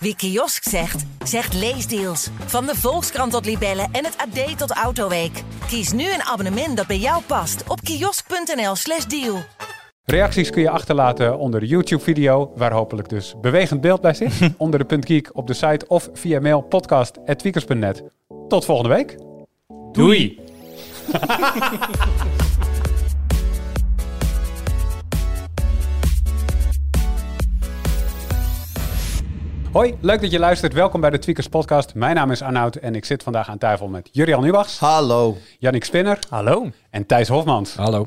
Wie kiosk zegt, zegt leesdeals. Van de Volkskrant tot Libellen en het AD tot Autoweek. Kies nu een abonnement dat bij jou past op kiosk.nl/slash deal. Reacties kun je achterlaten onder de YouTube-video, waar hopelijk dus bewegend beeld bij zit. onder de punt geek op de site of via mail podcast.tweakers.net. Tot volgende week. Doei. Hoi, leuk dat je luistert. Welkom bij de Tweakers Podcast. Mijn naam is Arnoud en ik zit vandaag aan tafel met Jurian Ubachs, Hallo. Yannick Spinner Hallo. en Thijs Hofmans. Hallo.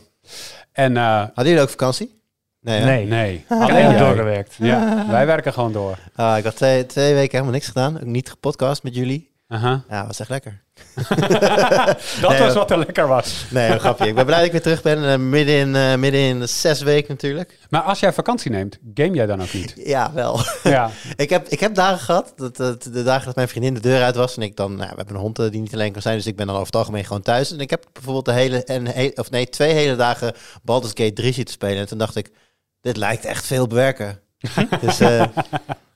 En uh, Hadden jullie ook vakantie? Nee. hè? Nee. nee, Alleen doorgewerkt. Ja, wij werken gewoon door. Ah, ik had twee, twee weken helemaal niks gedaan. Ook niet gepodcast met jullie. Aha. Ja, was echt lekker. Dat Nee, was wat er lekker was. Nee, een grapje. Ik ben blij dat ik weer terug ben. eh, midden, in, eh, midden in de zes weken natuurlijk. Maar als jij vakantie neemt, game jij dan ook niet? Ja, wel. Ja, ik, heb, ik heb dagen gehad, dat, dat, de dagen dat mijn vriendin de deur uit was. En ik dan, nou, we hebben een hond eh, die niet alleen kan zijn. Dus ik ben dan over het algemeen gewoon thuis. En ik heb bijvoorbeeld de hele, en, he- of nee, twee hele dagen Baldur's Gate 3 zitten spelen. En toen dacht ik, dit lijkt echt veel bewerken. dus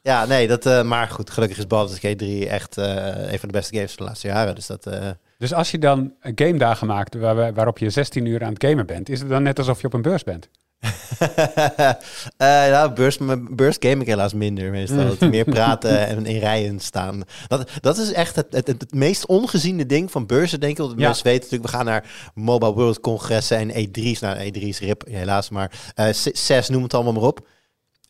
ja, nee, dat, eh, maar goed, gelukkig is Baldur's Gate 3 echt eh, een van de beste games van de laatste jaren. Dus dat... eh, dus als je dan game dagen maakt waar, waarop je 16 uur aan het gamen bent, is het dan net alsof je op een beurs bent? Nou, beurs, beurs game ik helaas minder meestal. Mm. Het meer praten en in rijen staan. Dat, dat is echt het, het, meest ongeziene ding van beurzen, denk ik. Want Ja. mensen weten natuurlijk, we gaan naar Mobile World Congressen en E3's. Nou, E3's rip, helaas, maar eh CES, noem het allemaal maar op.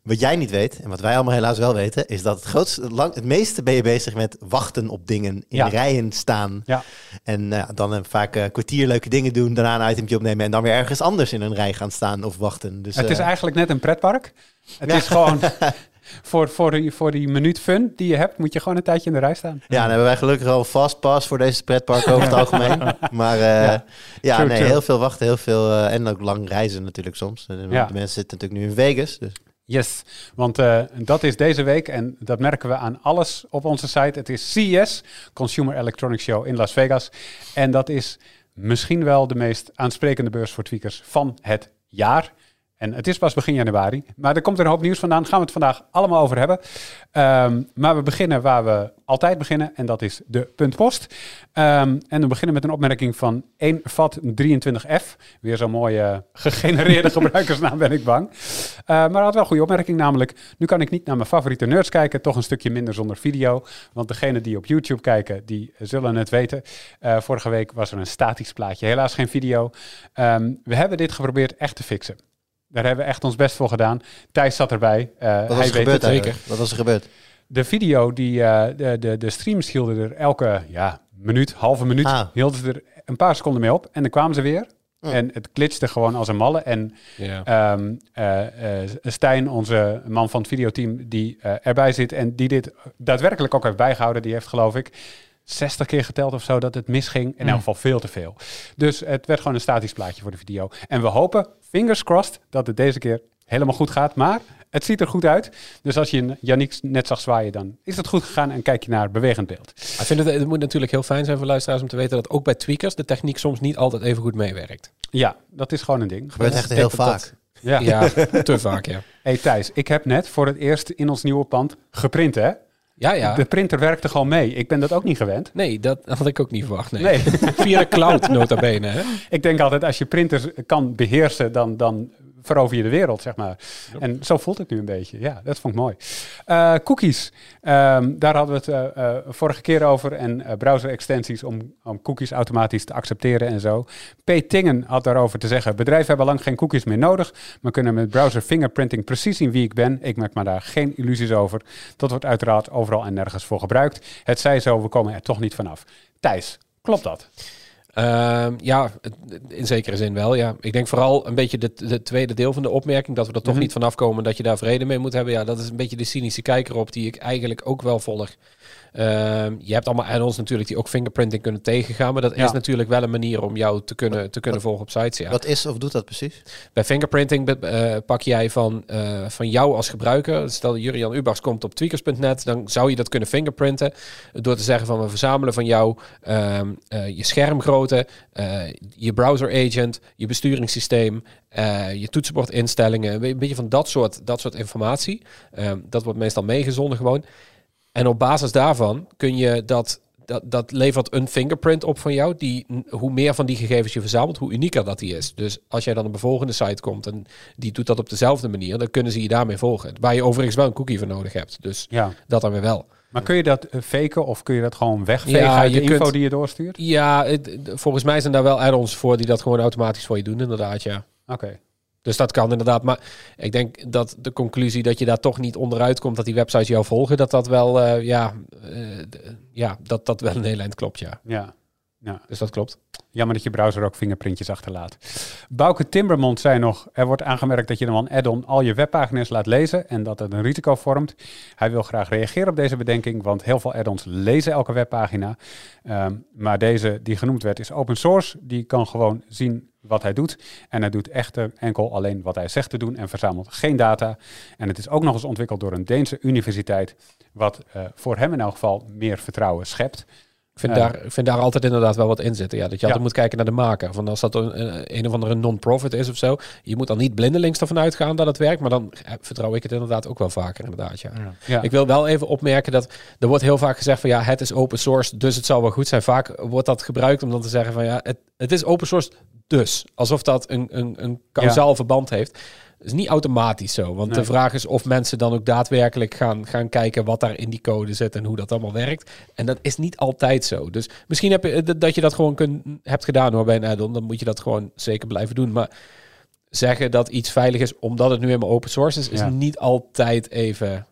Wat jij niet weet, en wat wij allemaal helaas wel weten, is dat het grootste, lang, het meeste ben je bezig met wachten op dingen, in Ja. rijen staan. Ja. En eh, dan een vaak een kwartier leuke dingen doen, daarna een itemje opnemen en dan weer ergens anders in een rij gaan staan of wachten. Dus, het is eh, eigenlijk net een pretpark. Het Ja. is gewoon voor, voor, die, voor die minuut fun die je hebt, moet je gewoon een tijdje in de rij staan. Ja, dan hebben wij gelukkig al een fastpass voor deze pretpark over het algemeen. Maar eh, Ja. ja, True, nee, true. heel veel wachten, heel veel eh, en ook lang reizen natuurlijk soms. De, Ja. de mensen zitten natuurlijk nu in Vegas, dus Yes, want eh, dat is deze week en dat merken we aan alles op onze site. Het is CES, Consumer Electronics Show in Las Vegas. En dat is misschien wel de meest aansprekende beurs voor tweakers van het jaar. En het is pas begin januari, maar er komt er een hoop nieuws vandaan. Daar gaan we het vandaag allemaal over hebben. Ehm, maar we beginnen waar we altijd beginnen en dat is de puntpost. Ehm, en we beginnen met een opmerking van 1FAT23F. Weer zo'n mooie gegenereerde gebruikersnaam ben ik bang. Eh, maar hij had wel een goede opmerking, namelijk... nu kan ik niet naar mijn favoriete nerds kijken, toch een stukje minder zonder video. Want degenen die op YouTube kijken, die zullen het weten. Eh, vorige week was er een statisch plaatje, helaas geen video. Ehm, we hebben dit geprobeerd echt te fixen. Daar hebben we echt ons best voor gedaan. Thijs zat erbij. eh, wat was hij er weet gebeurd? Wat was er gebeurd? de video, die, eh, de, de, de streams hielden er elke ja, minuut, halve minuut, Ah. hielden ze er een paar seconden mee op. En dan kwamen ze weer. Hm. En het glitchte gewoon als een malle. En ehm, eh, eh, Stijn, onze man van het videoteam, die eh, erbij zit en die dit daadwerkelijk ook heeft bijgehouden, die heeft geloof ik 60 keer geteld of zo dat het misging. In elk geval veel te veel. Dus het werd gewoon een statisch plaatje voor de video. En we hopen, fingers crossed, dat het deze keer helemaal goed gaat. Maar het ziet er goed uit. Dus als je Yannick net zag zwaaien, dan is het goed gegaan en kijk je naar bewegend beeld. Ik vind het, het moet natuurlijk heel fijn zijn voor luisteraars om te weten dat ook bij tweakers de techniek soms niet altijd even goed meewerkt. Ja, dat is gewoon een ding. Gebeurt echt heel vaak. dat- Ja. Ja, te vaak, ja. Hey Thijs, ik heb net voor het eerst in ons nieuwe pand geprint, hè? Ja, ja. De printer werkte gewoon mee. Ik ben dat ook niet gewend. Nee, dat had ik ook niet verwacht. Nee. Nee, Via de cloud, nota bene. Hè? ik denk altijd als je printers kan beheersen, dan, dan verover je de wereld, zeg maar. En zo voelt het nu een beetje. Ja, dat vond ik mooi. Eh, cookies, Ehm, daar hadden we het eh, eh, vorige keer over. En browser extensies om, om cookies automatisch te accepteren en zo. P. Tingen had daarover te zeggen, bedrijven hebben lang geen cookies meer nodig, maar kunnen met browser fingerprinting precies zien wie ik ben. Ik maak me daar geen illusies over. Dat wordt uiteraard overal en nergens voor gebruikt. Het zij zo, we komen er toch niet vanaf. Thijs, klopt dat? Ehm, ja, in zekere zin wel. Ja. Ik denk vooral een beetje de, de tweede deel van de opmerking, dat we er toch Mhm. niet vanaf komen dat je daar vrede mee moet hebben. Ja, dat is een beetje de cynische kijker op die ik eigenlijk ook wel volg. Ehm, je hebt allemaal add-ons natuurlijk die ook fingerprinting kunnen tegengaan, maar dat Ja. is natuurlijk wel een manier om jou te kunnen, te kunnen volgen op sites. Ja. Wat is of doet dat precies? Bij fingerprinting eh, pak jij van, eh, van jou als gebruiker. Stel Jurian Ubachs komt op tweakers.net, dan zou je dat kunnen fingerprinten door te zeggen van we verzamelen van jou ehm, eh, je schermgrootte, je browser agent, je besturingssysteem, je toetsenbordinstellingen, een be- beetje van dat soort, dat soort informatie. Ehm, dat wordt meestal meegezonden gewoon. En op basis daarvan kun je dat, dat, dat levert een fingerprint op van jou. Die, hoe meer van die gegevens je verzamelt, hoe unieker dat die is. Dus als jij dan op een volgende site komt en die doet dat op dezelfde manier, dan kunnen ze je daarmee volgen. Waar je overigens wel een cookie voor nodig hebt. Dus Ja. dat dan weer wel. Maar kun je dat eh, faken of kun je dat gewoon wegvegen Ja, uit de je info kunt- die je doorstuurt? Ja, het- volgens mij zijn daar wel add-ons voor die dat gewoon automatisch voor je doen, inderdaad, ja. Oké. Dus dat kan inderdaad. Maar ik denk dat de conclusie dat je daar toch niet onderuit komt dat die websites jou volgen, dat dat wel, eh, ja, eh, ja, dat dat wel een heel eind klopt, ja. Ja. Ja. Dus dat klopt. Jammer dat je browser ook vingerprintjes achterlaat. Bouke Timbermond zei nog, er wordt aangemerkt dat je dan een add-on al je webpagina's laat lezen en dat het een risico vormt. Hij wil graag reageren op deze bedenking, want heel veel add-ons lezen elke webpagina. Ehm, maar deze die genoemd werd is open source. Die kan gewoon zien wat hij doet. En hij doet echter enkel alleen wat hij zegt te doen en verzamelt geen data. En het is ook nog eens ontwikkeld door een Deense universiteit, wat eh, voor hem in elk geval meer vertrouwen schept. Ik vind, Ja. daar, ik vind daar altijd inderdaad wel wat in zitten. Ja, dat je altijd moet kijken naar de maker. Van als dat een, een, of andere non-profit is of zo. Je moet dan niet blindelings ervan uitgaan dat het werkt. Maar dan eh, vertrouw ik het inderdaad ook wel vaker inderdaad. Ja. Ja. Ik wil wel even opmerken dat er wordt heel vaak gezegd van ja, het is open source, dus het zal wel goed zijn. Vaak wordt dat gebruikt om dan te zeggen van ja, het, het is open source, dus. Alsof dat een, een, een kausaal verband heeft. Is niet automatisch zo. Want Nee. de vraag is of mensen dan ook daadwerkelijk gaan, gaan kijken wat daar in die code zit en hoe dat allemaal werkt. En dat is niet altijd zo. Dus misschien heb je, dat- dat je dat gewoon kun, hebt gedaan hoor bij een add-on. Dan moet je dat gewoon zeker blijven doen. Maar zeggen dat iets veilig is omdat het nu helemaal open source is, is Ja. niet altijd even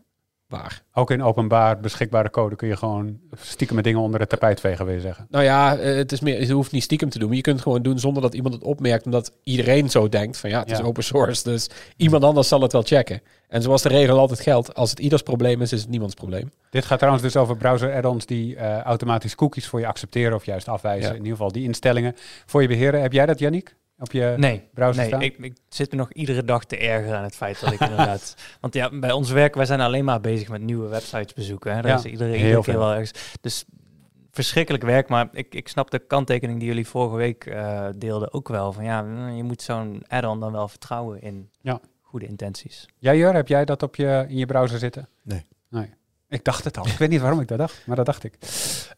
waar. Ook in openbaar beschikbare code kun je gewoon stiekem met dingen onder het tapijt vegen, wil je zeggen. Nou ja, eh, het is meer, je hoeft niet stiekem te doen, maar je kunt het gewoon doen zonder dat iemand het opmerkt, omdat iedereen zo denkt van ja, het is open source, dus iemand anders zal het wel checken. En zoals de regel altijd geldt, als het ieders probleem is, is het niemands probleem. Dit gaat trouwens dus over browser add-ons die eh, automatisch cookies voor je accepteren of juist afwijzen. Ja. In ieder geval die instellingen voor je beheren. Heb jij dat, Yannick? Op je Nee, browser nee staan? ik, ik zit me nog iedere dag te ergeren aan het feit dat ik inderdaad... Want ja, bij ons werk, wij zijn alleen maar bezig met nieuwe websites bezoeken. Hè. Daar Ja, is iedereen heel iedere keer veel. wel ergens. Dus verschrikkelijk werk, maar ik, ik snap de kanttekening die jullie vorige week eh, deelden ook wel. Van ja, je moet zo'n add-on dan wel vertrouwen in Ja. goede intenties. Jij, Jur, heb jij dat op je, in je browser zitten? Nee. Nee. Ik dacht het al. Ik weet niet waarom ik dat dacht, maar dat dacht ik.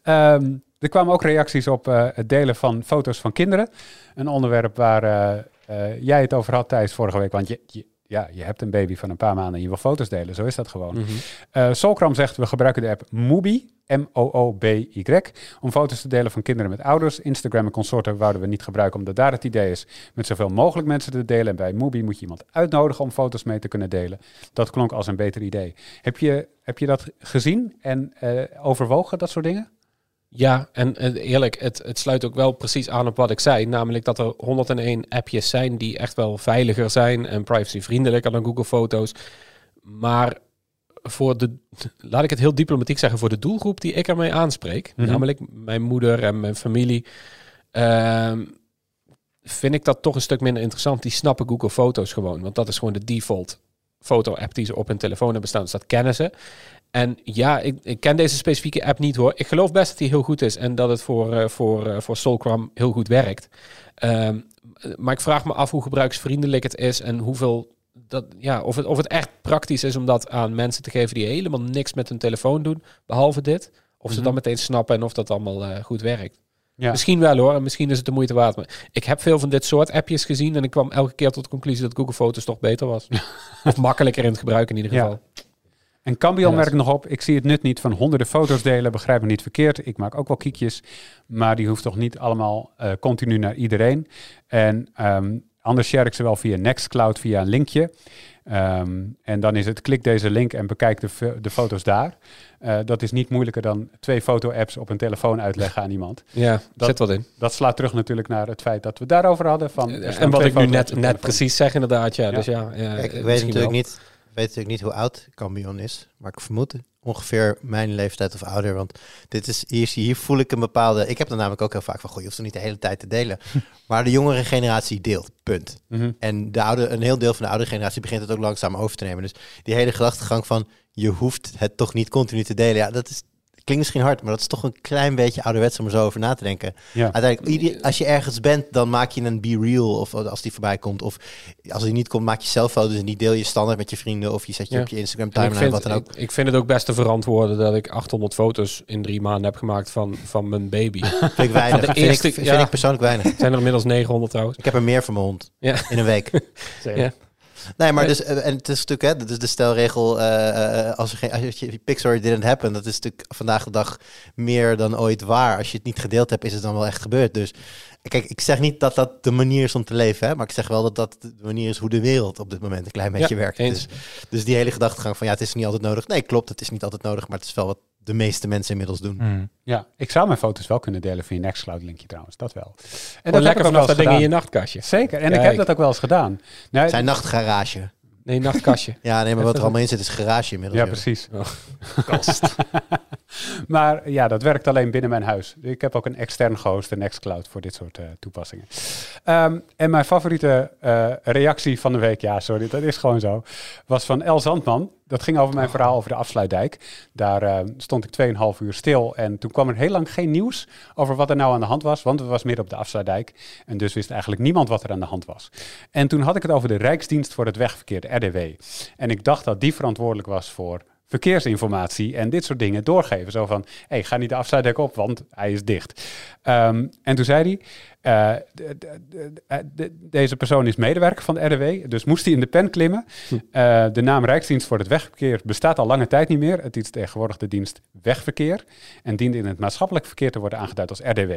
Ehm, er kwamen ook reacties op eh, het delen van foto's van kinderen. Een onderwerp waar eh, eh, jij het over had, Thijs, vorige week. Want je, je, ja, je hebt een baby van een paar maanden en je wil foto's delen. Zo is dat gewoon. Eh Solkram zegt, we gebruiken de app Mubi, M-O-O-B-Y, om foto's te delen van kinderen met ouders. Instagram en consorten wouden we niet gebruiken, omdat daar het idee is met zoveel mogelijk mensen te delen. En bij Mubi moet je iemand uitnodigen om foto's mee te kunnen delen. Dat klonk als een beter idee. Heb je, heb je dat gezien en eh, overwogen, dat soort dingen? Ja, en eh, eerlijk, het, het sluit ook wel precies aan op wat ik zei. Namelijk dat er 101 appjes zijn die echt wel veiliger zijn en privacyvriendelijker dan Google Foto's. Maar voor de, laat ik het heel diplomatiek zeggen, voor de doelgroep die ik ermee aanspreek, Mhm. namelijk mijn moeder en mijn familie, ehm, vind ik dat toch een stuk minder interessant. Die snappen Google Foto's gewoon, want dat is gewoon de default foto-app die ze op hun telefoon hebben staan. Dus dat kennen ze. En ja, ik, ik ken deze specifieke app niet hoor. Ik geloof best dat die heel goed is en dat het voor, eh, voor, eh, voor Solcram heel goed werkt. Ehm, maar ik vraag me af hoe gebruiksvriendelijk het is en hoeveel dat, ja, of, het, of het echt praktisch is om dat aan mensen te geven die helemaal niks met hun telefoon doen, behalve dit. Of ze Mhm. dan meteen snappen en of dat allemaal eh, goed werkt. Ja. Misschien wel hoor, en misschien is het de moeite waard. Maar ik heb veel van dit soort appjes gezien en ik kwam elke keer tot de conclusie dat Google Foto's toch beter was. of makkelijker in het gebruiken in ieder Ja. geval. En Cambion Ja, merkt nog op, ik zie het nut niet van honderden foto's delen, begrijp me niet verkeerd. Ik maak ook wel kiekjes, maar die hoeft toch niet allemaal eh, continu naar iedereen. En ehm, anders share ik ze wel via Nextcloud, via een linkje. Ehm, en dan is het, klik deze link en bekijk de, de foto's daar. Eh, dat is niet moeilijker dan twee foto-apps op een telefoon uitleggen aan iemand. Ja, Dat- zit wat in. Dat slaat terug natuurlijk naar het feit dat we het daarover hadden. Van, en wat ik nu net, net precies zeg inderdaad. Ja, Ja. Dus ja, ja, Kijk, eh, ik weet natuurlijk, wel. niet, ik weet natuurlijk niet hoe oud Cambion is, maar ik vermoed ongeveer mijn leeftijd of ouder. Want dit is, hier, hier voel ik een bepaalde... Ik heb dan namelijk ook heel vaak van, goh, je hoeft er niet de hele tijd te delen. maar de jongere generatie deelt, punt. Mhm. En de oude, een heel deel van de oude generatie begint het ook langzaam over te nemen. Dus die hele gedachtegang van, je hoeft het toch niet continu te delen. Ja, dat is, klinkt misschien hard, maar dat is toch een klein beetje ouderwets om er zo over na te denken. Ja. Uiteindelijk, als je ergens bent, dan maak je een be real of als die voorbij komt. Of als die niet komt, maak je zelf foto's en die deel je standaard met je vrienden of je zet je Ja. op je Instagram timeline, vind, wat dan ook. ik, ik vind het ook best te verantwoorden dat ik 800 foto's in drie maanden heb gemaakt van, van mijn baby. Vind ik weinig. de vind, ik, vind ja. ik persoonlijk weinig. Zijn er inmiddels 900 trouwens. Ik heb er meer van mijn hond Ja. in een week. Ja. Nee, maar dus, eh, en het is natuurlijk, hè, dus de stelregel, eh, als, er geen, als je Pixar didn't happen, dat is natuurlijk vandaag de dag meer dan ooit waar. Als je het niet gedeeld hebt, is het dan wel echt gebeurd. Dus kijk, ik zeg niet dat dat de manier is om te leven, hè, maar ik zeg wel dat dat de manier is hoe de wereld op dit moment een klein beetje Ja, werkt. Dus, dus die hele gedachtegang van ja, het is niet altijd nodig. Nee, klopt, het is niet altijd nodig, maar het is wel wat de meeste mensen inmiddels doen. Mm. Ja, ik zou mijn foto's wel kunnen delen via je Nextcloud linkje trouwens, dat wel. En heb lekker vanaf dat ding in je nachtkastje. Zeker, en ik heb dat ook wel eens gedaan. Nee, Zijn nachtgarage. Nee, nachtkastje. Ja, nee, maar wat er allemaal in zit is garage inmiddels. ja, joh. precies. Oh. maar ja, dat werkt alleen binnen mijn huis. Ik heb ook een extern gehoste Nextcloud voor dit soort eh, toepassingen. Ehm, en mijn favoriete eh, reactie van de week, ja, sorry, dat is gewoon zo, was van El Zandman. Dat ging over mijn verhaal over de afsluitdijk. Daar eh, stond ik 2,5 uur stil en toen kwam er heel lang geen nieuws over wat er nou aan de hand was, want het was midden op de afsluitdijk. En dus wist eigenlijk niemand wat er aan de hand was. En toen had ik het over de Rijksdienst voor het Wegverkeer, de RDW. En ik dacht dat die verantwoordelijk was voor verkeersinformatie en dit soort dingen doorgeven. Zo van, hey, ga niet de afsluitdijk op, want hij is dicht. Ehm, en toen zei hij, eh, de- de- de- de- de- deze persoon is medewerker van de RDW, dus moest hij in de pen klimmen. Eh, de naam Rijksdienst voor het Wegverkeer bestaat al lange tijd niet meer. Het is tegenwoordig de dienst Wegverkeer en dient in het maatschappelijk verkeer te worden aangeduid als RDW.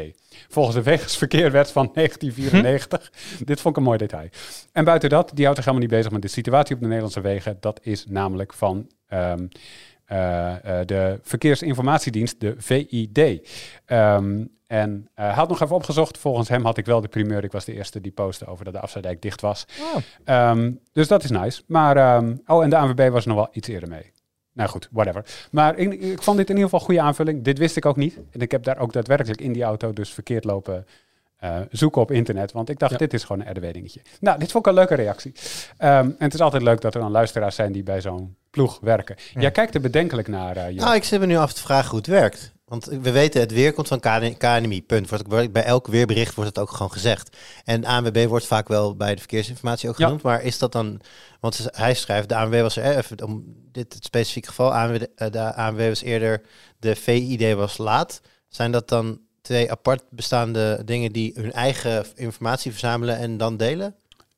Volgens de Wegersverkeerwet van 1994. Dit vond ik een mooi detail. En buiten dat, die houdt zich helemaal niet bezig met de situatie op de Nederlandse wegen. Dat is namelijk van ehm, eh, eh, de Verkeersinformatiedienst, de VID. Ehm, en hij had nog even opgezocht. Volgens hem had ik wel de primeur. Ik was de eerste die postte over dat de afsluitdijk dicht was. Ehm, dus dat is nice. Maar, oh, en de ANWB was nog wel iets eerder mee. Nou goed, whatever. Maar ik, ik vond dit in ieder geval een goede aanvulling. Dit wist ik ook niet. En ik heb daar ook daadwerkelijk in die auto dus verkeerd lopen zoeken op internet. Want ik dacht, Ja. dit is gewoon een RDW-dingetje. Nou, dit vond ik een leuke reactie. En het is altijd leuk dat er dan luisteraars zijn die bij zo'n ploeg werken. Jij kijkt er bedenkelijk naar, eh. Nou, ik zit me nu af te vragen hoe het werkt. Want we weten, het weer komt van KN KNMI, punt. Wordt, bij elk weerbericht wordt het ook gewoon gezegd. En ANWB wordt vaak wel bij de verkeersinformatie ook Ja. genoemd. Maar is dat dan... Want hij schrijft, de ANWB was er, even om dit het specifieke geval, ANWB, eh, de ANWB was eerder, de VID was laat. Zijn dat dan twee apart bestaande dingen die hun eigen informatie verzamelen en dan delen?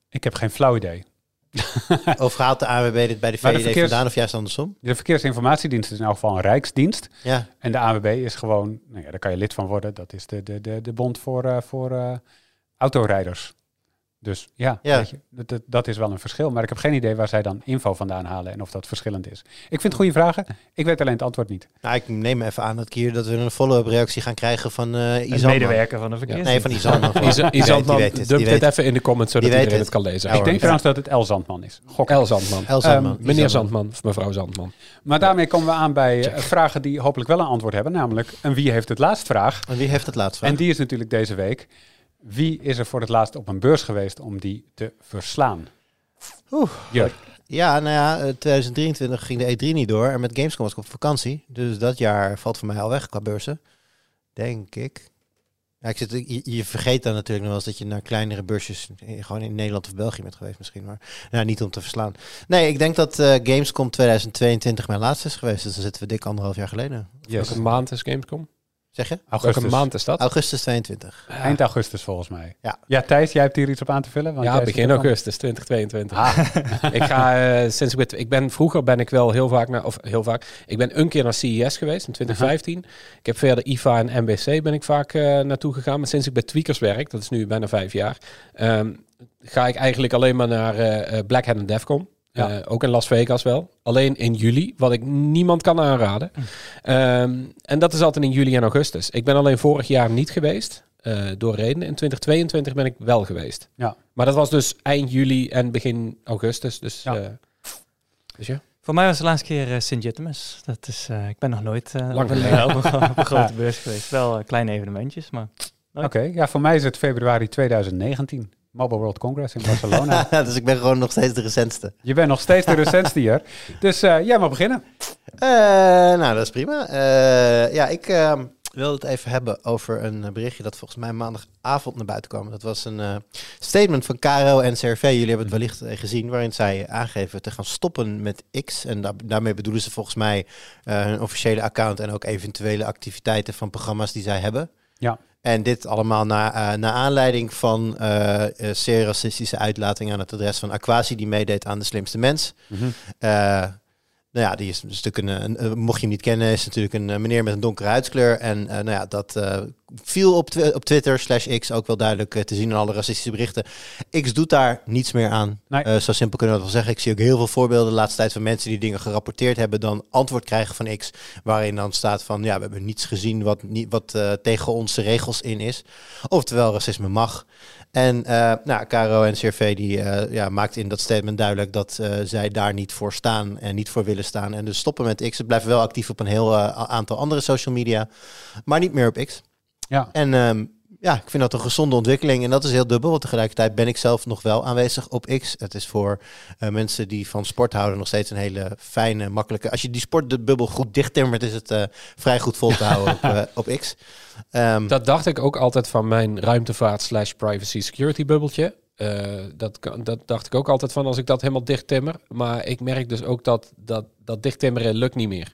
Ik heb geen flauw idee. Of haalt de ANWB dit bij de verkeers- vandaan of juist andersom? De Verkeersinformatiedienst is in elk geval een rijksdienst. Ja, En de ANWB is gewoon, nou ja, daar kan je lid van worden. Dat is de, de, de, de bond voor, eh, voor eh, autorijders. Dus ja, Ja. Weet je, dat, dat, is wel een verschil. Maar ik heb geen idee waar zij dan info vandaan halen en of dat verschillend is. Ik vind het goede vragen. Ik weet alleen het antwoord niet. nou, ik neem even aan dat, ik hier, dat we een follow-up reactie gaan krijgen van eh Een Izan. medewerker van de verkeers. Nee, van Izan. Van- Isa- die Izandman, weet- die weet het, even in de comments, zodat iedereen het het. kan lezen. Ja, ik denk trouwens dat het El Zandman is. Gok. El Zandman. El Zandman. Ehm, Meneer. Zandman, of mevrouw Zandman. Maar daarmee komen we aan bij eh, vragen die hopelijk wel een antwoord hebben. Namelijk, en wie heeft het laatst vraag? En wie heeft het laatst vraag? En die is natuurlijk deze week. Wie is er voor het laatst op een beurs geweest om die te verslaan? Oeh. Jurk. Ja, nou ja, eh, 2023 ging de E3 niet door. En met Gamescom was ik op vakantie. Dus dat jaar valt voor mij al weg qua beurzen. Denk ik. Ja, ik zit, je, je vergeet dan natuurlijk nog wel eens dat je naar kleinere beursjes gewoon in Nederland of België bent geweest misschien. Maar nou, niet om te verslaan. Nee, ik denk dat eh, Gamescom 2022 mijn laatste is geweest. Dus dan zitten we dik anderhalf jaar geleden. Yes. Welke maand is Gamescom? Zeg je? Augustus. Welke maand is dat? Augustus 22. Eind augustus volgens mij. Ja. ja, Thijs, jij hebt hier iets op aan te vullen? Want Ja, begin augustus 2022. ik ga eh, sinds ik, ben- ik ben vroeger ben ik wel heel vaak naar of heel vaak. Ik ben een keer naar CES geweest in 2015. Ik heb verder IFA en MBC ben ik vaak eh, naartoe gegaan. Maar sinds ik bij Tweakers werk, dat is nu bijna vijf jaar, ehm, ga ik eigenlijk alleen maar naar eh, eh, Black Hat en Defcon. Ja. Eh, ook in Las Vegas wel. Alleen in juli, wat ik niemand kan aanraden. Ehm, en dat is altijd in juli en augustus. Ik ben alleen vorig jaar niet geweest. eh, door redenen. In 2022 ben ik wel geweest. Ja. Maar dat was dus eind juli en begin augustus. Dus Ja. ja. dus ja. Voor mij was de laatste keer uh, St. Gittimus. Dat is, eh, ik ben nog nooit eh, Lang op, een, geleden. eh, op, een, op een grote beurs geweest. Wel eh, kleine evenementjes, maar Oké, ja, voor mij is het februari 2019. Mobile World Congress in Barcelona. dus ik ben gewoon nog steeds de recentste. je bent nog steeds de recentste hier. Dus eh, jij mag beginnen. Eh, nou, dat is prima. Eh, ja, ik ehm, wilde het even hebben over een berichtje dat volgens mij maandagavond naar buiten kwam. Dat was een statement van KRO en CRV. Jullie hebben het wellicht gezien, waarin zij aangeven te gaan stoppen met X. En da- daarmee bedoelen ze volgens mij hun officiële account en ook eventuele activiteiten van programma's die zij hebben. Ja. En dit allemaal na, eh, naar aanleiding van eh, zeer racistische uitlatingen aan het adres van Aquasi, die meedeed aan de slimste mens. Eh, nou ja, die is een stuk een, een- mocht je hem niet kennen, is natuurlijk een eh, meneer met een donkere huidskleur. En eh, nou ja, dat eh, viel op, op Twitter slash X ook wel duidelijk te zien in alle racistische berichten. X doet daar niets meer aan. Nee. Zo simpel kunnen we dat wel zeggen. Ik zie ook heel veel voorbeelden de laatste tijd van mensen die dingen gerapporteerd hebben, dan antwoord krijgen van X, waarin dan staat van ja, we hebben niets gezien wat, niet, wat tegen onze regels in is. Oftewel, racisme mag. En nou, Caro en CRV die ja, maakt in dat statement duidelijk dat zij daar niet voor staan en niet voor willen staan. En dus stoppen met X. Ze blijven wel actief op een heel eh, aantal andere social media, maar niet meer op X. Ja. En ehm, ja, ik vind dat een gezonde ontwikkeling. En dat is heel dubbel. Want tegelijkertijd ben ik zelf nog wel aanwezig op X. Het is voor eh, mensen die van sport houden nog steeds een hele fijne, makkelijke... Als je die sportbubbel goed dichttimmert, is het eh, vrij goed vol te houden op, op X. Ehm, Dat dacht ik ook altijd van mijn ruimtevaart slash privacy security bubbeltje. Eh, dat, dat dacht ik ook altijd van als ik dat helemaal dicht timmer. Maar ik merk dus ook dat dat, dat dicht timmeren lukt niet meer.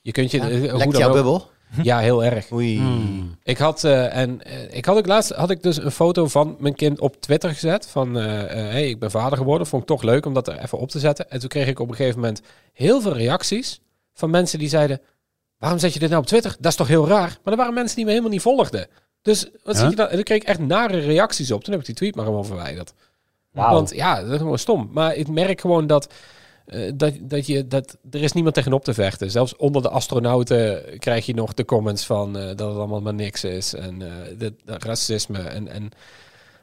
Je kunt je... ja, eh, hoe dan jouw ook- bubbel? Ja, heel erg. Oei. Hmm. Ik had, eh, en, ik had ook laatst had ik dus een foto van mijn kind op Twitter gezet. Van hey, ik ben vader geworden. Vond ik toch leuk om dat er even op te zetten. En toen kreeg ik op een gegeven moment heel veel reacties van mensen die zeiden: Waarom zet je dit nou op Twitter? Dat is toch heel raar? Maar er waren mensen die me helemaal niet volgden. Dus wat Ja? zie je dan? En toen kreeg ik echt nare reacties op. Toen heb ik die tweet maar gewoon verwijderd. Want ja, dat is gewoon stom. Maar ik merk gewoon dat, eh, dat, dat, je, dat er is niemand tegenop te vechten. Zelfs onder de astronauten krijg je nog de comments van eh, dat het allemaal maar niks is. En eh dat dat racisme en, en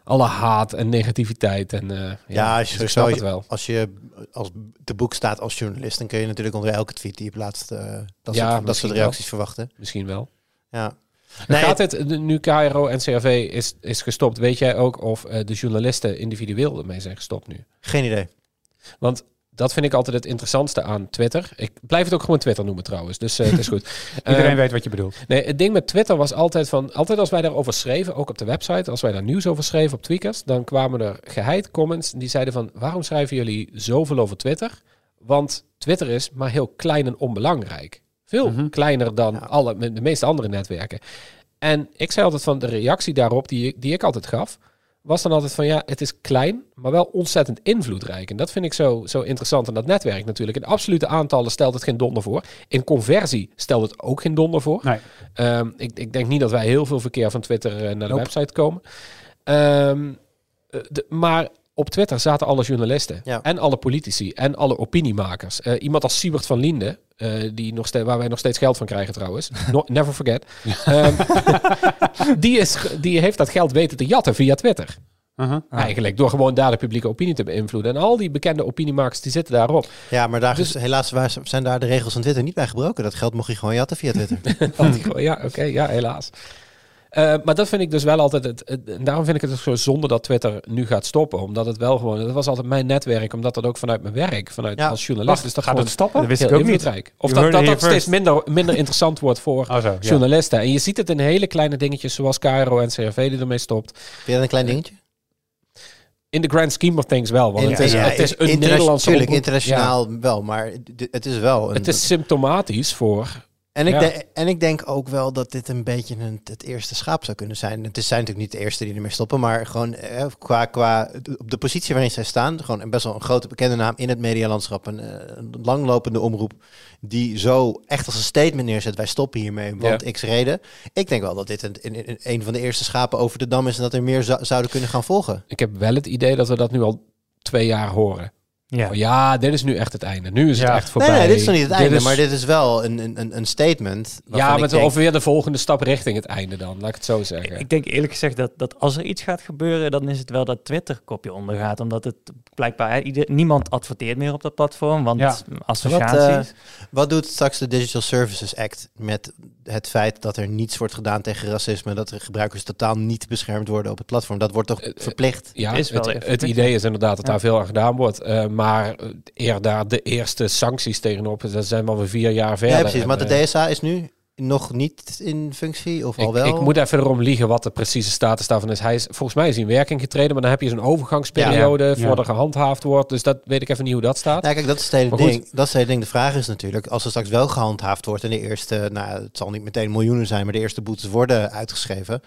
alle haat en negativiteit. En, eh, Ja, als je, dus snap het wel. als je als te boek staat als journalist, dan kun je natuurlijk onder elke tweet die je plaatst, eh, dat, Ja, soort, dat soort wel. reacties verwachten. Misschien wel. Ja. Nee, gaat het, nu KRO en CRV is, is gestopt, weet jij ook of eh, de journalisten individueel ermee zijn gestopt nu? Geen idee. Want dat vind ik altijd het interessantste aan Twitter. Ik blijf het ook gewoon Twitter noemen trouwens, dus eh, het is goed. Iedereen Eh, weet wat je bedoelt. Nee, het ding met Twitter was altijd van... Altijd als wij daarover schreven, ook op de website... als wij daar nieuws over schreven op Tweakers... dan kwamen er geheid comments die zeiden van... waarom schrijven jullie zoveel over Twitter? Want Twitter is maar heel klein en onbelangrijk. Veel Mhm. kleiner dan Ja. alle, de meeste andere netwerken. En ik zei altijd van de reactie daarop die, ik- die ik altijd gaf... was dan altijd van ja, het is klein, maar wel ontzettend invloedrijk. En dat vind ik zo, zo interessant aan dat netwerk natuurlijk. In absolute aantallen stelt het geen donder voor. In conversie stelt het ook geen donder voor. Nee. Ehm, ik, ik denk niet dat wij heel veel verkeer van Twitter eh, naar de Nope. website komen. Ehm, eh, de, maar op Twitter zaten alle journalisten Ja. en alle politici en alle opiniemakers. Eh, iemand als Siebert van Linde, eh, die nog steeds, waar wij nog steeds geld van krijgen trouwens. No- never forget. Ehm, die, is, die heeft dat geld weten te jatten via Twitter. Uh-huh. Eigenlijk door gewoon daar de publieke opinie te beïnvloeden. En al die bekende opiniemakers die zitten daarop. Ja, maar daar Dus- is, helaas zijn daar de regels van Twitter niet bij gebroken. Dat geld mocht je gewoon jatten via Twitter. Ja, oké, ja, helaas. Eh, maar dat vind ik dus wel altijd het, het- en daarom vind ik het ook zo zonde dat Twitter nu gaat stoppen. Omdat het wel gewoon, dat was altijd mijn netwerk, omdat dat ook vanuit mijn werk, vanuit Ja. als journalist, is dat Gaat het stoppen? Dat wist heel ik ook niet. Of dat dat, steeds minder, minder interessant wordt voor Oh zo, ja. journalisten. En je ziet het in hele kleine dingetjes zoals KRO en CRV die ermee stopt. Vind je dat een klein dingetje? In the grand scheme of things wel. Want het is, ja, het is een Nederlandse tuurlijk, internationaal wel, maar het is wel een... Het is symptomatisch voor En ik, Ja. denk, en ik denk ook wel dat dit een beetje een, het eerste schaap zou kunnen zijn. Het zijn natuurlijk niet de eerste die ermee stoppen, maar gewoon eh, qua, qua op de positie waarin zij staan, gewoon een best wel een grote bekende naam in het medialandschap, een, eh, een langlopende omroep die zo echt als een statement neerzet, wij stoppen hiermee, want x reden. Ik denk wel dat dit een, een, een- een van de eerste schapen over de dam is en dat er meer zou- zouden kunnen gaan volgen. Ik heb wel het idee dat we dat nu al twee jaar horen. Ja. Oh, ja, dit is nu echt het einde. Nu is het echt voorbij. Nee, nee, dit is nog niet het einde, is- maar dit is wel een, een- een, statement. Ja, met denk, of weer de volgende stap richting het einde dan. Laat ik het zo zeggen. Ik denk eerlijk gezegd dat, dat als er iets gaat gebeuren, dan is het wel dat Twitter kopje ondergaat. Omdat het blijkbaar, ieder, niemand adverteert meer op dat platform, want Ja. associaties. Wat doet straks de Digital Services Act met het feit dat er niets wordt gedaan tegen racisme, dat er gebruikers totaal niet beschermd worden op het platform? Dat wordt toch Eh, eh, verplicht? Ja, is wel het, het idee is inderdaad dat Ja. daar veel aan gedaan wordt. Eh, maar eh, eer daar de eerste sancties tegenop, dat zijn we alweer vier jaar verder. Ja, precies. Maar de eh, DSA is nu nog niet in functie of al ik, wel? ik moet even erom liegen wat de precieze status daarvan is. Hij is volgens mij is hij in werking getreden, maar dan heb je zo'n overgangsperiode Ja. Ja. voordat er gehandhaafd wordt. Dus dat weet ik even niet hoe dat staat. Kijk, dat is het hele Maar goed. ding. Dat is het hele ding. De vraag is natuurlijk, als er straks wel gehandhaafd wordt en de eerste, nou, het zal niet meteen miljoenen zijn, maar de eerste boetes worden uitgeschreven.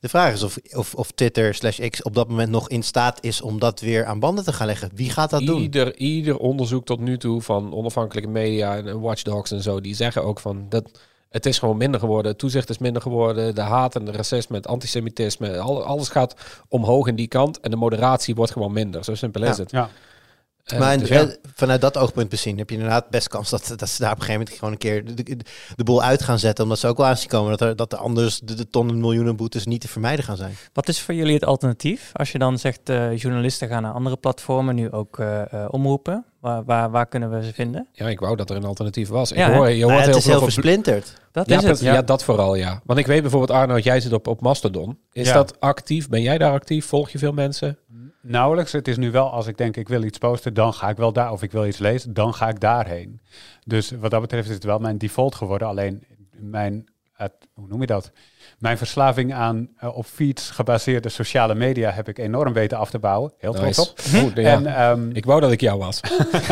De vraag is of, of, of Twitter slash X op dat moment nog in staat is om dat weer aan banden te gaan leggen. Wie gaat dat doen? Ieder, ieder onderzoek tot nu toe van onafhankelijke media en, en watchdogs en zo, die zeggen ook van dat het is gewoon minder geworden. Het toezicht is minder geworden. De haat en de racisme, het antisemitisme, al, alles gaat omhoog in die kant. En de moderatie wordt gewoon minder. Zo simpel is Ja. het. Ja. Eh, maar dus eh, ja. vanuit dat oogpunt bezien heb je inderdaad best kans dat, dat ze daar op een gegeven moment gewoon een keer de, de, de boel uit gaan zetten. Omdat ze ook wel aanzien komen dat er, dat er anders de, de tonnen miljoenen boetes niet te vermijden gaan zijn. Wat is voor jullie het alternatief? Als je dan zegt, eh, journalisten gaan naar andere platformen, nu ook eh, eh, omroepen. Waar, waar, waar kunnen we ze vinden? ja, ik wou dat er een alternatief was. Ik Ja, hoor, je hoort het heel is veel heel versplinterd. Dat Ja, is het. ja, dat vooral, ja. Want ik weet bijvoorbeeld, Arnoud, jij zit op, op Mastodon. Is Ja. dat actief? Ben jij daar actief? Volg je veel mensen? Nauwelijks. Het is nu wel als ik denk ik wil iets posten, dan ga ik wel daar. Of ik wil iets lezen, dan ga ik daarheen. Dus wat dat betreft is het wel mijn default geworden. Alleen mijn, het- hoe noem je dat? Mijn verslaving aan eh, op feeds gebaseerde sociale media heb ik enorm weten af te bouwen. Heel trots Nice. op. Ja. En ehm, ik wou dat ik jou was.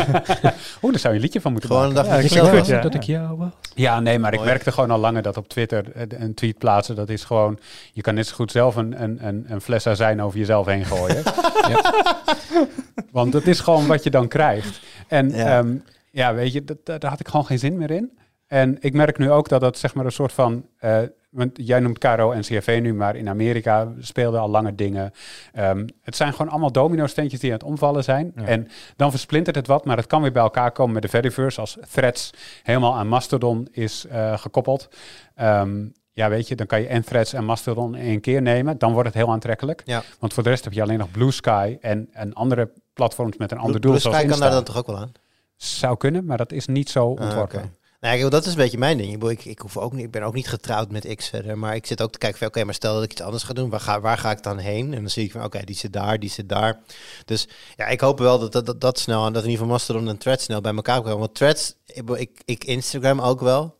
Oeh, daar zou je een liedje van moeten Gewoon een maken. dag Ja, dat ja. dat ik jou was. Ja, nee, maar ik merkte gewoon al langer dat op Twitter eh, een tweet plaatsen, dat is gewoon, je kan net zo goed zelf een, een, een, een fles azijn over jezelf heen gooien. Want dat is gewoon wat je dan krijgt. En Ja. ja, ja weet je, dat, dat- daar had ik gewoon geen zin meer in. En ik merk nu ook dat dat zeg maar een soort van, eh, want jij noemt Caro en CFV nu, maar in Amerika speelden al lange dingen. Ehm, het zijn gewoon allemaal domino-steentjes die aan het omvallen zijn. Ja. En dan versplintert het wat, maar het kan weer bij elkaar komen met de Fediverse als threads helemaal aan Mastodon is eh, gekoppeld. Ehm, ja, weet je, dan kan je en threads en Mastodon in één keer nemen. Dan wordt het heel aantrekkelijk. Ja. Want voor de rest heb je alleen nog Blue Sky en, en andere platforms met een ander Blue doel. Sky zoals kan daar dan toch ook wel aan? Zou kunnen, maar dat is niet zo Ah, ontworpen. Nou, dat is een beetje mijn ding. Ik, ik, hoef ook niet, ik ben ook niet getrouwd met X verder. Maar ik zit ook te kijken van, oké, maar stel dat ik iets anders ga doen. Waar ga, waar ga ik dan heen? En dan zie ik van, oké, die zit daar, die zit daar. Dus ja, ik hoop wel dat dat, dat, dat snel, en dat in ieder geval Mastodon en Threads snel bij elkaar komen. Want Threads, ik, ik, ik Instagram ook wel.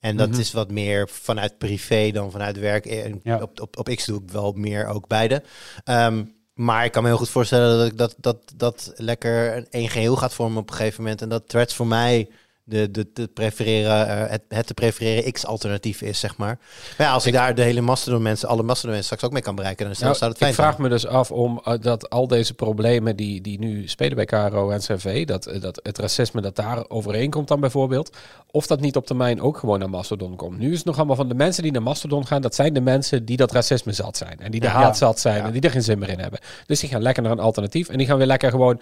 En dat Mhm. is wat meer vanuit privé dan vanuit werk. En Ja. op, op, op X doe ik wel meer ook beide. Ehm, maar ik kan me heel goed voorstellen dat ik dat, dat, dat lekker een één geheel gaat vormen op een gegeven moment. En dat Threads voor mij de, de, te prefereren, eh, het, het te prefereren X-alternatief is, zeg maar. Maar ja, als ik, daar de hele Mastodon mensen, alle Mastodon mensen straks ook mee kan bereiken, dan is Nou, dat fijn ik vraag me dus af om eh, dat al deze problemen die, die nu spelen bij KRO en CV, dat, eh, dat het racisme dat daar overeenkomt dan bijvoorbeeld, of dat niet op termijn ook gewoon naar Mastodon komt. Nu is het nog allemaal van de mensen die naar Mastodon gaan, dat zijn de mensen die dat racisme zat zijn en die de Ja. haat zat zijn Ja. en die er geen zin meer in hebben. Dus die gaan lekker naar een alternatief en die gaan weer lekker gewoon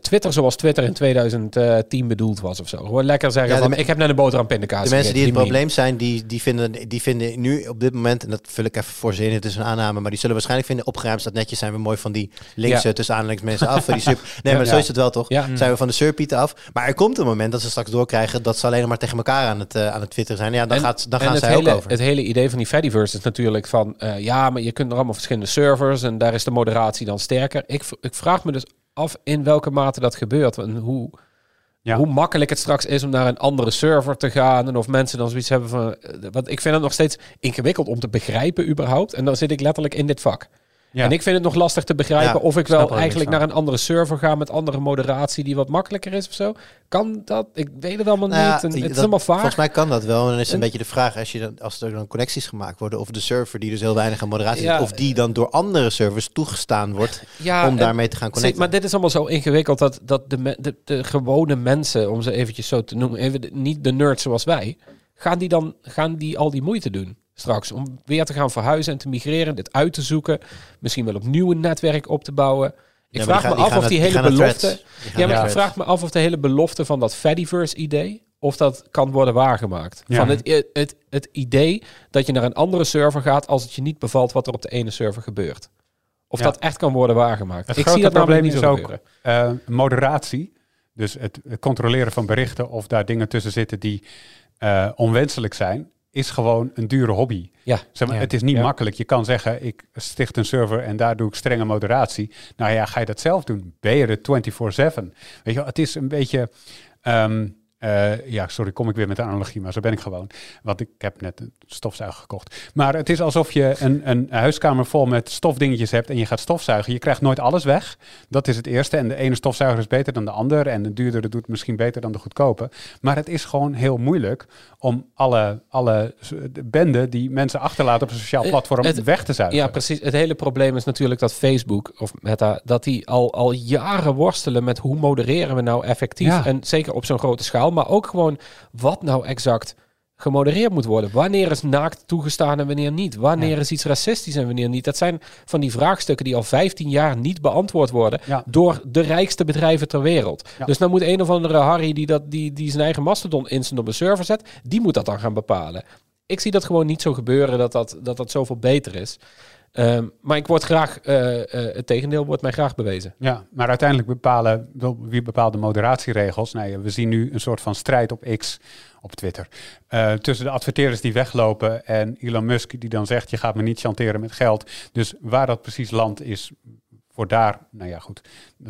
Twitter zoals Twitter in 2010 bedoeld was of zo. Gewoon lekker zeggen Ja, de van ik heb net een boterham pindakaas De mensen die het probleem zijn, die, die, vinden, die vinden nu op dit moment, en dat vul ik even voor zin, het is een aanname, maar die zullen waarschijnlijk vinden, opgeruimd staat netjes, zijn we mooi van die linkse Ja. tussen aanhalingsmensen af. Die. Nee, maar zo is het wel toch? Zijn we van de surpieten af. Maar er komt een moment dat ze straks doorkrijgen dat ze alleen maar tegen elkaar aan het, eh, aan het twitteren zijn. Ja, dan, En- gaat, dan gaan zij hele, ook over. Het hele idee van die Fediverse is natuurlijk van... eh, ja, maar je kunt er allemaal verschillende servers... en daar is de moderatie dan sterker. Ik, ik vraag me dus af in welke mate dat gebeurt... en hoe, Ja. hoe makkelijk het straks is om naar een andere server te gaan... en of mensen dan zoiets hebben van... eh, Want ik vind het nog steeds ingewikkeld om te begrijpen überhaupt... en dan zit ik letterlijk in dit vak. Ja. En ik vind het nog lastig te begrijpen Ja, of ik wel eigenlijk naar een andere server ga... met andere moderatie die wat makkelijker is of zo. Kan dat? Ik weet het allemaal Nou niet. En het is dat- allemaal vaag. Volgens mij kan dat wel. En dan is een En- beetje de vraag, als, je dan, als er dan connecties gemaakt worden, of de server die dus heel weinig aan moderatie Ja. heeft, of die dan door andere servers toegestaan wordt om daarmee te gaan Zie, connecten. maar dit is allemaal zo ingewikkeld dat, dat de, me- de, de gewone mensen, om ze eventjes zo te noemen, even de- niet de nerds zoals wij, gaan die dan gaan die al die moeite doen straks om weer te gaan verhuizen en te migreren, dit uit te zoeken, misschien wel opnieuw een netwerk op te bouwen. Ik Ja, vraag me af of die hele die belofte... Ja, maar ik vraag me af of de hele belofte van dat Fediverse-idee... of dat kan worden waargemaakt. Ja. Van het, het, het idee dat je naar een andere server gaat... als het je niet bevalt wat er op de ene server gebeurt. Of Ja. dat echt kan worden waargemaakt. Het ik grote zie dat probleem niet is ook eh, moderatie. Dus het, het controleren van berichten of daar dingen tussen zitten die eh, onwenselijk zijn, is gewoon een dure hobby. Ja. Zeg maar, Ja. Het is niet Ja. makkelijk. Je kan zeggen, ik sticht een server en daar doe ik strenge moderatie. Nou ja, ga je dat zelf doen? Ben je er 24-7? Weet je wel, het is een beetje... ehm, eh, ja, sorry, kom ik weer met de analogie, maar zo ben ik gewoon. Want ik heb net een stofzuiger gekocht. Maar het is alsof je een, een huiskamer vol met stofdingetjes hebt en je gaat stofzuigen. Je krijgt nooit alles weg. Dat is het eerste. En de ene stofzuiger is beter dan de ander. En de duurdere doet misschien beter dan de goedkope. Maar het is gewoon heel moeilijk om alle, alle s- de bende die mensen achterlaten op een sociaal Eh, platform het- weg te zuigen. Ja, precies. Het hele probleem is natuurlijk dat Facebook of Meta, dat die al, al jaren worstelen met hoe modereren we nou effectief. Ja. En zeker op zo'n grote schaal, maar ook gewoon wat nou exact gemodereerd moet worden. Wanneer is naakt toegestaan en wanneer niet? Wanneer is iets racistisch en wanneer niet? Dat zijn van die vraagstukken die al 15 jaar niet beantwoord worden Ja. door de rijkste bedrijven ter wereld. Ja. Dus dan moet een of andere Harry die, dat, die, die zijn eigen Mastodon instant op een server zet, die moet dat dan gaan bepalen. Ik zie dat gewoon niet zo gebeuren dat dat, dat, dat zoveel beter is. Ehm, maar ik word graag, eh, eh, het tegendeel wordt mij graag bewezen. Ja, maar uiteindelijk bepalen wie bepaalt de moderatieregels. Nee, we zien nu een soort van strijd op X, op Twitter, eh, tussen de adverteerders die weglopen en Elon Musk die dan zegt: je gaat me niet chanteren met geld. Dus waar dat precies landt is voor daar, nou ja, goed,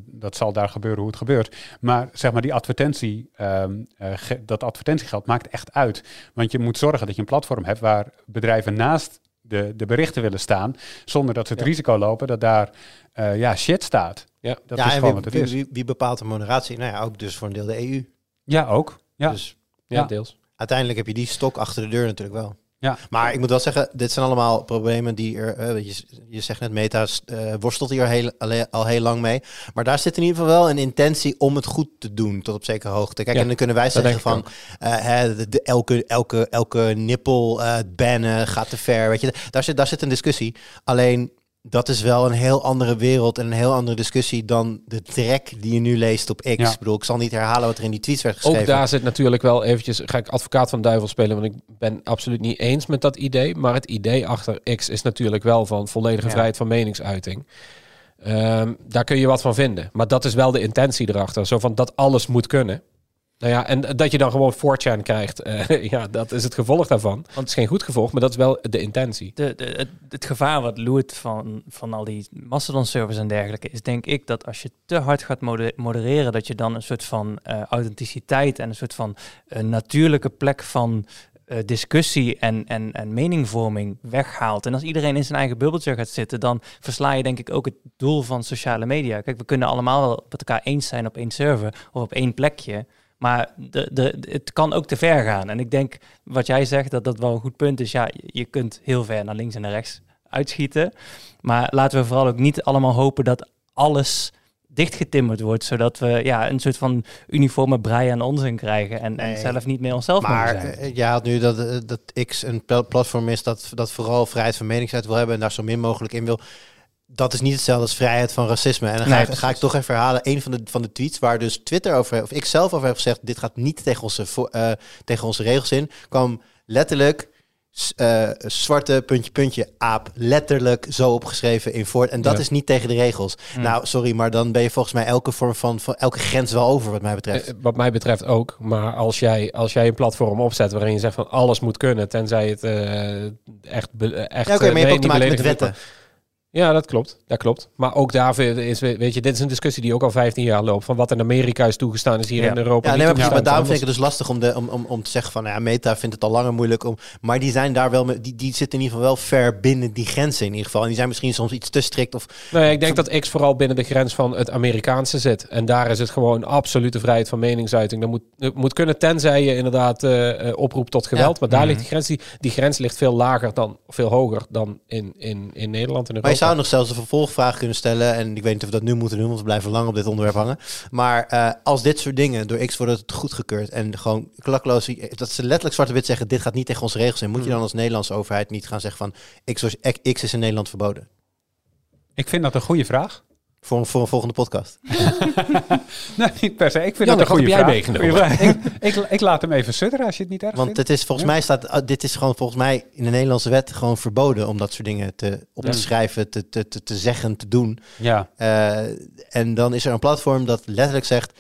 dat, zal daar gebeuren hoe het gebeurt. Maar zeg maar die advertentie, ehm, eh, dat advertentiegeld maakt echt uit. Want je moet zorgen dat je een platform hebt waar bedrijven naast de, de berichten willen staan, zonder dat ze het Ja. risico lopen dat daar eh, ja, shit staat. Ja. Dat ja, is en gewoon wie, wat het wie, is. wie, wie bepaalt de moderatie? Nou ja, ook dus voor een deel de EU. Ja, ook. Ja. Dus Ja, Ja. deels. uiteindelijk heb je die stok achter de deur natuurlijk wel. Ja. Maar ik moet wel zeggen, dit zijn allemaal problemen die er... eh, je, je zegt net, Meta eh, worstelt hier heel, al heel lang mee. Maar daar zit in ieder geval wel een intentie om het goed te doen tot op zekere hoogte. Kijk, Ja, en dan kunnen wij zeggen van... eh, hè, de, de- elke, elke, elke nippel bannen gaat te ver. Weet je, daar zit, daar zit een discussie. Alleen, dat is wel een heel andere wereld en een heel andere discussie dan de trek die je nu leest op X. Ja. Ik bedoel, ik zal niet herhalen wat er in die tweets werd geschreven. Ook daar zit natuurlijk wel eventjes, ga ik advocaat van de duivel spelen, want ik ben absoluut niet eens met dat idee. Maar het idee achter X is natuurlijk wel van volledige Ja. vrijheid van meningsuiting. Ehm, daar kun je wat van vinden. Maar dat is wel de intentie erachter. Zo van dat alles moet kunnen. Nou ja, en dat je dan gewoon 4chan krijgt. eh, ja, dat is het gevolg daarvan. Want het is geen goed gevolg, maar dat is wel de intentie. De, de, het, het gevaar wat loert van, van al die Mastodon-servers en dergelijke, is denk ik dat als je te hard gaat mode- modereren, dat je dan een soort van eh, authenticiteit en een soort van eh, natuurlijke plek van discussie en, en, en meningvorming weghaalt. En als iedereen in zijn eigen bubbeltje gaat zitten, dan versla je denk ik ook het doel van sociale media. Kijk, we kunnen allemaal wel met elkaar eens zijn op één server of op één plekje. Maar de, de, het kan ook te ver gaan. En ik denk, wat jij zegt, dat dat wel een goed punt is. Ja, je- kunt heel ver naar links en naar rechts uitschieten. Maar laten we vooral ook niet allemaal hopen dat alles dichtgetimmerd wordt. Zodat we ja, een soort van uniforme brei aan onzin krijgen. En, en zelf niet meer onszelf Maar mogen zijn. eh, je had nu dat, eh, dat X een pla- platform is dat, dat vooral vrijheid van meningsuiting wil hebben en daar zo min mogelijk in wil. Dat is niet hetzelfde als vrijheid van racisme. En dan ga, Nee, ik, ga ik toch even herhalen. Een van de, van de tweets waar dus Twitter over, of ik zelf over heb gezegd, dit gaat niet tegen onze, eh, tegen onze regels in, kwam letterlijk eh, zwarte puntje puntje aap letterlijk zo opgeschreven in voort. En dat Ja. is niet tegen de regels. Hm. Nou, sorry, maar dan ben je volgens mij elke vorm van, van elke grens wel over wat mij betreft. Eh, Wat mij betreft ook. Maar als jij, als jij een platform opzet waarin je zegt van alles moet kunnen, tenzij het echt, echt ja, oké, maar je hebt nee, ook te maken met wetten. Ja, dat klopt. Dat klopt. Maar ook daar is, weet je, dit is een discussie die ook al 15 jaar loopt. Van wat in Amerika is toegestaan, is hier Ja. in Europa Ja, niet nee, maar, maar daarom vind ik het dus lastig om, de, om, om, om te zeggen van, nou ja, Meta vindt het al langer moeilijk om, maar die zijn daar wel, die, die zitten in ieder geval wel ver binnen die grenzen in ieder geval. En die zijn misschien soms iets te strikt of, Nee, ik denk dat X vooral binnen de grens van het Amerikaanse zit. En daar is het gewoon absolute vrijheid van meningsuiting. Dat moet, het moet kunnen tenzij je inderdaad eh, eh, oproept tot geweld. Maar daar Mhm. ligt die grens. Die, die grens ligt veel lager dan, veel hoger dan in, in, in Nederland en Europa. Zou nog zelfs een vervolgvraag kunnen stellen, en ik weet niet of we dat nu moeten doen, want we blijven lang op dit onderwerp hangen. Maar eh, als dit soort dingen door X worden goedgekeurd en gewoon klakloos, dat ze letterlijk zwart op wit zeggen, dit gaat niet tegen onze regels in, moet je dan als Nederlandse overheid niet gaan zeggen van, X, X is in Nederland verboden? Ik vind dat een goede vraag. Voor, voor een volgende podcast. Nee, niet per se. Ik vind Jan, het een goede jij vraag. vraag. ik, ik, ik laat hem even sudderen als je het niet erg Want vindt. het is volgens mij staat, ah, dit is gewoon volgens mij in de Nederlandse wet gewoon verboden om dat soort dingen te, op te Ja. schrijven, te, te, te, te zeggen, te doen. Ja, Eh, en dan is er een platform dat letterlijk zegt: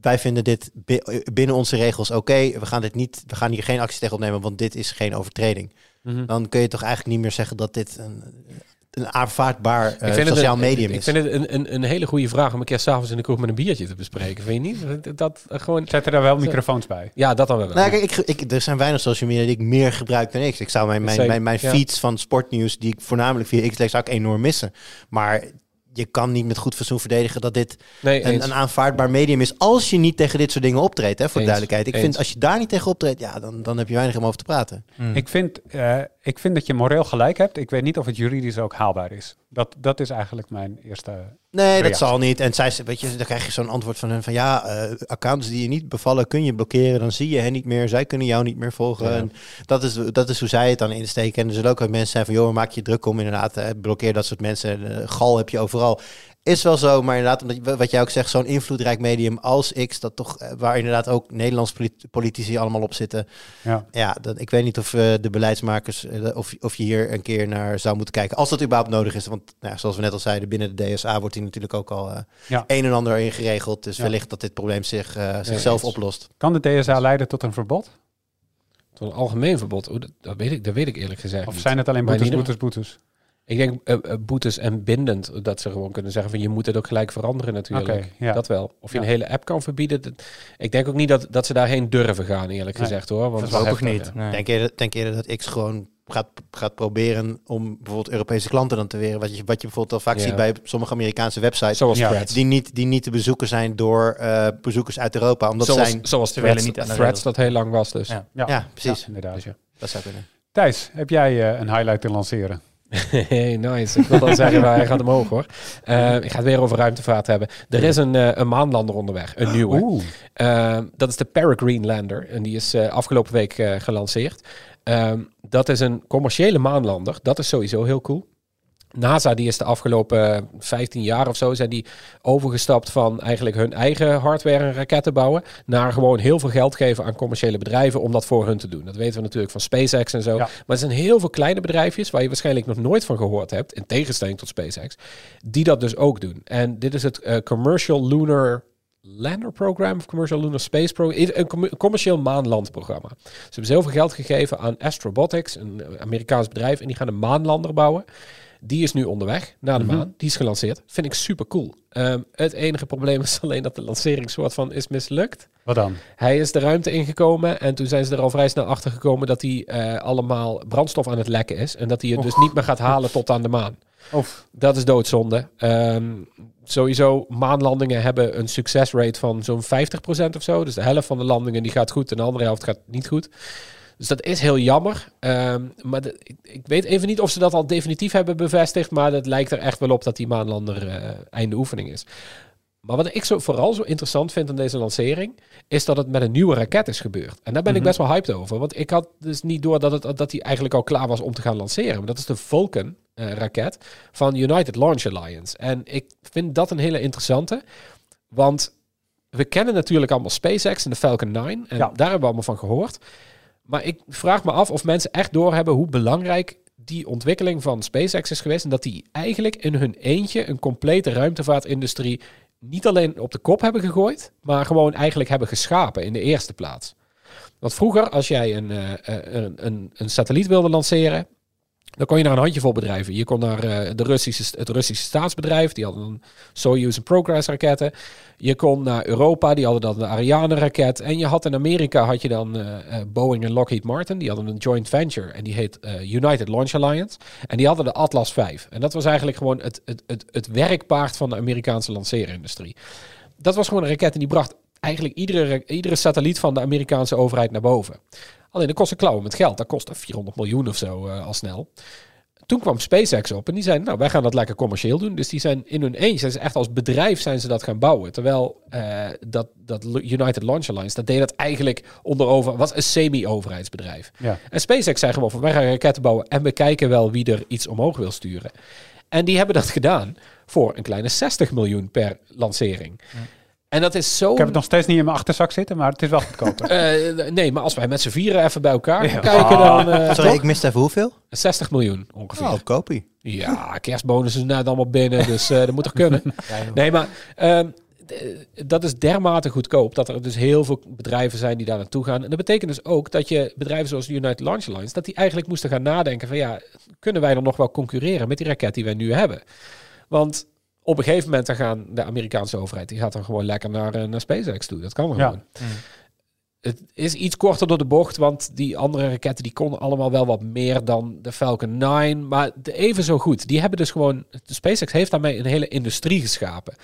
wij vinden dit bi- binnen onze regels oké. We gaan dit niet, we gaan hier geen actie tegen opnemen, want dit is geen overtreding. Mhm. Dan kun je toch eigenlijk niet meer zeggen dat dit een, een aanvaardbaar eh, Ik sociaal een- medium ik is. vind het een, een, een hele goede vraag om een keer s'avonds in de kroeg met een biertje te bespreken. Vind je niet? Dat, dat eh, gewoon... zet er daar wel microfoons bij. Ja, dat dan wel. Nou, kijk, ik, ik, er zijn weinig social media die ik meer gebruik dan X. Ik zou mijn, mijn, mijn, ja. feeds van sportnieuws, die ik voornamelijk via X lees, zou ik enorm missen. Maar je kan niet met goed fatsoen verdedigen dat dit nee, een, een aanvaardbaar medium is. Als je niet tegen dit soort dingen optreedt, hè, voor Eens, de duidelijkheid. Ik eens. vind als je daar niet tegen optreedt, ja, dan, dan heb je weinig om over te praten. Ik, vind, eh, ik vind dat je moreel gelijk hebt. Ik weet niet of het juridisch ook haalbaar is. Dat, dat is eigenlijk mijn eerste... Nee, dat zal niet. En zij, weet je, dan krijg je zo'n antwoord van hen van ja, eh, accounts die je niet bevallen kun je blokkeren. Dan zie je hen niet meer. Zij kunnen jou niet meer volgen. Ja. En dat is, dat is hoe zij het dan insteken. En er zullen ook mensen zijn van joh, maak je druk om inderdaad. eh, blokkeer dat soort mensen. Eh, gal heb je overal. Is wel zo, maar inderdaad, omdat, wat jij ook zegt, zo'n invloedrijk medium als X, dat toch, eh, waar inderdaad ook Nederlands polit- politici allemaal op zitten. Ja. Ja, dat, ik weet niet of eh, de beleidsmakers, eh, of, of je hier een keer naar zou moeten kijken. Als dat überhaupt nodig is. Want nou, ja, zoals we net al zeiden, binnen de DSA wordt hier natuurlijk ook al eh, Ja. een en ander in geregeld. Dus Ja. wellicht dat dit probleem zich, eh, zichzelf oplost. Kan de DSA leiden tot een verbod? Tot een algemeen verbod. Dat, dat, weet ik, dat weet ik eerlijk gezegd Of niet. zijn het alleen boetes, boetes, boetes? Ik denk eh, eh, boetes en bindend. Dat ze gewoon kunnen zeggen van je moet het ook gelijk veranderen natuurlijk. Ja. Dat wel. Of je Ja. een hele app kan verbieden. dat- ik denk ook niet dat, dat ze daarheen durven gaan eerlijk Nee, gezegd hoor. Want Voorlopig niet. Nee. Denk, eerder, denk eerder dat X gewoon gaat, gaat proberen om bijvoorbeeld Europese klanten dan te weren. Wat je, wat je bijvoorbeeld al vaak Ja. ziet bij sommige Amerikaanse websites. Zoals Ja. Die niet, die niet te bezoeken zijn door eh, bezoekers uit Europa. Omdat zoals, zijn... zoals Ze threads, niet aan threads dat heel lang was dus. Ja. Ja, Ja, precies. Ja, inderdaad. Dus ja. Dat zou kunnen. Thijs, heb jij een highlight te lanceren? Hey, nice. Ik wil dan zeggen, hij gaat omhoog hoor. Eh, ik ga het weer over ruimtevaart hebben. Er is een, eh, een maanlander onderweg, een nieuwe. Eh, dat is de Peregrine Lander. En die is afgelopen week gelanceerd. Ehm, dat is een commerciële maanlander. Dat is sowieso heel cool. NASA die is de afgelopen 15 jaar of zo zijn die overgestapt van eigenlijk hun eigen hardware en raketten bouwen naar gewoon heel veel geld geven aan commerciële bedrijven om dat voor hun te doen. Dat weten we natuurlijk van SpaceX en zo. Ja. Maar er zijn heel veel kleine bedrijfjes waar je waarschijnlijk nog nooit van gehoord hebt, in tegenstelling tot SpaceX, die dat dus ook doen. En dit is het eh, Commercial Lunar Lander Program of Commercial Lunar Space Program. Een com- commercieel maanlandprogramma. Ze hebben zoveel geld gegeven aan Astrobotics, een eh, Amerikaans bedrijf, en die gaan een maanlander bouwen. Die is nu onderweg naar de Mhm. maan. Die is gelanceerd. Vind ik super cool. Ehm, het enige probleem is alleen dat de lancering soort van is mislukt. Wat dan? Hij is de ruimte ingekomen en toen zijn ze er al vrij snel achter gekomen dat hij eh, allemaal brandstof aan het lekken is. En dat hij het dus niet meer gaat halen tot aan de maan. Of Dat is doodzonde. Ehm, sowieso, maanlandingen hebben een succesrate van zo'n 50% of zo. Dus de helft van de landingen die gaat goed en de andere helft gaat niet goed. Dus dat is heel jammer. Ehm, maar de- ik, ik weet even niet of ze dat al definitief hebben bevestigd. Maar het lijkt er echt wel op dat die maanlander eh, einde oefening is. Maar wat ik zo, vooral zo interessant vind aan deze lancering, is dat het met een nieuwe raket is gebeurd. En daar ben ik Mhm. best wel hyped over. Want ik had dus niet door dat, het, dat hij eigenlijk al klaar was om te gaan lanceren. Maar dat is de Vulcan eh, raket van United Launch Alliance. En ik vind dat een hele interessante. Want we kennen natuurlijk allemaal SpaceX en de Falcon 9. En Ja. daar hebben we allemaal van gehoord. Maar ik vraag me af of mensen echt doorhebben hoe belangrijk die ontwikkeling van SpaceX is geweest. En dat die eigenlijk in hun eentje een complete ruimtevaartindustrie niet alleen op de kop hebben gegooid, maar gewoon eigenlijk hebben geschapen in de eerste plaats. Want vroeger, als jij een, eh, eh, een, een, een satelliet wilde lanceren, dan kon je naar een handjevol bedrijven. Je kon naar eh, de Russische, het Russische staatsbedrijf, die hadden een Soyuz en Progress raketten. Je kon naar Europa, die hadden dan de Ariane raket. En je had in Amerika had je dan eh, eh, Boeing en Lockheed Martin, die hadden een joint venture en die heet United Launch Alliance. En die hadden de Atlas V. En dat was eigenlijk gewoon het, het, het, het werkpaard van de Amerikaanse lanceerindustrie. Dat was gewoon een raket en die bracht eigenlijk iedere, iedere satelliet van de Amerikaanse overheid naar boven. Alleen dat kostte klauwen met geld. Dat kostte 400 miljoen of zo eh, al snel. Toen kwam SpaceX op en die zeiden, nou wij gaan dat lekker commercieel doen. Dus die zijn in hun eentje, zijn ze echt als bedrijf zijn ze dat gaan bouwen. Terwijl eh, dat, dat United Launch Alliance, dat deed dat eigenlijk onderover, was een semi-overheidsbedrijf. ja. En SpaceX zei gewoon van wij gaan raketten bouwen en we kijken wel wie er iets omhoog wil sturen. En die hebben dat gedaan voor een kleine 60 miljoen per lancering. En dat is zo. Ik heb het nog steeds niet in mijn achterzak zitten, maar het is wel goedkoper. Eh, nee, maar als wij met z'n vieren even bij elkaar Ja. kijken, dan eh, Sorry, toch? ik miste even hoeveel? 60 miljoen ongeveer. Oh, kopie. Ja, kerstbonussen zijn net allemaal binnen, dus eh, dat moet toch kunnen. Nee, maar ehm, dat is dermate goedkoop dat er dus heel veel bedrijven zijn die daar naartoe gaan. En dat betekent dus ook dat je bedrijven zoals de United Launch Alliance, dat die eigenlijk moesten gaan nadenken van ja, kunnen wij er nog wel concurreren met die raket die wij nu hebben? Want op een gegeven moment dan gaan de Amerikaanse overheid, die gaat dan gewoon lekker naar, eh, naar SpaceX toe. Dat kan wel Ja. gewoon. Het is iets korter door de bocht, want die andere raketten die konden allemaal wel wat meer dan de Falcon 9, maar de even zo goed. Die hebben dus gewoon, de SpaceX heeft daarmee een hele industrie geschapen.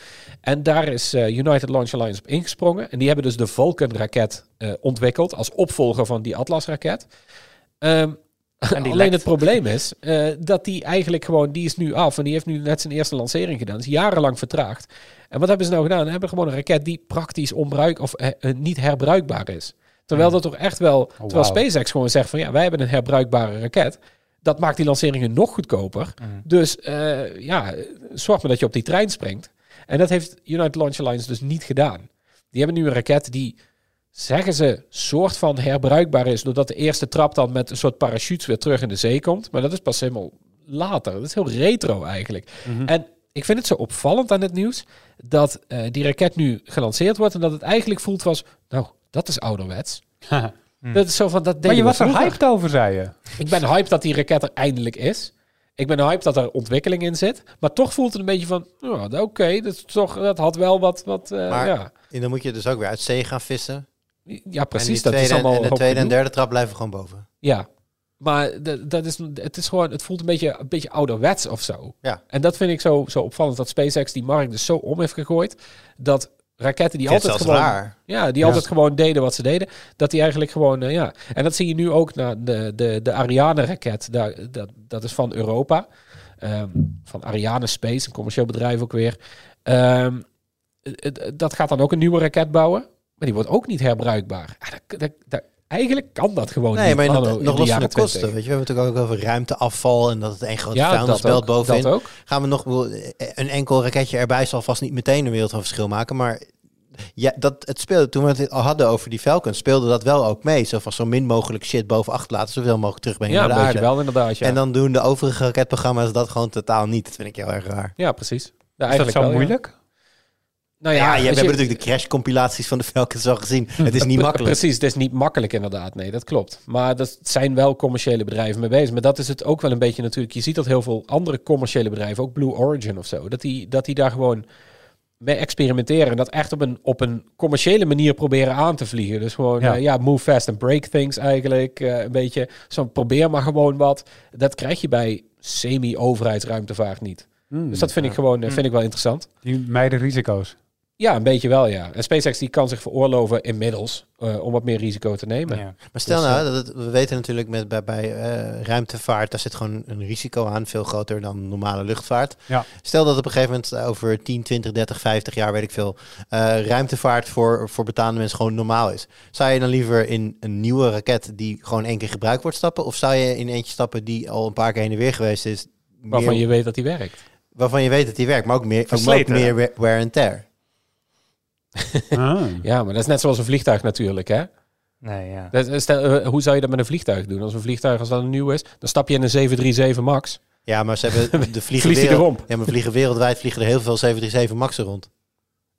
En daar is eh, United Launch Alliance op ingesprongen. En die hebben dus de Vulcan-raket eh, ontwikkeld als opvolger van die Atlas-raket. Ehm, die alleen lekt. het probleem is eh, dat die eigenlijk gewoon, die is nu af en die heeft nu net zijn eerste lancering gedaan. is jarenlang vertraagd. En wat hebben ze nou gedaan? Ze hebben gewoon een raket die praktisch onbruik of eh, eh, niet herbruikbaar is. Terwijl dat toch echt wel, terwijl wauw. SpaceX gewoon zegt van ja, wij hebben een herbruikbare raket. Dat maakt die lanceringen nog goedkoper. Dus eh, ja, zorg maar dat je op die trein springt. En dat heeft United Launch Alliance dus niet gedaan. Die hebben nu een raket die, zeggen ze, soort van herbruikbaar is. Doordat de eerste trap dan met een soort parachutes weer terug in de zee komt. Maar dat is pas helemaal later. Dat is heel retro eigenlijk. En ik vind het zo opvallend aan het nieuws dat eh, die raket nu gelanceerd wordt. En dat het eigenlijk voelt was, nou, dat is ouderwets. Dat is zo van, dat maar je was er hyped over, zei je. Ik ben hyped dat die raket er eindelijk is. Ik ben hyped dat er ontwikkeling in zit. Maar toch voelt het een beetje van, ja, oké, dat, is toch, dat had wel wat, wat eh, Maar- ja. En dan moet je dus ook weer uit zee gaan vissen. Ja, en precies. Dat tweede, is allemaal en de tweede en derde trap blijven gewoon boven. Ja, maar dat, dat is, het is gewoon, het voelt een beetje, een beetje ouderwets of zo. Ja. En dat vind ik zo, zo opvallend dat SpaceX die markt dus zo om heeft gegooid dat raketten die altijd gewoon, raar. ja, die Ja. altijd gewoon deden wat ze deden, dat die eigenlijk gewoon, eh, ja. En dat zie je nu ook naar de, de, de Ariane-raket. Daar, dat, dat is van Europa, Ehm, van Ariane Space, een commercieel bedrijf ook weer. Ehm, dat gaat dan ook een nieuwe raket bouwen, maar die wordt ook niet herbruikbaar. Ja, dat, dat, dat- eigenlijk kan dat gewoon Nee, niet. maar nog, los van de kosten. 20. Weet je, we hebben het natuurlijk ook over ruimteafval en dat het een grote Ja, vuilnisbelt bovenin. dat ook. Gaan we nog wel- een enkel raketje erbij zal vast niet meteen een wereld van verschil maken, maar ja, dat het speelde toen we het al hadden over die Falcons, speelde dat wel ook mee. Zo van zo min mogelijk shit boven achter laten, zoveel mogelijk terugbrengen Ja, naar een de aarde. wel inderdaad. Ja, En dan doen de overige raketprogramma's dat gewoon totaal niet. Dat vind ik heel erg raar. ja precies. Ja, Is dat eigenlijk zo wel, ja. moeilijk? Nou Ja, ja, je, we hebben natuurlijk de crash-compilaties van de Falcons al gezien. Het is niet makkelijk. Precies, het is niet makkelijk inderdaad. Nee, dat klopt. Maar dat zijn wel commerciële bedrijven mee bezig. Maar dat is het ook wel een beetje natuurlijk. Je ziet dat heel veel andere commerciële bedrijven, ook Blue Origin of zo, dat die, dat die daar gewoon mee experimenteren. En dat echt op een, op een commerciële manier proberen aan te vliegen. Dus gewoon, Ja. ja, ja move fast and break things eigenlijk. Eh, een beetje zo probeer maar gewoon wat. Dat krijg je bij semi-overheidsruimtevaart niet. Hmm. Dus dat vind ik gewoon eh, vind ik wel interessant. Die mijden risico's. Ja, een beetje wel, ja. En SpaceX die kan zich veroorloven inmiddels eh, om wat meer risico te nemen. Ja. Maar stel Dus, nou, dat het- we weten natuurlijk met, bij, bij eh, ruimtevaart, daar zit gewoon een risico aan, veel groter dan normale luchtvaart. Ja. Stel dat op een gegeven moment eh, over 10, 20, 30, 50 jaar, weet ik veel, eh, ruimtevaart voor, voor betaande mensen gewoon normaal is. Zou je dan liever in een nieuwe raket die gewoon één keer gebruikt wordt stappen? Of zou je in eentje stappen die al een paar keer heen en weer geweest is? Waarvan meer- je weet dat die werkt. waarvan je weet dat die werkt, maar ook meer, ook meer we- wear and tear. Ah. Ja, maar dat is net zoals een vliegtuig natuurlijk, hè? Nee, ja. Dat, stel, eh, hoe zou je dat met een vliegtuig doen? Als een vliegtuig, als dat een nieuw is, dan stap je in een 737 MAX. Ja, maar ze hebben de vliegen, wereld- erom? ja, maar vliegen wereldwijd vliegen er heel veel 737 Max'en rond.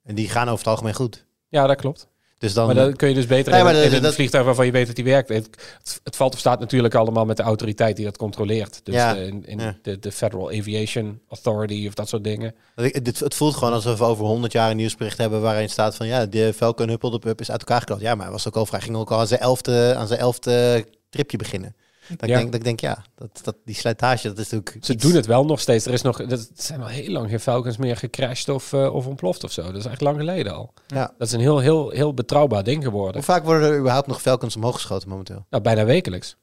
En die gaan over het algemeen goed. Ja, dat klopt. Dus dan, Maar dan kun je dus beter Nee, in, maar een- dat- in een dat- vliegtuig waarvan je weet dat die werkt. Het, het, het valt of staat natuurlijk allemaal met de autoriteit die dat controleert. Dus Ja, de, in, in ja. de, de Federal Aviation Authority of dat soort dingen. dit, het voelt gewoon alsof we over 100 jaar een nieuwsbericht hebben waarin staat van ja, de Falcon Huppel de Pup is uit elkaar geklapt. Ja, maar hij was ook al vrij, ging ook al aan zijn elfde, aan zijn elfde tripje beginnen. Dat Ja. ik denk, dat ik denk, ja, dat, dat, die slijtage, dat is natuurlijk Ze iets- doen het wel nog steeds. Er is nog, dat zijn al heel lang geen Falcons meer gecrashed of, eh, of ontploft of zo. Dat is echt lang geleden al. Ja. Dat is een heel, heel, heel betrouwbaar ding geworden. Hoe vaak worden er überhaupt nog Falcons omhoog geschoten momenteel? Nou, bijna wekelijks.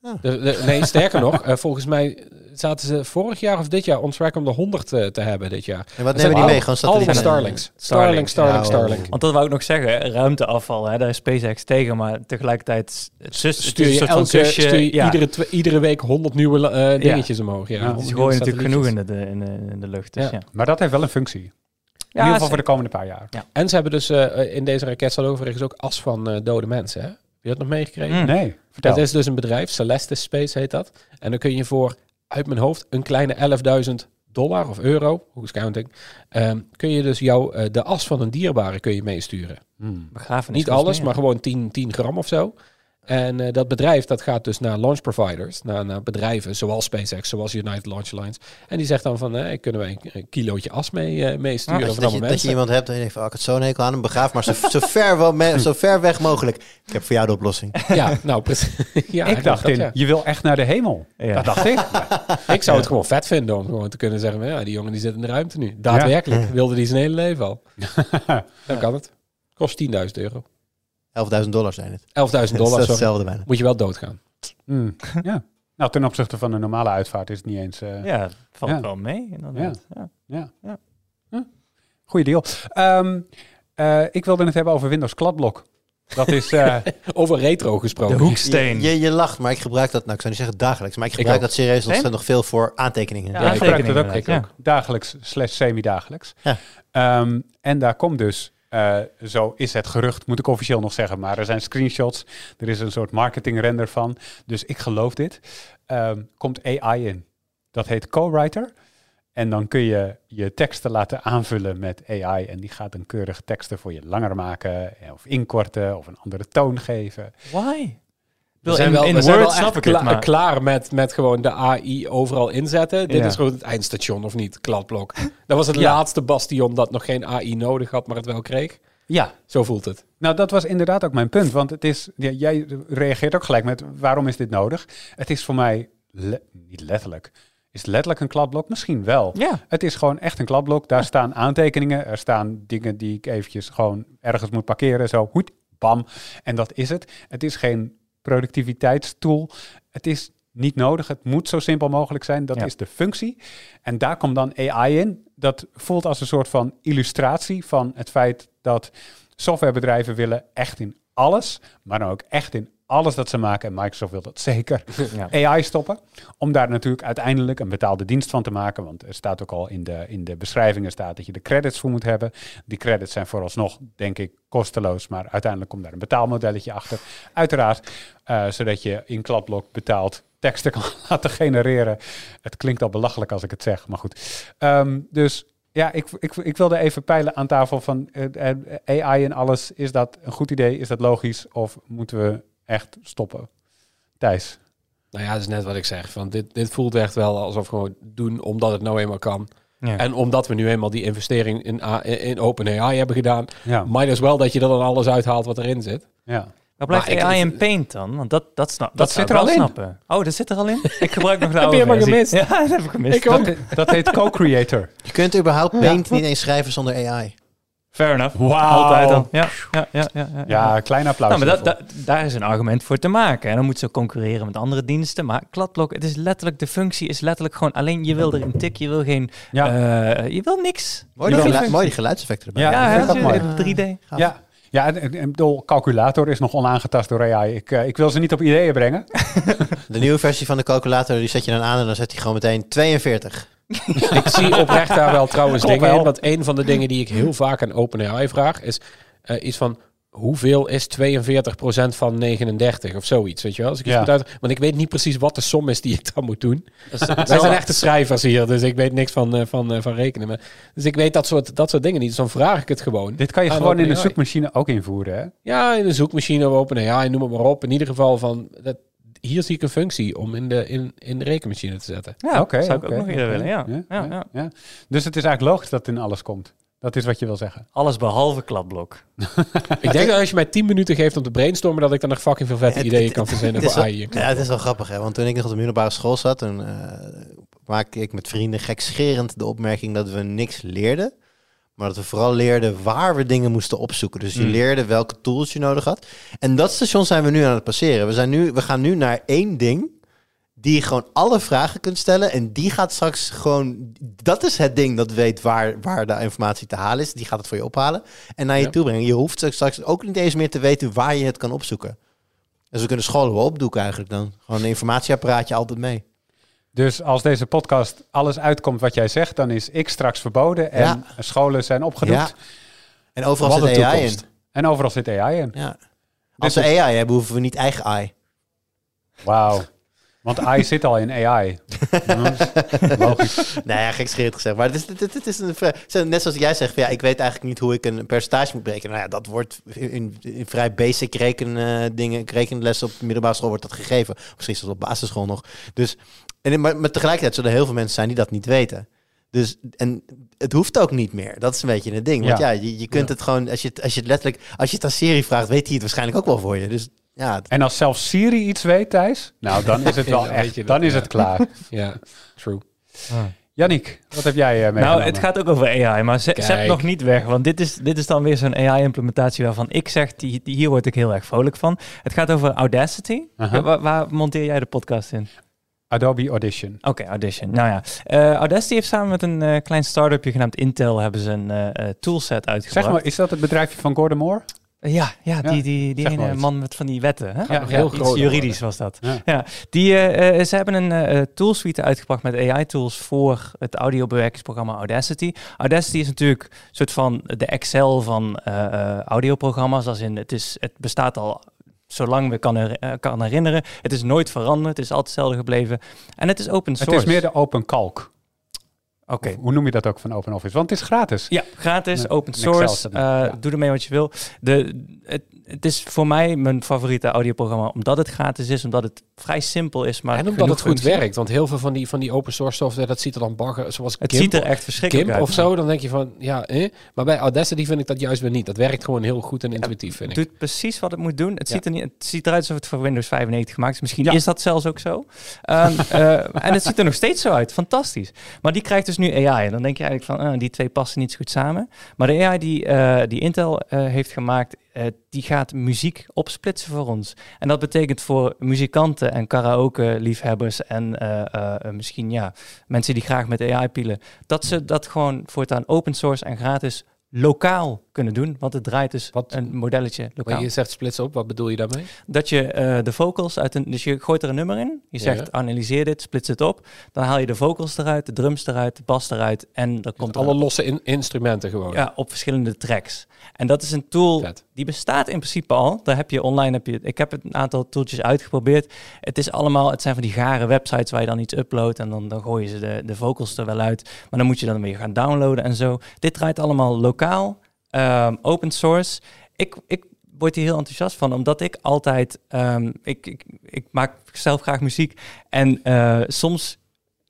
Ja. De- de- nee, sterker nog, eh, volgens mij zaten ze vorig jaar of dit jaar on track om de 100 te, te hebben dit jaar. En wat nemen die mee? Gewoon satellieten? Starlinks. Starlink, Starlink, Ja, Starlink. oh. Want dat wou ik nog zeggen, ruimteafval, hè, daar is SpaceX tegen, maar tegelijkertijd het zus, het is Stuur een je, elke, zusje, stuur je ja, iedere, iedere week 100 nieuwe eh, dingetjes omhoog. Ja, Ja, 100 je nieuwe gooit natuurlijk genoeg in de, in de, in de lucht. Dus Ja. ja. Maar dat heeft wel een functie. In Ja, ieder geval voor de komende paar jaar. En ze hebben dus eh, in deze raket staat overigens ook as van eh, dode mensen. Hè? Heb je dat nog meegekregen? Mm. Nee, vertel. Dat is dus een bedrijf, Celestis Space heet dat. En dan kun je voor, uit mijn hoofd, een kleine 11.000 dollar of euro, hoe is counting, ehm, kun je dus jou, eh, de as van een dierbare kun je meesturen. Begrafenis Niet kost alles, meer. maar gewoon 10, 10 gram of zo. En eh, dat bedrijf dat gaat dus naar launch providers, naar, naar bedrijven zoals SpaceX, zoals United Launch Alliance. En die zegt dan van, eh, kunnen wij een, een kilootje as mee, eh, meesturen Dat, van dat, je, dat je iemand hebt en je denkt van, oh, ik had zo'n hekel aan hem, begraaf maar zo, zo, ver, wel me- zo ver weg mogelijk. Ik heb voor jou de oplossing. Ja, nou precies. ja, ik dacht dat, in, ja. je wil echt naar de hemel. Ja. Dat dacht ik. Ik zou het gewoon vet vinden om gewoon te kunnen zeggen, van, ja, die jongen die zit in de ruimte nu. Daadwerkelijk, wilde die zijn hele leven al. Dan kan het. Kost 10.000 euro. 11.000 dollar zijn het. 11.000 Dat is dollar, hetzelfde bijna. Moet je wel doodgaan. Hmm. Ja. Nou, ten opzichte van een normale uitvaart is het niet eens... eh, Ja, valt Ja. wel mee. inderdaad. Ja. Ja. Ja. Ja. Goeie deal. Ehm, eh, ik wilde het hebben over Windows Kladblok. Dat is... eh, Over retro De gesproken. hoeksteen. Je, je, je lacht, maar ik gebruik dat, nou ik zou niet zeggen dagelijks, maar ik gebruik dat serieus Nee? nog, nog veel voor aantekeningen. Ja, Ja, ik gebruik het ook. Ik ook. Dagelijks slash semi-dagelijks. Ja. Ehm, en daar komt dus, eh, zo is het gerucht, moet ik officieel nog zeggen, maar er zijn screenshots. Er is een soort marketing render van. Dus ik geloof dit. Ehm, komt AI in. Dat heet Co-Writer. En dan kun je je teksten laten aanvullen met AI. En die gaat dan keurig teksten voor je langer maken. eh, Of inkorten. Of een andere toon geven. Why? We zijn in, wel, in we zijn Word wel echt kla- het, klaar met, met gewoon de AI overal inzetten. Dit Ja. is gewoon het eindstation, of niet? Kladblok. Dat was het Ja. laatste bastion dat nog geen AI nodig had, maar het wel kreeg. Ja, Zo voelt het. Nou, dat was inderdaad ook mijn punt. Want het is, ja, jij reageert ook gelijk met waarom is dit nodig? Het is voor mij le- niet letterlijk. Is letterlijk een kladblok? Misschien wel. Ja, Het is gewoon echt een kladblok. Daar staan aantekeningen. Er staan dingen die ik eventjes gewoon ergens moet parkeren. Zo, hoed, bam. En dat is het. Het is geen productiviteitstool. Het is niet nodig. Het moet zo simpel mogelijk zijn. Dat Ja. is de functie. En daar komt dan AI in. Dat voelt als een soort van illustratie van het feit dat softwarebedrijven willen echt in alles, maar dan ook echt in alles dat ze maken, en Microsoft wil dat zeker, ja. AI stoppen. Om daar natuurlijk uiteindelijk een betaalde dienst van te maken. Want er staat ook al in de, in de beschrijvingen staat dat je de credits voor moet hebben. Die credits zijn vooralsnog, denk ik, kosteloos. Maar uiteindelijk komt daar een betaalmodelletje achter. Uiteraard, eh, zodat je in kladblok betaald teksten kan laten genereren. Het klinkt al belachelijk als ik het zeg, maar goed. Ehm, dus ja, ik, ik, ik wilde even peilen aan tafel van eh, eh, AI en alles. Is dat een goed idee? Is dat logisch? Of moeten we echt stoppen? Thijs? Nou ja, dat is net wat ik zeg. Van dit, dit voelt echt wel alsof we gewoon doen omdat het nou eenmaal kan. Ja. En omdat we nu eenmaal die investering in, A- in OpenAI hebben gedaan, Ja. might as wel dat je er dan alles uithaalt wat erin zit. ja. Maar blijft Maar ik- AI in Paint dan? Want dat, dat, snap, dat, zit er al in. snappen. Oh, dat zit er al in? Ik gebruik nog de Heb je gemist? Ja, dat heb ik gemist. Ik ook. Dat, dat heet co-creator. Je kunt überhaupt Paint niet eens schrijven zonder AI. Fair enough. Wauw. Altijd dan. Ja, ja, ja, ja, ja. Ja, klein applaus. Nou, maar dat, dat- daar is een argument voor te maken. En dan moet ze concurreren met andere diensten. Maar kladblok, het is letterlijk, de functie is letterlijk gewoon alleen je wil er een tik, je wil geen, ja. eh, je wil niks. Mooi, Je die, wil gelu- geen mooi die geluidseffecten erbij. Ja, ja, mooi. 3D. ja. Ja, en, bedoel, calculator is nog onaangetast door AI. Ik, eh, ik wil ze niet op ideeën brengen. De nieuwe versie van de calculator, die zet je dan aan en dan zet hij gewoon meteen 42. Ik zie oprecht daar wel trouwens Klopt dingen wel. in. Want een van de dingen die ik heel vaak aan OpenAI vraag is eh, iets van hoeveel is 42% van 39 of zoiets, weet je wel? Als ik Ja. uit, want ik weet niet precies wat de som is die ik dan moet doen. Wij zijn echte schrijvers hier, dus ik weet niks van, eh, van, eh, van rekenen. Maar, dus ik weet dat soort, dat soort dingen niet. Dus dan vraag ik het gewoon. Dit kan je aan gewoon in een zoekmachine ook invoeren. Hè? Ja, in een zoekmachine of OpenAI, noem het maar op. In ieder geval van, dat, hier zie ik een functie om in de, in, in de rekenmachine te zetten. Ja, Oké, zou ik ook nog eerder willen. Ja. Ja, ja, ja. Dus het is eigenlijk logisch dat het in alles komt. Dat is wat je wil zeggen. Alles behalve kladblok. Ik denk dat als je mij 10 minuten geeft om te brainstormen, dat ik dan nog fucking veel vette ideeën kan verzinnen voor AI. ja, het is wel grappig, hè? want toen ik nog op de middelbare school zat, toen eh, maakte ik met vrienden gekscherend de opmerking dat we niks leerden. Maar dat we vooral leerden waar we dingen moesten opzoeken. Dus je Mm. leerde welke tools je nodig had. En dat station zijn we nu aan het passeren. We, zijn nu, we gaan nu naar één ding die gewoon alle vragen kunt stellen. En die gaat straks gewoon... Dat is het ding dat weet waar, waar de informatie te halen is. Die gaat het voor je ophalen en naar je Ja. toe brengen. Je hoeft straks ook niet eens meer te weten waar je het kan opzoeken. Dus we kunnen scholen wel opdoeken eigenlijk dan. Gewoon een informatieapparaatje altijd mee. Dus als deze podcast alles uitkomt wat jij zegt, dan is X straks verboden en Ja. scholen zijn opgedoekt. Ja. En overal Wat zit AI in. En overal zit AI in. Ja. Als we AI hebben, hoeven we niet eigen AI. Wauw. Want AI zit al in AI. Logisch. Nou ja, gekscherend gezegd. Maar het is, het, het- het is een, net zoals jij zegt, van, ja, ik weet eigenlijk niet hoe ik een percentage moet berekenen. Nou ja, dat wordt in, in vrij basic reken, eh, dingen, rekenles op de middelbare school wordt dat gegeven. Misschien zelfs op basisschool nog. Dus, en, maar, maar tegelijkertijd zullen er heel veel mensen zijn die dat niet weten. Dus, en het hoeft ook niet meer. Dat is een beetje het ding. Want ja, Ja. je, je kunt het gewoon, als je, het- als je het letterlijk, als je het aan Siri vraagt, weet hij het waarschijnlijk ook wel voor je. Dus ja, het- En als zelfs Siri iets weet, Thijs, nou dan is het wel Ja, echt, dan is ja. het klaar. Ja, true. Yannick, wat heb jij eh Nou, meegenomen? het gaat ook over AI, maar zet, nog niet weg. Want dit is, dit is dan weer zo'n AI-implementatie waarvan ik zeg, die, die, hier word ik heel erg vrolijk van. Het gaat over Audacity. Waar, waar monteer jij de podcast in? Adobe Audition. Oké, Audition. Nou ja, eh, Audacity heeft samen met een eh, klein start-upje genaamd Intel hebben ze een eh, eh, toolset uitgebracht. Zeg maar, is dat het bedrijfje van Gordon Moore? Ja, ja, Ja, die, die, die ene man met van die wetten. Hè? Ja, heel iets groot juridisch was dat. Ja. Ja, die, ze hebben een toolsuite uitgebracht met AI-tools voor het audiobewerkingsprogramma Audacity. Audacity is natuurlijk een soort van de Excel van eh, eh, audioprogramma's. Als in, het, is, het bestaat al zolang we kan, her- eh, kan herinneren. Het is nooit veranderd, het is altijd hetzelfde gebleven. En het is open source. Het is meer de open kalk. Oké. Hoe noem je dat ook van Open Office? Want het is gratis. Ja, gratis, open source. eh, ja. Doe ermee wat je wil. De, het, het is voor mij mijn favoriete audioprogramma, omdat het gratis is, omdat het vrij simpel is. Maar en omdat het goed werkt. Want heel veel van die, van die open source software, dat ziet er dan bagger, zoals Het Gimp, ziet er echt verschrikkelijk Gimp uit. of zo. Dan denk je van, ja, eh. Maar bij Audacity vind ik dat juist weer niet. Dat werkt gewoon heel goed en intuïtief, vind Het ik. doet precies wat het moet doen. Het, Ja. ziet, er niet, het ziet eruit alsof het voor Windows 95 gemaakt is. Misschien Ja. is dat zelfs ook zo. Ehm, eh, en het ziet er nog steeds zo uit. Fantastisch. Maar die krijgt dus nu AI. En dan denk je eigenlijk van, ah, die twee passen niet zo goed samen. Maar de AI die, eh, die Intel eh, heeft gemaakt, eh, die gaat muziek opsplitsen voor ons. En dat betekent voor muzikanten en karaoke-liefhebbers en eh, eh, misschien ja, mensen die graag met AI pielen, dat ze dat gewoon voortaan open source en gratis lokaal kunnen doen. Want het draait dus Wat- een modelletje lokaal. Maar je zegt splitsen op, wat bedoel je daarmee? Dat je eh, de vocals uit een... Dus je gooit er een nummer in. Je Ja. zegt analyseer dit, splits het op. Dan haal je de vocals eruit, de drums eruit, de bas eruit. En dan komt Alle losse in- instrumenten gewoon. ja, op verschillende tracks. En dat is een tool Vet. die bestaat in principe al. Daar heb je online, heb je, ik heb een aantal tooltjes uitgeprobeerd. Het is allemaal, het zijn van die gare websites waar je dan iets uploadt en dan, dan gooien ze de, de vocals er wel uit. Maar dan moet je dan weer gaan downloaden en zo. Dit draait allemaal lokaal, ehm, open source. Ik, ik word hier heel enthousiast van, omdat ik altijd, ehm, ik, ik, ik maak zelf graag muziek en eh, soms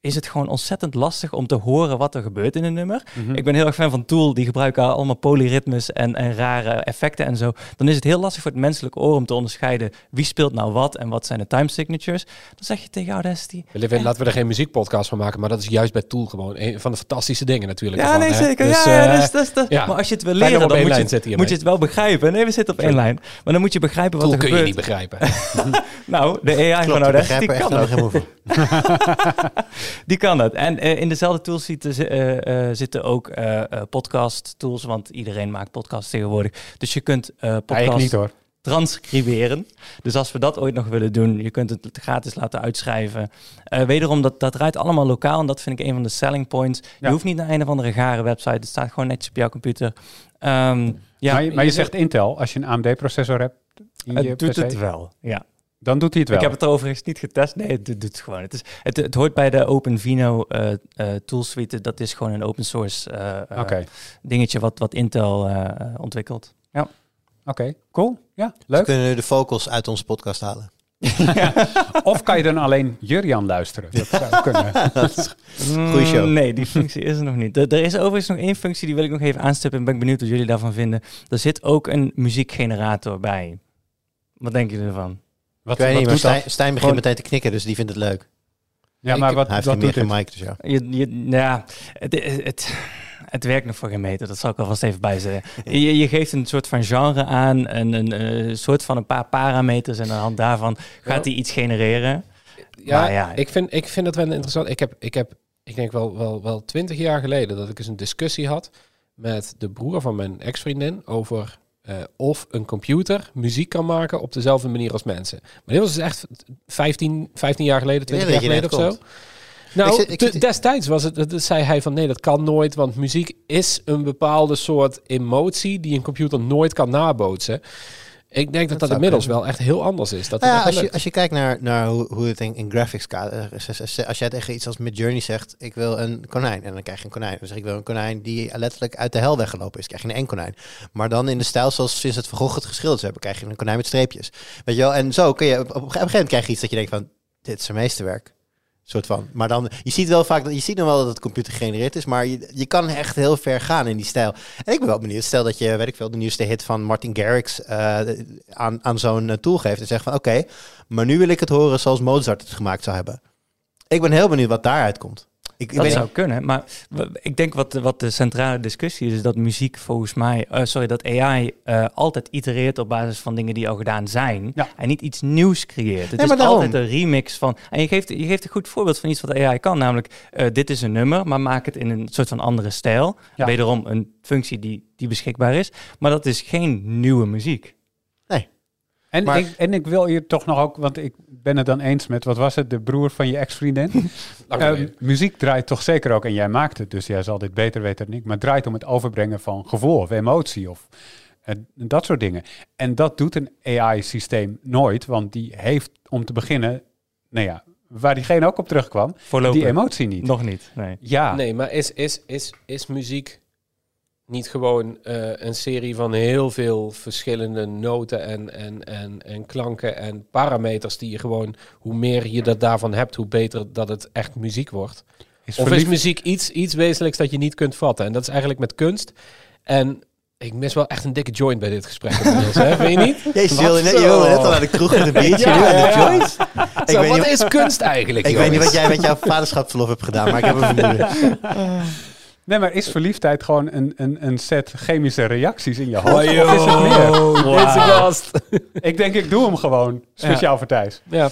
is het gewoon ontzettend lastig om te horen wat er gebeurt in een nummer. Mhm. Ik ben heel erg fan van Tool. Die gebruiken allemaal polyritmes en, en rare effecten en zo. Dan is het heel lastig voor het menselijke oor om te onderscheiden wie speelt nou wat en wat zijn de time signatures. Dan zeg je tegen Audacity. We leven- Laten we er geen muziekpodcast van maken, maar dat is juist bij Tool gewoon een van de fantastische dingen natuurlijk. Ja, ervan, nee, zeker. Dus, ja, ja, eh, dus, dus, ja. Maar als je het wil leren, dan moet je, het, zitten hiermee. moet je het wel begrijpen. Nee, we zitten op één lijn. Maar dan moet je begrijpen wat Tool er kun je gebeurt. niet begrijpen. Nou, de AI Klopt, van Audacity kan dat. Die kan dat. En eh, in dezelfde tools zitten, eh, eh, zitten ook podcast tools, want iedereen maakt podcasts tegenwoordig. Dus je kunt podcasts niet hoor. transcriberen. Dus als we dat ooit nog willen doen, je kunt het gratis laten uitschrijven. Wederom, dat, dat draait allemaal lokaal en dat vind ik een van de selling points. Ja. Je hoeft niet naar een of andere gare website, het staat gewoon netjes op jouw computer. Ehm, ja, maar je, maar je zegt Intel, als je een AMD-processor hebt in je het doet PC, het wel. Ja. Dan doet hij het wel. Ik heb het er overigens niet getest. Nee, het doet, het gewoon. Het, is, het, het hoort bij de OpenVINO eh eh toolsuite. Dat is gewoon een open source eh, dingetje wat, wat Intel ontwikkelt. oké, cool. Ja, leuk. kunnen de vocals uit onze podcast halen. Of kan je dan alleen Jurjan luisteren? Dat zou kunnen. Goeie show. Mm, Nee, die functie is er nog niet. Er, er is overigens nog één functie, die wil ik nog even aanstippen. En ben ik benieuwd wat jullie daarvan vinden. Er zit ook een muziekgenerator bij. Wat denken jullie ervan? Wat, Ik weet wat niet, maar dat? Stijn, Stijn begint Gewoon- meteen te knikken, dus die vindt het leuk. Ja, maar wat, Hij heeft wat geen meer doet mic, dus ja. Je, je, nou ja, het, het, het werkt nog voor geen meter, dat zal ik alvast even bijzeggen. Je, je geeft een soort van genre aan, een, een, eh, soort van een paar parameters en aan de hand daarvan gaat hij iets genereren. Ja, Maar ja, ik, vind, ik vind het wel interessant. Ik heb, ik heb, ik denk wel, wel, wel twintig jaar geleden dat ik eens een discussie had met de broer van mijn ex-vriendin over eh, of een computer muziek kan maken op dezelfde manier als mensen. Maar dit was dus echt 15, 15 jaar geleden, 20 dat jaar geleden of zo. Nou, Ik zit- ik te- zit- destijds was het, dat zei hij van nee, dat kan nooit, want muziek is een bepaalde soort emotie die een computer nooit kan nabootsen. Ik denk dat dat, inmiddels kunnen. wel echt heel anders is. Dat Nou ja, het als, je, als je kijkt naar, naar hoe, hoe het in, in graphics gaat. eh, Als jij tegen iets als Midjourney zegt, ik wil een konijn. En dan krijg je een konijn. Dan zeg ik, wil een konijn die letterlijk uit de hel weggelopen is. krijg je een eng konijn. Maar dan in de stijl zoals Vincent van Gogh het geschilderd hebben, krijg je een konijn met streepjes. Weet je wel? En zo kun je, op, op een gegeven moment krijg je iets dat je denkt van, dit is zijn meesterwerk. Soort van. Maar dan, je ziet wel vaak, dat je ziet nog wel dat het computer gegenereerd is, maar je, je kan echt heel ver gaan in die stijl. En ik ben wel benieuwd, stel dat je, weet ik veel, de nieuwste hit van Martin Garrix eh, aan, aan zo'n eh, tool geeft en zegt van, oké, maar nu wil ik het horen zoals Mozart het gemaakt zou hebben. Ik ben heel benieuwd wat daaruit komt. Ik, dat weet zou kunnen, maar ik denk wat, wat de centrale discussie is, is dat muziek volgens mij, eh, sorry, dat AI eh, altijd itereert op basis van dingen die al gedaan zijn Ja. en niet iets nieuws creëert. Het Nee, is daarom. altijd een remix van, en je geeft, je geeft een goed voorbeeld van iets wat AI kan, namelijk eh, dit is een nummer, maar maak het in een soort van andere stijl. Ja. Wederom een functie die, die beschikbaar is, maar dat is geen nieuwe muziek. En, Maar- ik, en ik wil hier toch nog ook, want ik ben het dan eens met, wat was het, de broer van je ex-vriendin? Ehm, muziek draait toch zeker ook, en jij maakt het, dus jij zal dit beter weten dan ik, maar draait om het overbrengen van gevoel of emotie of dat soort dingen. En dat doet een AI-systeem nooit, want die heeft om te beginnen, nou ja, waar diegene ook op terugkwam, Voorlopig die emotie niet. nog niet. Nee. Ja, Nee, maar is, is, is, is muziek niet gewoon eh, een serie van heel veel verschillende noten en, en, en, en klanken en parameters die je gewoon, hoe meer je dat daarvan hebt, hoe beter dat het echt muziek wordt? is Of is muziek iets, iets wezenlijks dat je niet kunt vatten? En dat is eigenlijk met kunst. En ik mis wel echt een dikke joint bij dit gesprek. hè? Vind je niet? Jezus, je wilde net, je wilde net al naar de kroeg met een biertje. Ja, ja, ja. Ik Zo, weet wat niet- is kunst eigenlijk? Ik weet niet wat jij met jouw vaderschapsverlof hebt gedaan, maar ik heb een vermoeden. Nee, maar is verliefdheid gewoon een, een, een set chemische reacties in je hoofd? Oh, of is het meer? Ik denk, ik doe hem gewoon speciaal voor Thijs. Ja.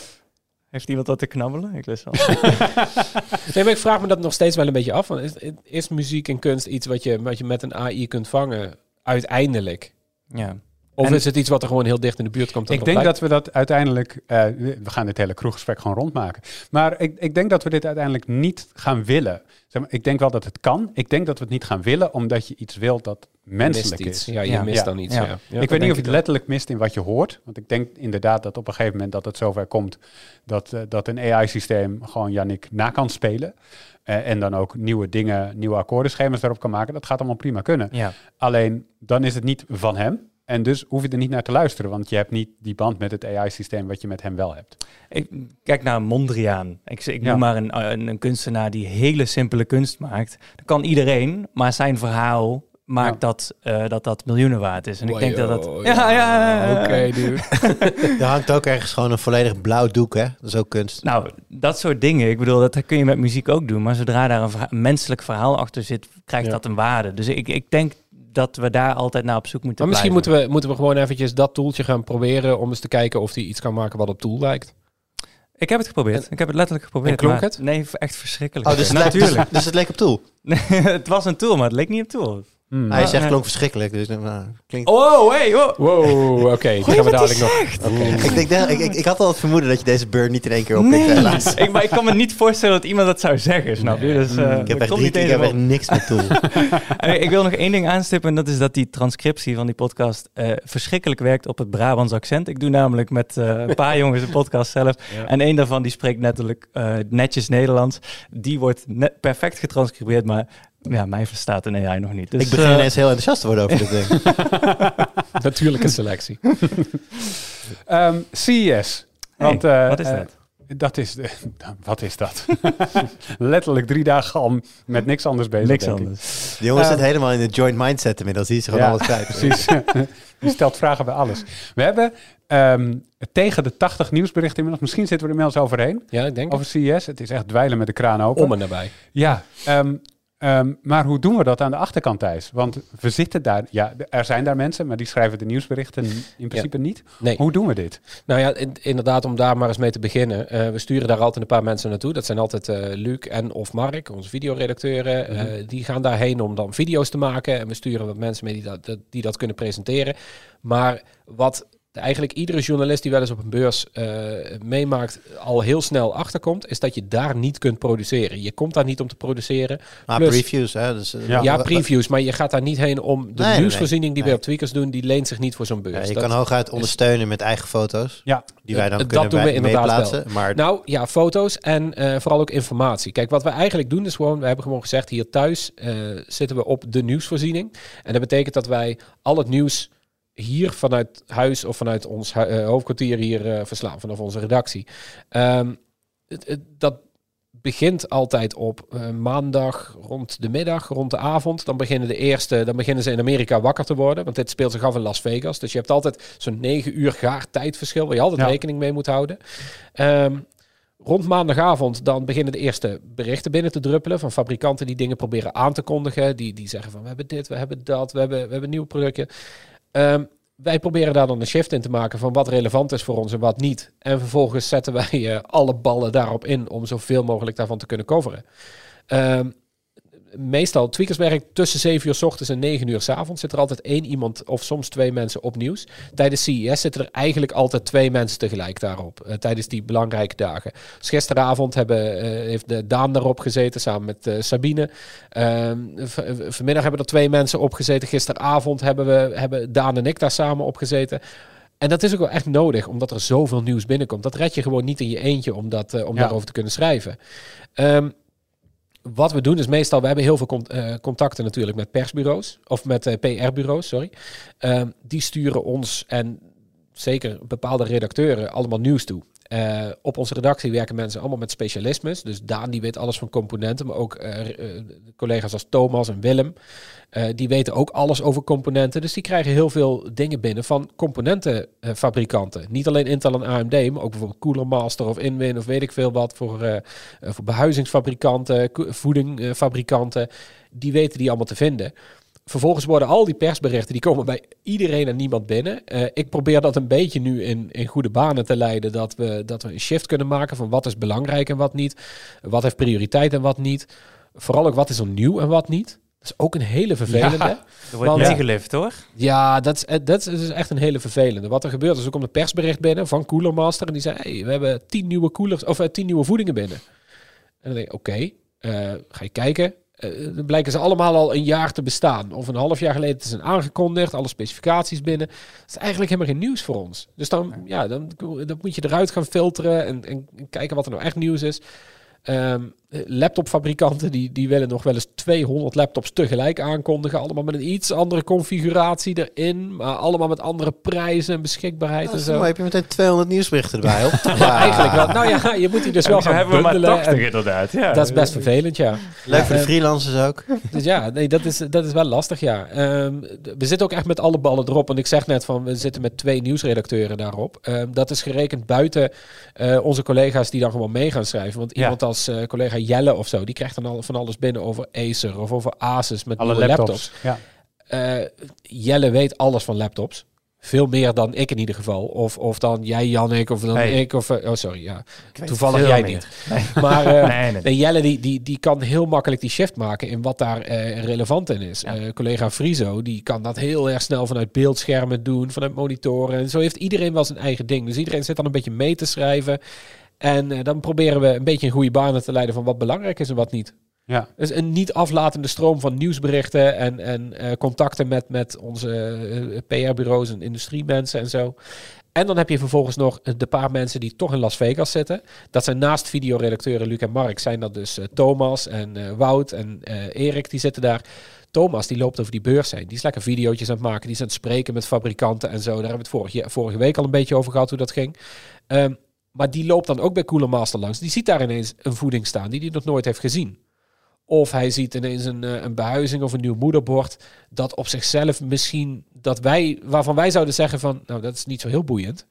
Heeft iemand wat te knabbelen? Ik lust al. Nee, maar ik vraag me dat nog steeds wel een beetje af. Want is, is muziek en kunst iets wat je, wat je met een AI kunt vangen uiteindelijk? ja. Of En- is het iets wat er gewoon heel dicht in de buurt komt? Ik denk dat we dat uiteindelijk, eh, we gaan dit hele kroeggesprek gewoon rondmaken. Maar ik, ik denk dat we dit uiteindelijk niet gaan willen. Zeg maar, ik denk wel dat het kan. Ik denk dat we het niet gaan willen, omdat je iets wilt dat menselijk is. Ja, je Ja. mist Ja. dan iets. Ja. Ja. Ja, ik weet niet of je het letterlijk mist in wat je hoort. Want ik denk inderdaad dat op een gegeven moment dat het zover komt dat, eh, dat een AI-systeem gewoon Yannick na kan spelen. Eh, en dan ook nieuwe dingen, nieuwe akkoordenschema's daarop kan maken. Dat gaat allemaal prima kunnen. ja. Alleen dan is het niet van hem. En dus hoef je er niet naar te luisteren. Want je hebt niet die band met het AI-systeem wat je met hem wel hebt. Ik kijk naar Mondriaan. Ik, ik Ja. noem maar een, een, een kunstenaar die hele simpele kunst maakt. Dat kan iedereen, maar zijn verhaal maakt Ja. dat, eh, dat dat miljoenen waard is. En ik denk dat dat... Ja, ja, ja, ja. Oké, dude. Er hangt ook ergens gewoon een volledig blauw doek, hè? Dat is ook kunst. Nou, dat soort dingen. Ik bedoel, dat kun je met muziek ook doen. Maar zodra daar een, verha- een menselijk verhaal achter zit, krijgt Ja. dat een waarde. Dus ik, ik denk dat we daar altijd naar op zoek moeten Maar misschien blijven. moeten we, moeten we gewoon eventjes dat toeltje gaan proberen om eens te kijken of die iets kan maken wat op tool lijkt. Ik heb het geprobeerd. ik heb het letterlijk geprobeerd. en klonk maar- het? Nee, echt verschrikkelijk. Oh, dus het, dus, Natuurlijk. dus het leek op Tool. het was een tool, maar het leek niet op tool. Hmm. Hij zegt eh. klonk verschrikkelijk, dus nou, klinkt... Oh, hey, oh. Wow, oké. die gaan we dadelijk nog. Ik, denk, dat- ik, ik, ik had al het vermoeden dat je deze burn niet in één keer oppikt, helaas. ik, maar ik kan me niet voorstellen dat iemand dat zou zeggen, snap je? Dus, eh, Ik heb echt, ik heb echt niks met Tool. En ik wil nog één ding aanstippen. En dat is dat die transcriptie van die podcast eh, verschrikkelijk werkt op het Brabants accent. Ik doe namelijk met eh, een paar jongens een podcast zelf. Ja. En één daarvan die spreekt netelijk eh, netjes Nederlands. Die wordt net perfect getranscribeerd, maar ja, mij verstaat een AI nog niet. Dus, ik begin eh, ineens heel enthousiast te worden over dit ding. Natuurlijke selectie. Ehm, CES. hey, Want, eh, wat is eh, dat? Dat is, de, wat is dat? Letterlijk drie dagen al met niks anders bezig. Niks anders. De jongen Eh, zit helemaal in de joint mindset inmiddels. Die is gewoon Ja, alles kwijt. Precies. Die stelt vragen bij alles. We hebben ehm, tegen de 80 nieuwsberichten inmiddels. Misschien zitten we er inmiddels overheen. Ja, ik denk Over CES. Het is echt dwijlen met de kraan open. om en nabij. Ja, ehm, Ehm, maar hoe doen we dat aan de achterkant, Thijs? Want we zitten daar, ja, er zijn daar mensen, maar die schrijven de nieuwsberichten in principe niet. Nee. Hoe doen we dit? Nou ja, in- inderdaad, om daar maar eens mee te beginnen. Eh, we sturen daar altijd een paar mensen naartoe. Dat zijn altijd eh Luc en of Mark, onze videoredacteuren. Eh, die gaan daarheen om dan video's te maken. En we sturen wat mensen mee die dat- die dat kunnen presenteren. Maar wat eigenlijk iedere journalist die wel eens op een beurs eh, meemaakt, al heel snel achterkomt, is dat je daar niet kunt produceren. Je komt daar niet om te produceren. Maar Plus- previews, hè. Dus, eh, Ja. Previews, maar je gaat daar niet heen om de Nee, nee, nieuwsvoorziening die nee. we op Tweakers doen, die leent zich niet voor zo'n beurs. Ja, je Dat- kan hooguit ondersteunen met eigen foto's. Ja. Die wij dan Dat kunnen doen we inderdaad. Maar Nou ja, foto's en eh, vooral ook informatie. Kijk, wat we eigenlijk doen is gewoon, we hebben gewoon gezegd, hier thuis eh, zitten we op de nieuwsvoorziening. En dat betekent dat wij al het nieuws hier vanuit huis of vanuit ons eh, hoofdkwartier hier eh, verslaan, vanaf onze redactie. Ehm, het, het- dat begint altijd op eh, maandag rond de middag, rond de avond. Dan beginnen de eerste, dan beginnen ze in Amerika wakker te worden, want dit speelt zich af in Las Vegas. Dus je hebt altijd zo'n negen uur gaar tijdverschil waar je altijd Ja. rekening mee moet houden. Ehm, rond maandagavond dan beginnen de eerste berichten binnen te druppelen van fabrikanten die dingen proberen aan te kondigen. Die, die zeggen van we hebben dit, we hebben dat, we hebben, we hebben nieuwe producten. Ehm, wij proberen daar dan een shift in te maken van wat relevant is voor ons en wat niet. En vervolgens zetten wij eh, alle ballen daarop in om zoveel mogelijk daarvan te kunnen coveren. Ehm, meestal, Tweakers werkt tussen 7 uur s ochtends en 9 uur s avonds. Zit er altijd één iemand of soms twee mensen op nieuws. Tijdens CES zitten er eigenlijk altijd twee mensen tegelijk daarop. eh, tijdens die belangrijke dagen. Dus gisteravond hebben, eh, heeft de Daan daarop gezeten samen met eh, Sabine. Ehm, vanmiddag hebben er twee mensen opgezeten. Gisteravond hebben, we, hebben Daan en ik daar samen opgezeten. En dat is ook wel echt nodig, omdat er zoveel nieuws binnenkomt. Dat red je gewoon niet in je eentje om, dat, om Ja. daarover te kunnen schrijven. Ehm, wat we doen is meestal, we hebben heel veel eh, contacten natuurlijk met persbureaus, of met eh, PR-bureaus, sorry. Ehm, die sturen ons en zeker bepaalde redacteuren allemaal nieuws toe. Eh, op onze redactie werken mensen allemaal met specialismes. Dus Daan die weet alles van componenten, maar ook eh, eh, collega's als Thomas en Willem. die weten ook alles over componenten. Dus die krijgen heel veel dingen binnen van componentenfabrikanten. Niet alleen Intel en AMD, maar ook bijvoorbeeld Cooler Master of Inwin of weet ik veel wat voor, voor behuizingsfabrikanten, voedingfabrikanten. Die weten die allemaal te vinden. Vervolgens worden al die persberichten, die komen bij iedereen en niemand binnen. Eh, ik probeer dat een beetje nu in, in goede banen te leiden. Dat we, dat we een shift kunnen maken van wat is belangrijk en wat niet. Wat heeft prioriteit en wat niet. Vooral ook wat is er nieuw en wat niet. Dat is ook een hele vervelende. Ja. Er wordt meegelift, hoor. Ja, dat is, eh, dat is dus echt een hele vervelende. Wat er gebeurt is, er komt een persbericht binnen van Cooler Master. En die zei, hey, we hebben tien nieuwe coolers, of eh, tien nieuwe voedingen binnen. En dan denk ik, oké, ga je kijken. Dan blijken ze allemaal al een jaar te bestaan. Of een half jaar geleden zijn aangekondigd. Alle specificaties binnen. Dat is eigenlijk helemaal geen nieuws voor ons. Dus dan, ja, dan, dan moet je eruit gaan filteren. En, en kijken wat er nou echt nieuws is. Ehm, laptopfabrikanten die, die willen nog wel eens 200 laptops tegelijk aankondigen. Allemaal met een iets andere configuratie erin. Maar allemaal met andere prijzen en beschikbaarheid en zo. mooi. heb je meteen 200 nieuwsberichten erbij. Op. Ja, eigenlijk wel. Nou ja, je moet die dus wel Zo gaan hebben we maar bundelen. 80 en inderdaad, ja. dat is best vervelend, ja. Leuk voor de freelancers ook. Dus ja, nee, dat is, dat is wel lastig, ja. Ehm, we zitten ook echt met alle ballen erop. Want ik zeg net van, we zitten met twee nieuwsredacteuren daarop. Ehm, dat is gerekend buiten eh, onze collega's die dan gewoon mee gaan schrijven. Want Ja. iemand als eh, collega Jelle of zo, die krijgt dan al van alles binnen over Acer of over Asus met Alle laptops. laptops. Ja. Eh, Jelle weet alles van laptops. Veel meer dan ik in ieder geval. Of, of dan jij, Jannik, of dan Nee. ik. Of, eh, oh, sorry, ja. Toevallig jij niet. Maar eh, Nee, nee. Nee, Jelle die, die, die kan heel makkelijk die shift maken in wat daar eh, relevant in is. Ja. Eh, collega Friso die kan dat heel erg snel vanuit beeldschermen doen, vanuit monitoren. En zo heeft iedereen wel zijn eigen ding. Dus iedereen zit dan een beetje mee te schrijven. En eh, dan proberen we een beetje een goede banen te leiden van wat belangrijk is en wat niet. Ja. Dus een niet aflatende stroom van nieuwsberichten en, en eh, contacten met, met onze eh, PR-bureaus en industriemensen en zo. En dan heb je vervolgens nog de paar mensen die toch in Las Vegas zitten. Dat zijn naast videoredacteuren Luc en Mark, zijn dat dus Thomas en Wout en Erik, die zitten daar. Thomas, die loopt over die beurs heen. Die is lekker videootjes aan het maken. Die is aan het spreken met fabrikanten en zo. Daar hebben we het vorige, vorige week al een beetje over gehad hoe dat ging. Ehm, maar die loopt dan ook bij Cooler Master langs. Die ziet daar ineens een voeding staan die hij nog nooit heeft gezien. Of hij ziet ineens een, eh, een behuizing of een nieuw moederbord. Dat op zichzelf misschien dat wij, waarvan wij zouden zeggen van, nou dat is niet zo heel boeiend.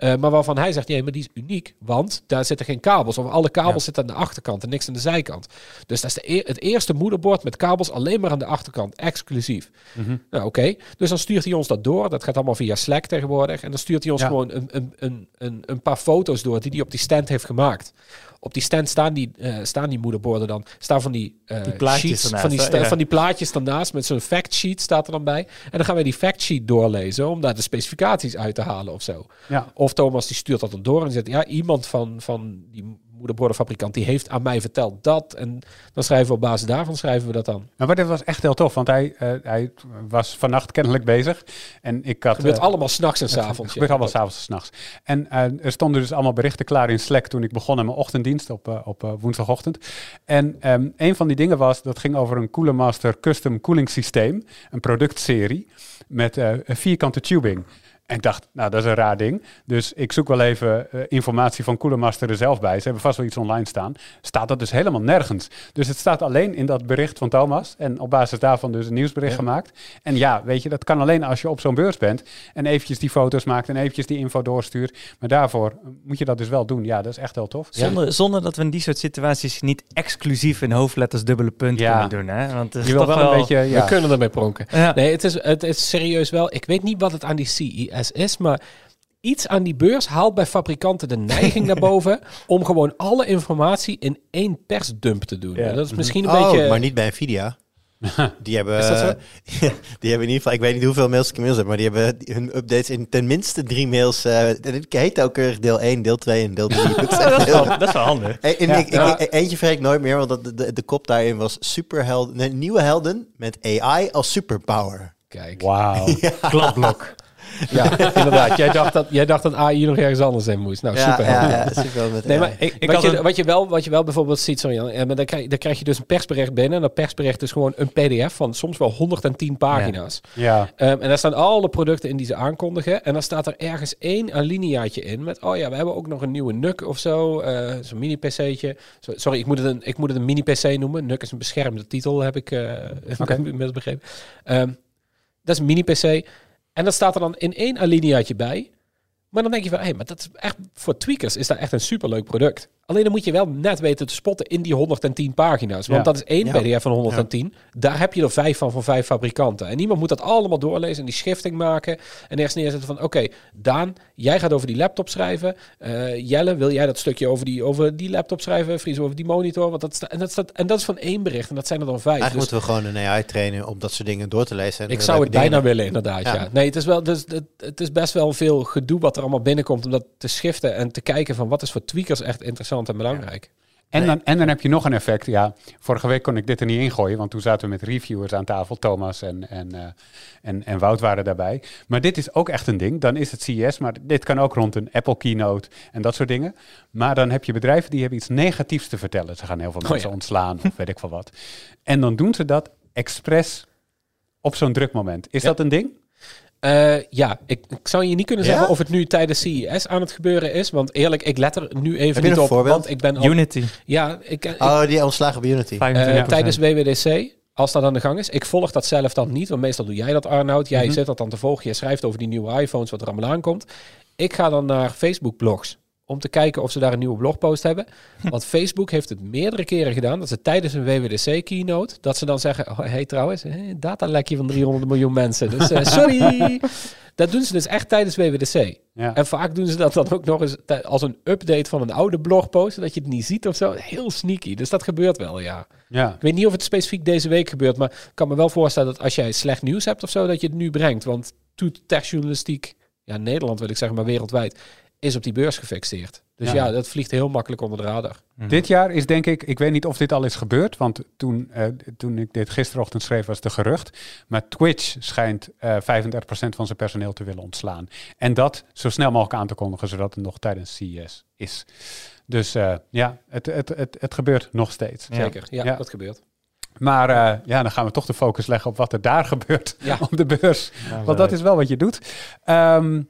Eh, maar waarvan hij zegt, nee, maar die is uniek, want daar zitten geen kabels. Of alle kabels Ja. zitten aan de achterkant en niks aan de zijkant. Dus dat is de e- het eerste moederbord met kabels alleen maar aan de achterkant, exclusief. Mhm. Nou, oké. Dus dan stuurt hij ons dat door. Dat gaat allemaal via Slack tegenwoordig. En dan stuurt hij ons Ja. gewoon een, een, een, een paar foto's door die hij op die stand heeft gemaakt. Op die stand staan die, eh, staan die moederborden dan. Staan van die, eh, Die plaatjes sheets, ernaast, van die, Ja. van die plaatjes daarnaast met zo'n fact sheet staat er dan bij. En dan gaan wij die fact sheet doorlezen om daar de specificaties uit te halen of zo. Ja. Of Thomas die stuurt dat dan door en zegt, ja, iemand van, van die moederbordenfabrikant die heeft aan mij verteld dat. En dan schrijven we op basis daarvan schrijven we dat dan. Maar wat dit was echt heel tof, want hij, eh, hij was vannacht kennelijk bezig. En ik had... Het gebeurt eh, allemaal s'nachts en Het s'avonds. gebeurt allemaal s'avonds en s'nachts. En eh, er stonden dus allemaal berichten klaar in Slack toen ik begon aan mijn ochtenddienst op, op woensdagochtend. En ehm, een van die dingen was, dat ging over een Cooler Master Custom Cooling Systeem. Een productserie met vierkante tubing. En ik dacht, nou, dat is een raar ding. Dus ik zoek wel even eh, informatie van Cooler Master er zelf bij. Ze hebben vast wel iets online staan. Staat dat dus helemaal nergens. Dus het staat alleen in dat bericht van Thomas. En op basis daarvan dus een nieuwsbericht Ja. gemaakt. En ja, weet je, dat kan alleen als je op zo'n beurs bent. En eventjes die foto's maakt en eventjes die info doorstuurt. Maar daarvoor moet je dat dus wel doen. Ja, dat is echt heel tof. Zonder, zonder dat we in die soort situaties niet exclusief in hoofdletters dubbele punt Ja. kunnen doen. Hè? Want het is Je wil toch wel een beetje, ja. We kunnen ermee pronken. Ja. Nee, het is, het is serieus wel. Ik weet niet wat het aan die CES is, maar iets aan die beurs haalt bij fabrikanten de neiging naar boven om gewoon alle informatie in één persdump te doen. Ja. Dat is misschien een oh, beetje. maar niet bij Nvidia. Die hebben, die hebben in ieder geval, ik weet niet hoeveel mails ik inmiddels heb, maar die hebben hun updates in tenminste drie mails. eh en het heet elke keer deel 1, deel 2 en deel 3. dat is wel, dat is wel handig. En, en Ja. ik, ik- Ja. ik- eentje vergeet nooit meer, want dat, de, de, de kop daarin was superhelden, nee, nieuwe helden met AI als superpower. Kijk. Wauw. Kladblok. Ja, inderdaad. Jij dacht, dat, jij dacht dat AI nog ergens anders in moest. Nou, super. ja, ja, superhelden met Nee, AI. maar Ik, ik wat, je, een- wat, je wel, wat je wel bijvoorbeeld ziet, sorry, Jan, eh, maar dan, krijg, dan krijg je dus een persbericht binnen. En dat persbericht is gewoon een pdf van soms wel 110 pagina's. Ja. Ehm, en daar staan alle producten in die ze aankondigen. En dan staat er ergens één alineaatje in met... oh ja, we hebben ook nog een nieuwe NUC of zo. eh, Zo'n mini-pc'tje. Sorry, ik moet het een, ik moet het een mini-pc noemen. NUC is een beschermde titel, heb ik eh Oké. inmiddels begrepen. Ehm, dat is een mini-pc. En dat staat er dan in één alineaatje bij. Maar dan denk je van, hé, hey, maar dat is echt voor tweakers is dat echt een superleuk product. Alleen dan moet je wel net weten te spotten in die 110 pagina's. Want Ja. dat is één Ja. PDF van 110. Daar heb je er vijf van van vijf fabrikanten. En iemand moet dat allemaal doorlezen en die schifting maken. En eerst neerzetten van, oké, Daan, jij gaat over die laptop schrijven. Eh, Jelle, wil jij dat stukje over die, over die laptop schrijven? Fries over die monitor. Want dat, en, dat staat, en dat is van één bericht en dat zijn er dan vijf. Eigenlijk Dus moeten we gewoon een AI trainen om dat soort dingen door te lezen. En ik zou het bijna dingen- willen, inderdaad. Ja. Ja. Nee, het is, wel, dus, het, het is best wel veel gedoe wat er allemaal binnenkomt om dat te schiften en te kijken van wat is voor tweakers echt interessant en belangrijk. En, dan, en dan heb je nog een effect. Ja, vorige week kon ik dit er niet ingooien, want toen zaten we met reviewers aan tafel. Thomas en, en, eh, en, en Wout waren daarbij. Maar dit is ook echt een ding. Dan is het CES, maar dit kan ook rond een Apple keynote en dat soort dingen. Maar dan heb je bedrijven die hebben iets negatiefs te vertellen. Ze gaan heel veel Oh mensen ja. ontslaan of weet ik veel wat. En dan doen ze dat expres op zo'n druk moment. Is Ja. dat een ding? Eh, ja, ik, ik zou je niet kunnen Ja? zeggen of het nu tijdens CES aan het gebeuren is, want eerlijk, ik let er nu even Heb je niet een op, voorbeeld? want ik ben al, Unity. ja, ik, ik, Oh, die ontslagen bij Unity. eh, 25%. tijdens WWDC, als dat aan de gang is, ik volg dat zelf dan niet, want meestal doe jij dat Arnoud, jij Mhm. zit dat dan te volgen, je schrijft over die nieuwe iPhones, wat er allemaal aankomt. Ik ga dan naar Facebook blogs om te kijken of ze daar een nieuwe blogpost hebben. Want Facebook heeft het meerdere keren gedaan dat ze tijdens een WWDC keynote, dat ze dan zeggen, oh, hey trouwens, eh, datalekje van 300 miljoen mensen. Dus eh, sorry. Dat doen ze dus echt tijdens WWDC. Ja. En vaak doen ze dat dan ook nog eens als een update van een oude blogpost, zodat je het niet ziet of zo. Heel sneaky. Dus dat gebeurt wel, ja. ja. Ik weet niet of het specifiek deze week gebeurt, maar ik kan me wel voorstellen dat als jij slecht nieuws hebt of zo, dat je het nu brengt. Want toet techjournalistiek, ja, Nederland wil ik zeggen, maar wereldwijd, is op die beurs gefixeerd. Dus Ja. ja, dat vliegt heel makkelijk onder de radar. Dit jaar is denk ik, ik weet niet of dit al is gebeurd, want toen, eh, toen ik dit gisterochtend schreef was het de gerucht. Maar Twitch schijnt eh 35% van zijn personeel te willen ontslaan. En dat zo snel mogelijk aan te kondigen, zodat het nog tijdens CES is. Dus eh, ja, het, het, het, het gebeurt nog steeds. Ja. Zeker, ja, Ja. dat gebeurt. Maar eh, ja, dan gaan we toch de focus leggen op wat er daar gebeurt Ja. op de beurs. Want dat is wel wat je doet. Ehm,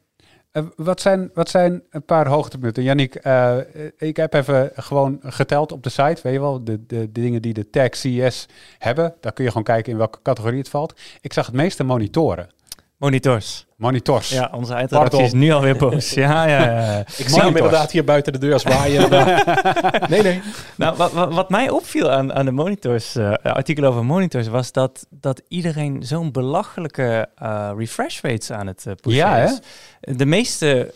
eh, wat, zijn, wat zijn een paar hoogtepunten? Yannick, eh, ik heb even gewoon geteld op de site. Weet je wel, de, de, de dingen die de tag CS hebben. Daar kun je gewoon kijken in welke categorie het valt. Ik zag het meeste monitoren. Monitors. Monitors. Ja, onze eindredactie is nu alweer boos. Ja, ja, ja. Ik zie hem inderdaad hier buiten de deur zwaaien. nee, nee. Nou, wat, wat, wat mij opviel aan, aan de monitors, eh, artikel over monitors, was dat, dat iedereen zo'n belachelijke eh, refresh rates aan het pushen Ja, hè? De meeste,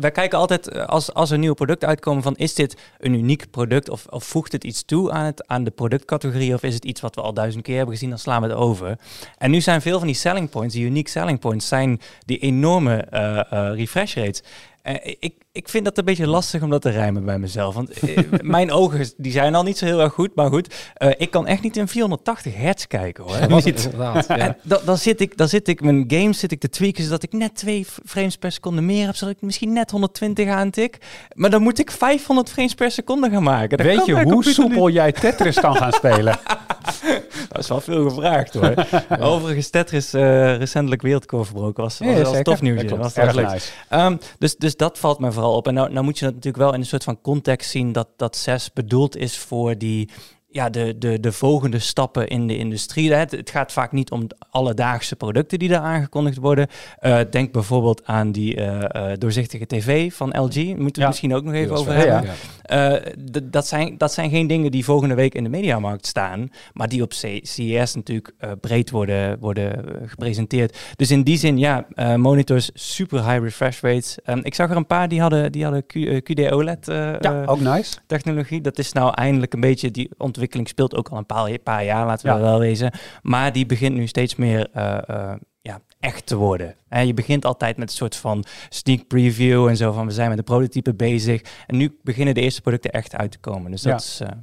wij kijken altijd als, als er nieuwe producten uitkomen van is dit een uniek product of, of voegt het iets toe aan, het, aan de productcategorie of is het iets wat we al duizend keer hebben gezien, dan slaan we het over. En nu zijn veel van die selling points, die unique selling points, zijn die enorme eh, eh, refresh rates. Eh, ik, ik vind dat een beetje lastig om dat te rijmen bij mezelf. Want eh, mijn ogen die zijn al niet zo heel erg goed. Maar goed, eh, ik kan echt niet in 480 hertz kijken hoor. Dat was Niet. het inderdaad. Ja. En dan, dan, zit ik, dan zit ik mijn games zit ik te tweaken zodat ik net twee frames per seconde meer heb. Zodat ik misschien net 120 aantik. Maar dan moet ik 500 frames per seconde gaan maken. Dat Weet je hoe soepel jij Tetris kan gaan spelen? Dat is wel veel gevraagd hoor. Overigens, Tetris eh recentelijk wereldrecord verbroken. Was, was Ja, zeker. tof nieuws. Was Erg leuk. nice. Ehm, dus, dus dat valt me op. En nou, nou moet je dat natuurlijk wel in een soort van context zien dat, dat 6 bedoeld is voor die, ja, de, de, de volgende stappen in de industrie. Hè. Het, het gaat vaak niet om de alledaagse producten die daar aangekondigd worden. Eh, denk bijvoorbeeld aan die eh, eh, doorzichtige tv van LG. Moeten we Ja. misschien ook nog even over hebben. ja. Eh, dat, zijn, dat zijn geen dingen die volgende week in de mediamarkt staan, maar die op CES natuurlijk eh, breed worden, worden gepresenteerd. Dus in die zin, ja, eh, monitors, super high refresh rates. Ehm, ik zag er een paar die hadden, die hadden Q, QD-OLED eh, Ja, ook nice. technologie. Dat is nou eindelijk een beetje, die ontwikkeling speelt ook al een paar, paar jaar, laten we Ja. wel wezen. Maar die begint nu steeds meer eh, eh, ja, echt te worden. En je begint altijd met een soort van sneak preview en zo van we zijn met de prototype bezig. En nu beginnen de eerste producten echt uit te komen. Dus dat Ja. is eh,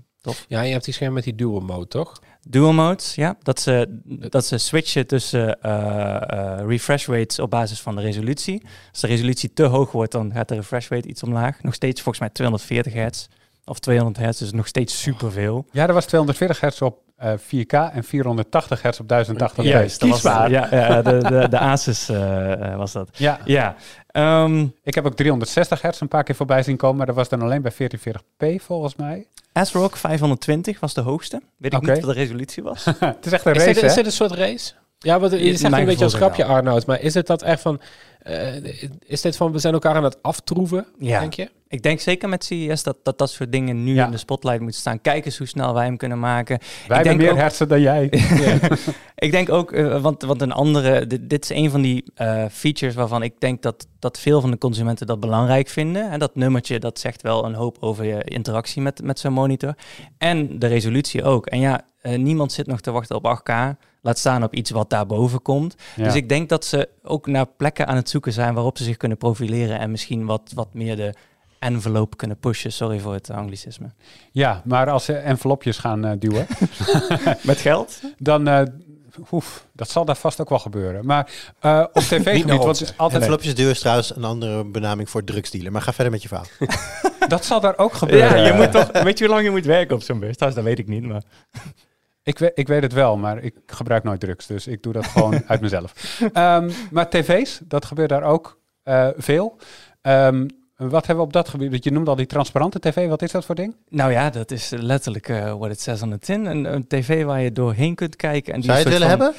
Ja, je hebt die scherm met die dual mode, toch? dual modes, ja. Dat ze, dat ze switchen tussen eh, eh, refresh rates op basis van de resolutie. Als de resolutie te hoog wordt, dan gaat de refresh rate iets omlaag. Nog steeds volgens mij 240 hertz. Of 200 hertz, dus nog steeds superveel. Ja, er was 240 hertz op eh, 4K en 480 hertz op 1080p. Juist, dat was Kiesbaar. ja, ja, de, de, de Asus eh, eh, was dat. Ja, Ja, ehm, ik heb ook 360 hertz een paar keer voorbij zien komen, maar dat was dan alleen bij 1440p volgens mij. ASRock 520 was de hoogste. Weet ik niet wat de resolutie was. het is echt een Is dit, race, is hè? dit een soort race? Ja, want je zegt een beetje als grapje. Arnoud. Maar is het dat echt van... eh, is dit van, we zijn elkaar aan het aftroeven, Ja. denk je? Ik denk zeker met CES dat dat, dat soort dingen nu Ja. in de spotlight moeten staan. Kijk eens hoe snel wij hem kunnen maken. Wij hebben meer ook- hersen dan jij. Ik denk ook, eh, want, want een andere, dit, dit is een van die eh, features waarvan ik denk dat, dat veel van de consumenten dat belangrijk vinden. En dat nummertje, dat zegt wel een hoop over je interactie met, met zo'n monitor. En de resolutie ook. En ja, eh, niemand zit nog te wachten op 8K. Laat staan op iets wat daarboven komt. Ja. Dus ik denk dat ze ook naar plekken aan het zoeken zijn waarop ze zich kunnen profileren. En misschien wat, wat meer de envelope kunnen pushen. Sorry voor het anglicisme. Ja, maar als ze envelopjes gaan eh, duwen, Met geld? dan... eh, oef, dat zal daar vast ook wel gebeuren. Maar eh, op tv-gebied, is altijd, Envelopjes duwen is trouwens een andere benaming voor drugsdealer. Maar ga verder met je verhaal. dat zal daar ook gebeuren. Ja, je moet toch, weet je hoe lang je moet werken op zo'n? Trouwens, dat weet ik niet, maar... Ik, weet, ik weet het wel, maar ik gebruik nooit drugs, dus ik doe dat gewoon uit mezelf. Ehm, maar tv's, dat gebeurt daar ook eh, veel. Ehm, wat hebben we op dat gebied? Want Je noemde al die transparante tv, wat is dat voor ding? Nou ja, dat is letterlijk eh what it says on the tin. Een, een tv waar je doorheen kunt kijken. En die Zou je het willen hebben?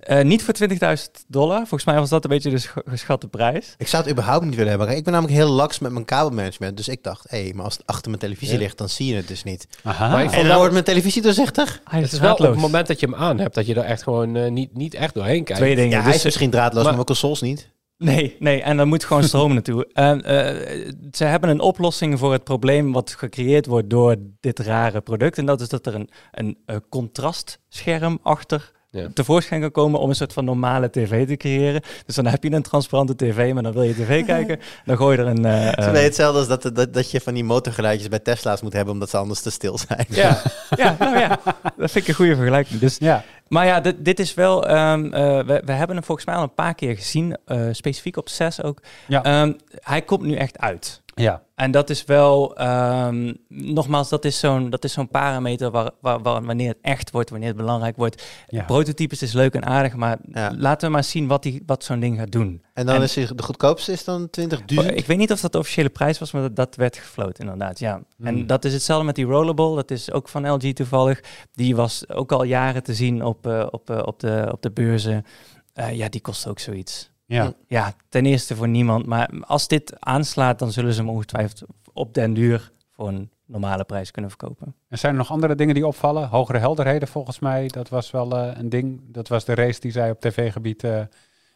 Eh, niet voor 20.000 dollar. Volgens mij was dat een beetje de sch- geschatte prijs. Ik zou het überhaupt niet willen hebben. Ik ben namelijk heel laks met mijn kabelmanagement. Dus ik dacht, hé, maar als het achter mijn televisie Ja. ligt, dan zie je het dus niet. Aha. Maar En dan wordt mijn televisie doorzichtig. Hij Het is wel op het moment dat je hem aan hebt, dat je er echt gewoon eh, niet, niet echt doorheen kijkt. Twee dingen. Ja, hij Dus- is misschien draadloos, maar- maar mijn consoles niet. Nee, nee, en dan moet gewoon stroom naartoe. En, eh, ze hebben een oplossing voor het probleem wat gecreëerd wordt door dit rare product. En dat is dat er een, een, eh, contrastscherm achter Ja. tevoorschijn kan komen om een soort van normale tv te creëren. Dus dan heb je een transparante tv, maar dan wil je tv kijken. Dan gooi je er een... eh, Het is eh, een beetje hetzelfde als dat, dat, dat je van die motorgeluidjes bij Tesla's moet hebben, omdat ze anders te stil zijn. ja, ja, nou ja, dat vind ik een goede vergelijking. Dus Ja, Maar ja, dit, dit is wel. ehm, eh, we, we hebben hem volgens mij al een paar keer gezien, eh, specifiek op 6 ook. Ja. Ehm, hij komt nu echt uit. Ja. En dat is wel, ehm, nogmaals, dat is zo'n dat is zo'n parameter waar, waar, waar- wanneer het echt wordt, wanneer het belangrijk wordt. ja. Prototypes is leuk en aardig, maar Ja. laten we maar zien wat, die, wat zo'n ding gaat doen. En dan En- is hij- de goedkoopste is dan 20.000. Oh, Ik weet niet of dat de officiële prijs was, maar dat, dat werd gefloten inderdaad, ja. En Hmm. dat is hetzelfde met die Rollable, dat is ook van LG toevallig. Die was ook al jaren te zien op, eh, op, eh, op, de, op de beurzen. Eh, ja, die kost ook zoiets. Ja. Ja, ten eerste voor niemand. Maar als dit aanslaat, dan zullen ze hem ongetwijfeld op den duur voor een normale prijs kunnen verkopen. En zijn er nog andere dingen die opvallen? Hogere helderheden volgens mij, dat was wel eh, een ding. Dat was de race die zij op tv-gebied eh,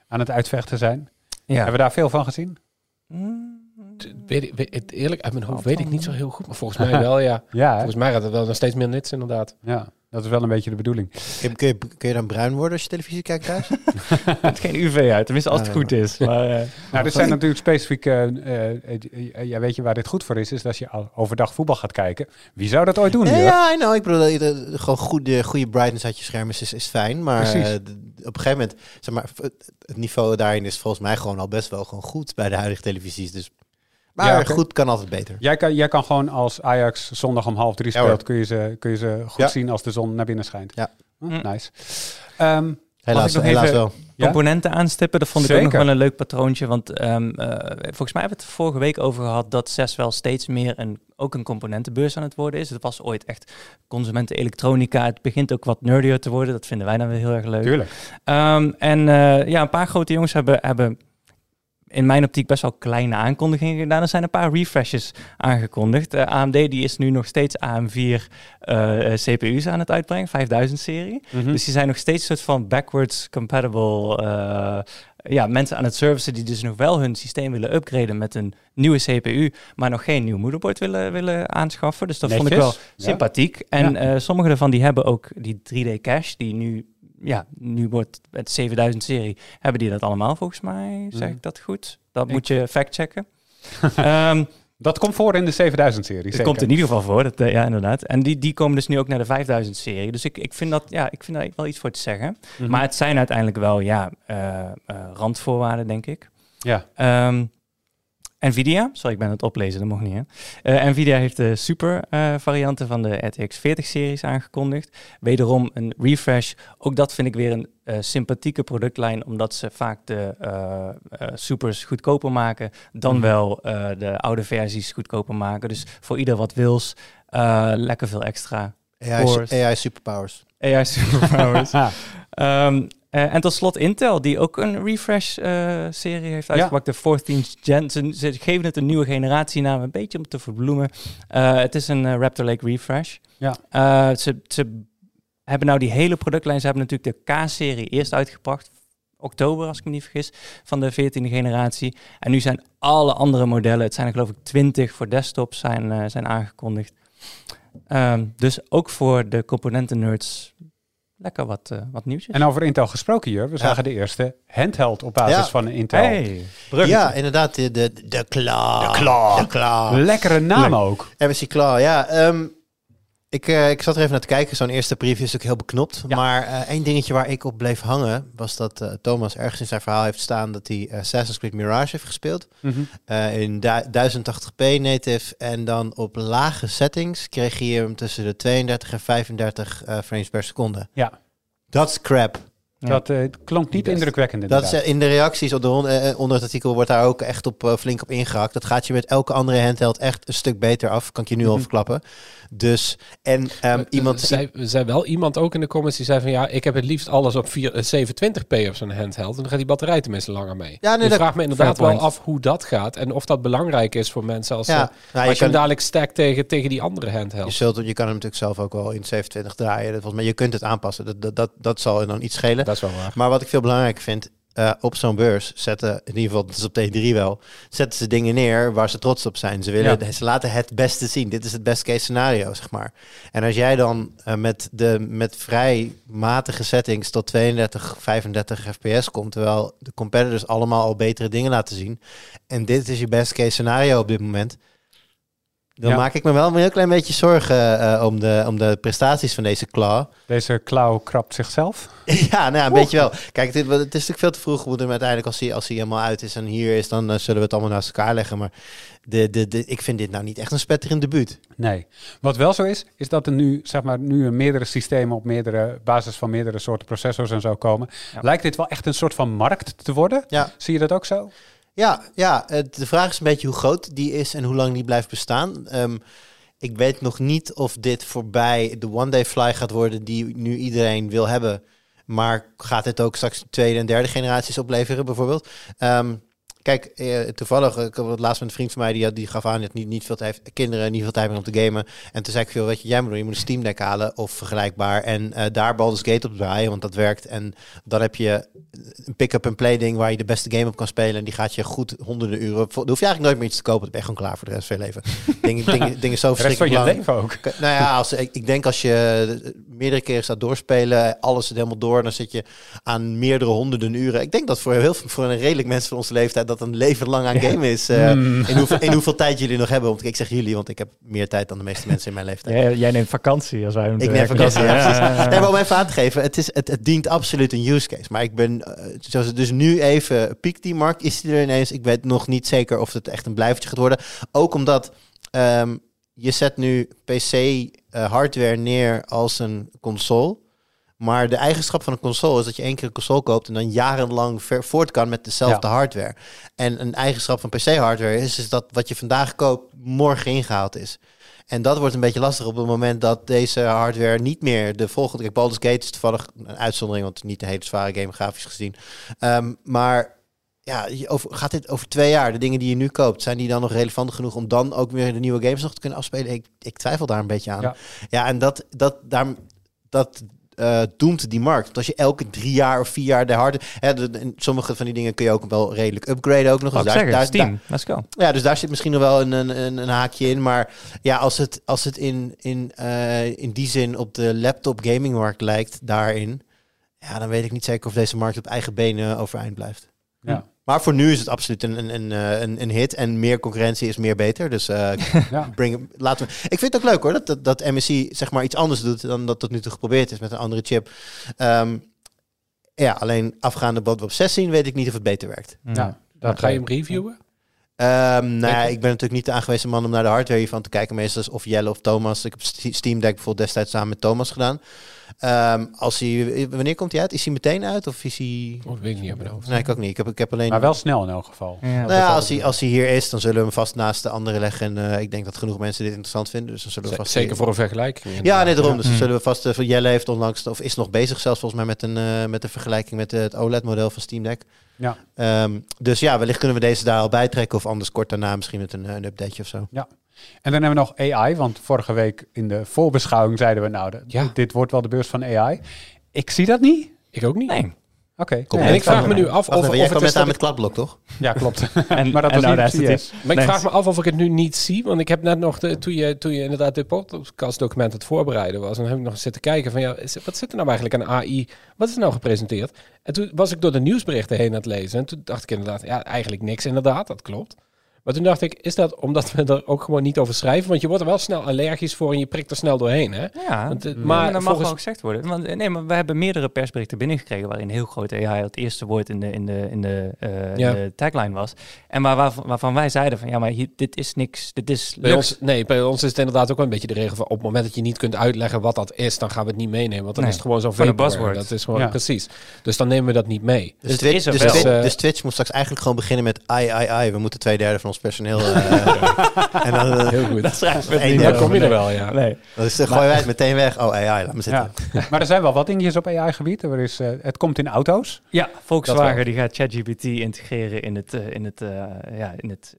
aan het uitvechten zijn. Hebben we daar veel van gezien? Mm, Weet ik, weet- het- eerlijk, uit mijn hoofd weet ik niet zo heel goed. Maar volgens mij wel, ja. Ja? Volgens mij gaat het wel nog steeds meer nits, inderdaad. ja, dat is wel een beetje de bedoeling. Kun, kun je, kun je dan bruin worden als je televisie kijkt thuis? Het geen UV uit, tenminste als het Ah, goed is. Maar, eh, Nou, er zijn natuurlijk specifiek, eh, eh, ja, weet je waar dit goed voor is, is als je al overdag voetbal gaat kijken. Wie zou dat ooit doen? Ja, I know. Ik bedoel, dat gewoon goede, goede brightness uit je scherm is, is, is fijn. Maar eh, op een gegeven moment, zeg maar, het, het niveau daarin is volgens mij gewoon al best wel gewoon goed bij de huidige televisies. Dus, maar Ja, goed kan altijd beter. Jij, kan, jij kan gewoon als Ajax zondag om half drie Ja, speelt, kun je ze, kun je ze goed Ja. zien als de zon naar binnen schijnt. Ja. Hm, Hm. Nice. Ehm, Helaas, nog helaas even- wel. Ja? componenten aanstippen, dat vond ik ook nog wel een leuk patroontje. Want ehm, eh, volgens mij hebben we het vorige week over gehad dat CES wel steeds meer een, ook een componentenbeurs aan het worden is. Het was ooit echt consumenten elektronica. Het begint ook wat nerdier te worden. Dat vinden wij dan weer heel erg leuk. tuurlijk. Ehm, en eh, ja, een paar grote jongens hebben, hebben in mijn optiek best wel kleine aankondigingen gedaan. Er zijn een paar refreshes aangekondigd. Eh, AMD die is nu nog steeds AM4 eh, CPU's aan het uitbrengen, 5000-serie. Mhm. Dus die zijn nog steeds een soort van backwards compatible eh, ja, mensen aan het servicen die dus nog wel hun systeem willen upgraden met een nieuwe CPU, maar nog geen nieuw moederbord willen, willen aanschaffen. Dus dat vond ik wel ja. sympathiek. En Ja. eh, sommige daarvan die hebben ook die 3D cache, die nu, ja, nu wordt het 7000 serie, hebben die dat allemaal volgens mij. Zeg ik dat goed? Dat Ik- moet je factchecken. Ehm Dat komt voor in de 7000-serie. het komt in ieder geval voor, dat, eh, ja inderdaad. En die, die komen dus nu ook naar de 5000 serie. Dus ik, ik, vind dat, ja, ik vind daar wel iets voor te zeggen. Mhm. Maar het zijn uiteindelijk wel ja, eh, eh, randvoorwaarden, denk ik. Ja. Ehm, Nvidia, sorry, ik ben het oplezen, dat mocht niet. Hè? Eh, Nvidia heeft de super eh, varianten van de RTX 40-series aangekondigd. Wederom een refresh. Ook dat vind ik weer een eh, sympathieke productlijn, omdat ze vaak de supers goedkoper maken dan Mhm. wel de oude versies goedkoper maken. Dus voor ieder wat wils, lekker veel extra. AI. AI superpowers. AI superpowers. Ah, Eh, en tot slot Intel, die ook een refresh-serie heeft uitgepakt. De 14th Gen. Ze, ze geven het een nieuwe generatienaam, een beetje om te verbloemen. Eh, het is een eh, Raptor Lake refresh. Ja. Eh, ze, ze hebben nou die hele productlijn. Ze hebben natuurlijk de K-serie eerst uitgebracht. Oktober, als ik me niet vergis, van de 14e generatie. En nu zijn alle andere modellen, het zijn er geloof ik 20 voor desktops, zijn, eh, zijn aangekondigd. Ehm, dus ook voor de componenten-nerds lekker wat, eh, wat nieuwtjes. en over Intel gesproken, Jur. We Ja. zagen de eerste handheld op basis Ja. van een Intel. Hey, Ja, inderdaad. De, de, de Claw. De Claw. De Claw. Lekkere naam ook. MSC Claw, ja. ehm, ik, eh, ik zat er even naar te kijken. Zo'n eerste preview is ook heel beknopt. Ja. Maar eh, één dingetje waar ik op bleef hangen... was dat eh, Thomas ergens in zijn verhaal heeft staan... dat hij Assassin's Creed Mirage heeft gespeeld. Mhm. in du- 1080p native. En dan op lage settings kreeg je hem tussen de 32 en 35 eh, frames per seconde. Ja. Dat is crap. Ja. Dat klonk niet Best. indrukwekkend Dat is, in de reacties op de, onder het artikel wordt daar ook echt op, flink op ingehakt. Dat gaat je met elke andere handheld echt een stuk beter af. Kan ik je nu al Mhm. verklappen. Dus, en ehm, iemand... Zei, zei wel iemand ook in de comments die zei van ja, ik heb het liefst alles op 4, eh, 720p op zo'n handheld. En dan gaat die batterij tenminste langer mee. Ja, nee, dat- vraag me inderdaad wel point. af hoe dat gaat. En of dat belangrijk is voor mensen als, ja, eh, nou, als je, je hem dadelijk stack tegen, tegen die andere je, handheld. zult, je kan hem natuurlijk zelf ook wel in 27 draaien. Dat, volgens mij, je kunt het aanpassen. Dat, dat, dat, dat zal dan iets schelen. Dat is wel waar. Maar wat ik veel belangrijker vind, eh, op zo'n beurs zetten, in ieder geval, dat is op T3 wel, zetten ze dingen neer waar ze trots op zijn. Ze, willen, Ja. ze laten het beste zien. Dit is het best case scenario, zeg maar. En als jij dan eh, met, de, met vrij matige settings tot 32, 35 fps komt, terwijl de competitors allemaal al betere dingen laten zien, en dit is je best case scenario op dit moment, dan Ja. maak ik me wel een heel klein beetje zorgen eh, om, de, om de prestaties van deze Claw. Deze klauw krabt zichzelf. Ja, nou ja, een beetje wel. Kijk, dit, het is natuurlijk veel te vroeg. We moeten hem uiteindelijk, als hij, als hij helemaal uit is en hier is, dan eh, zullen we het allemaal naast elkaar leggen. Maar de, de, de, ik vind dit nou niet echt een spetterend debuut. Nee. Wat wel zo is, is dat er nu, zeg maar, nu er meerdere systemen op meerdere basis van meerdere soorten processors en zo komen. Ja. Lijkt dit wel echt een soort van markt te worden? Ja, Zie je dat ook zo? Ja, ja het, de vraag is een beetje hoe groot die is en hoe lang die blijft bestaan. Ehm, ik weet nog niet of dit voorbij de one-day fly gaat worden die nu iedereen wil hebben. Maar gaat dit ook straks tweede en derde generaties opleveren, bijvoorbeeld? Ehm, Kijk, eh, toevallig, ik had het laatst met een vriend van mij, die, had- die gaf aan dat niet, niet veel tijd heeft, kinderen niet veel tijd om te gamen. En toen zei ik veel, weet je, jij moet doen, je moet een Steam Deck halen of vergelijkbaar. En eh, daar Baldur's Gate op draaien, want dat werkt. En dan heb je een pick-up-and-play ding waar je de beste game op kan spelen. En die gaat je goed honderden uren, dan hoef je eigenlijk nooit meer iets te kopen. Dan ben je gewoon klaar voor de rest van je leven. dingen, dingen, dingen zo rest van verschrikkelijk je leven ook. Nou ja, als, ik, ik denk als je meerdere keren staat doorspelen, alles helemaal door, dan zit je aan meerdere honderden uren. Ik denk dat voor heel veel, voor een redelijk mensen van onze leeftijd dat een leven lang aan gamen is. eh, Mm. in, hoeveel, in hoeveel tijd jullie nog hebben. Want ik zeg jullie, want ik heb meer tijd dan de meeste mensen in mijn leeftijd. Jij, jij neemt vakantie als wij moeten Ik neem vakantie, ja. Nee, maar om even aan te geven, het, is, het, het dient absoluut een use case. Maar ik ben, eh, zoals het dus nu even piekt die markt, is die er ineens. Ik weet nog niet zeker of het echt een blijvertje gaat worden. Ook omdat ehm, je zet nu PC eh, hardware neer als een console. Maar de eigenschap van een console is dat je één keer een console koopt en dan jarenlang ver voort kan met dezelfde hardware. En een eigenschap van PC-hardware is, is dat wat je vandaag koopt morgen ingehaald is. En dat wordt een beetje lastig op het moment dat deze hardware niet meer de volgende... Kijk, Baldur's Gate is toevallig een uitzondering, want niet een hele zware game grafisch gezien. Ehm, maar ja, over, gaat dit over twee jaar, de dingen die je nu koopt, zijn die dan nog relevant genoeg om dan ook weer de nieuwe games nog te kunnen afspelen? Ik, ik twijfel daar een beetje aan. Ja. Ja, en dat, dat, daar, dat eh, doemt die markt. Want als je elke drie jaar of vier jaar de harde... Hè, de, de- sommige van die dingen kun je ook wel redelijk upgraden ook nog. Dus ik daar, daar, let's go. ja, dus daar zit misschien nog wel een, een, een, een haakje in. Maar ja, als het, als het in, in, eh, in die zin op de laptop gamingmarkt lijkt, daarin, ja, dan weet ik niet zeker of deze markt op eigen benen overeind blijft. Ja. Maar voor nu is het absoluut een, een, een, eh, een, een hit. En meer concurrentie is meer beter. Dus eh, Ja. bring, laten we. Ik vind het ook leuk hoor, dat, dat, dat MSI zeg maar iets anders doet dan dat tot nu toe geprobeerd is met een andere chip. Ehm, ja, alleen afgaande wat we op 6 zien, weet ik niet of het beter werkt. Ja, Dan dat ga je hem reviewen? Ehm nou ja, ik ben natuurlijk niet de aangewezen man om naar de hardware hiervan te kijken. Meestal is of Jelle of Thomas. Ik heb St- Steam Deck bijvoorbeeld destijds samen met Thomas gedaan. Ehm, als hij, wanneer komt hij uit? Is hij meteen uit of is hij... Oh, dat weet ik niet op mijn hoofd. Nee, ik ook niet. Ik heb, ik heb alleen... Maar wel snel in elk geval. Ja. nou ja, als hij, als hij hier is, dan zullen we hem vast naast de andere leggen. En eh, ik denk dat genoeg mensen dit interessant vinden. Dus dan zullen we vast... Zeker voor een vergelijking. Ja, nee, daarom. Dus dan zullen we vast... van Jelle heeft onlangs, of is nog bezig zelfs volgens mij met een, eh, met een vergelijking met het OLED-model van Steam Deck. Ja. Ehm, dus ja, wellicht kunnen we deze daar al bijtrekken. Of anders kort daarna misschien met een, een updateje of zo. En dan hebben we nog AI, want vorige week in de voorbeschouwing zeiden we nou, Ja. dit wordt wel de beurs van AI. Ik zie dat niet. Ik ook niet. Nee. Oké. Kom, Nee, en ik vraag me nu af of, of jij het is met ik- kladblok, toch? Ja, klopt. En, maar dat en was nou, niet is. Maar ik vraag me af of ik het nu niet zie. Want ik heb net nog, de, toen, je, toen je inderdaad dit podcastdocument het voorbereiden was, dan heb ik nog zitten kijken van ja, is, wat zit er nou eigenlijk aan AI? Wat is er nou gepresenteerd? En toen was ik door de nieuwsberichten heen aan het lezen. En toen dacht ik inderdaad, ja, eigenlijk niks inderdaad, dat klopt. Maar toen dacht ik, is dat omdat we er ook gewoon niet over schrijven? Want je wordt er wel snel allergisch voor en je prikt er snel doorheen, hè? Ja, Want, eh, maar maar dat mag volgens- wel gezegd worden. Want, eh, nee, maar we hebben meerdere persberichten binnengekregen waarin heel groot AI het eerste woord in de, in de, in de, eh, Ja. de tagline was. En waar, waarvan, waarvan wij zeiden van ja, maar hier, dit is niks, dit is Bij ons, nee, bij ons is het inderdaad ook wel een beetje de regel van op het moment dat je niet kunt uitleggen wat dat is, dan gaan we het niet meenemen. Want dan Nee, is het gewoon zo'n vaporware. buzzword. Dat is gewoon Ja. precies. Dus dan nemen we dat niet mee. Dus, het Twitch, dus, Eh, dus Twitch moet straks eigenlijk gewoon beginnen met ai, ai, ai. We moeten twee derde van ons personeel... eh, en dan, eh, Heel goed. Dat niet Daar kom je er wel, ja. Nee. dan is, gooien wij het meteen weg. Oh, ai, laat me zitten. Ja. maar er zijn wel wat dingetjes op AI-gebied. Er is, eh, het komt in auto's. Ja, Dat Volkswagen die gaat ChatGPT integreren in het, eh, in het, eh, ja, in het,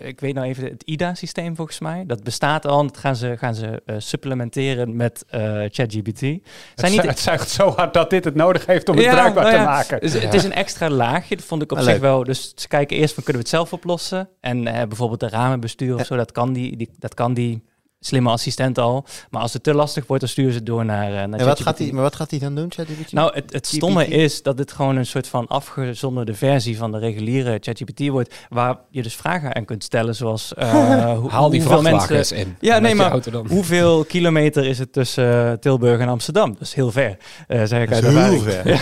ik weet nou even het IDA-systeem volgens mij. Dat bestaat al. en Dat gaan ze, gaan ze eh, supplementeren met eh, ChatGPT. Het, Zijn zu- niet, het zuigt zo hard dat dit het nodig heeft om het Ja, bruikbaar nou te ja. maken. Dus Het is een extra laagje. Dat vond ik op Ah, zich leuk. wel. Dus ze kijken eerst van kunnen we het zelf oplossen. En eh, bijvoorbeeld de ramenbestuur of zo, dat kan die, die, dat kan die slimme assistent al. Maar als het te lastig wordt, dan sturen ze het door naar, eh, naar En wat gaat hij, maar wat gaat hij dan doen, ChatGPT? Nou, het, het stomme GPT? is dat dit gewoon een soort van afgezonderde versie van de reguliere ChatGPT wordt, waar je dus vragen aan kunt stellen, zoals eh, hoe, Haal die hoeveel vrachtwagens mensen, in. Ja, nee, maar hoeveel kilometer is het tussen eh, Tilburg en Amsterdam? Dat is heel ver, eh, zeg ik Dat uit heel ver.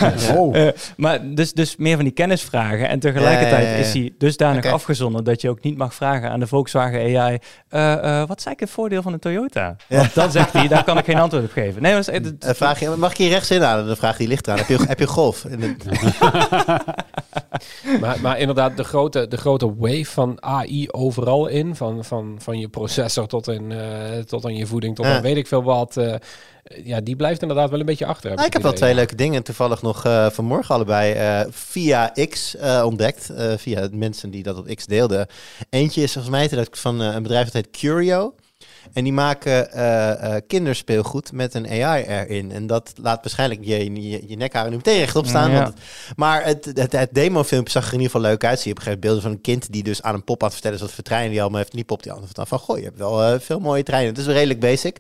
Ja. Maar dus, dus meer van die kennisvragen. En tegelijkertijd Ja, ja, ja, ja. is hij dusdanig Oké. afgezonderd dat je ook niet mag vragen aan de Volkswagen AI. eh, eh, wat is eigenlijk het voordeel van een Toyota? Ja. Want dan zegt hij, daar kan ik geen antwoord op geven. Nee, maar het het- Eh, vraag je, mag ik hier rechts inhalen? Dan vraag je, die ligt eraan. Heb je, heb je golf? Maar, maar inderdaad, de grote, de grote wave van AI overal in. Van, van, van je processor tot, in, eh, tot aan je voeding, tot Ja. aan weet ik veel wat. eh, ja, die blijft inderdaad wel een beetje achter. Nou, ik heb wel twee leuke dingen toevallig nog uh, vanmorgen allebei uh, via X uh, ontdekt. via mensen die dat op X deelden. Eentje is volgens mij dat van een bedrijf dat heet Curio. En die maken uh, kinderspeelgoed met een AI erin. En dat laat waarschijnlijk je, je, je nekharen nu meteen rechtop staan. Ja. Want maar het, het, het demo-filmpje zag er in ieder geval leuk uit. Zie je op een gegeven beelden van een kind die dus aan een pop aan het vertellen is wat voor treinen die allemaal heeft. niet pop die andere van, goh, je hebt wel uh, veel mooie treinen. Het is wel redelijk basic.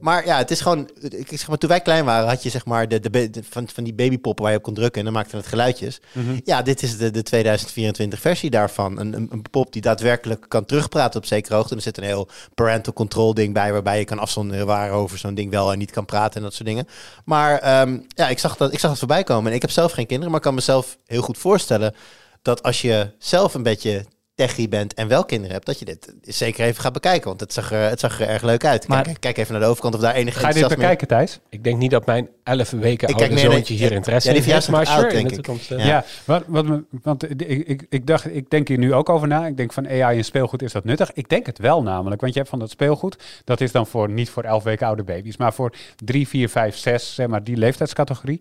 Maar ja, het is gewoon. Ik zeg maar, toen wij klein waren, had je zeg maar de, de, van, van die babypoppen waar je op kon drukken en dan maakte het geluidjes. Mhm. Ja, dit is de, de 2024 versie daarvan. Een, een, een, pop die daadwerkelijk kan terugpraten op zekere hoogte. En er zit een heel parental control ding bij, waarbij je kan afzonderen waarover zo'n ding wel en niet kan praten en dat soort dingen. Maar ehm, ja, ik zag, dat, ik zag het voorbij komen. En ik heb zelf geen kinderen, maar kan mezelf heel goed voorstellen dat als je zelf een beetje techie bent en wel kinderen hebt, dat je dit zeker even gaat bekijken. Want het zag er, het zag er erg leuk uit. Maar, kijk, kijk even naar de overkant of daar enige Ga je dit bekijken, Thijs? Ik denk niet dat mijn 11 weken ik oude zoontje hier interesse ja, in heeft. Maar oud, sure, denk in ik. de toekomst, uh, Ja, ja wat, wat me, want ik, ik, ik dacht, ik denk hier nu ook over na. Ik denk van AI en speelgoed, is dat nuttig? Ik denk het wel namelijk, want je hebt van dat speelgoed, dat is dan voor niet voor 11 weken oude baby's, maar voor 3, 4, 5, 6, zeg maar die leeftijdscategorie.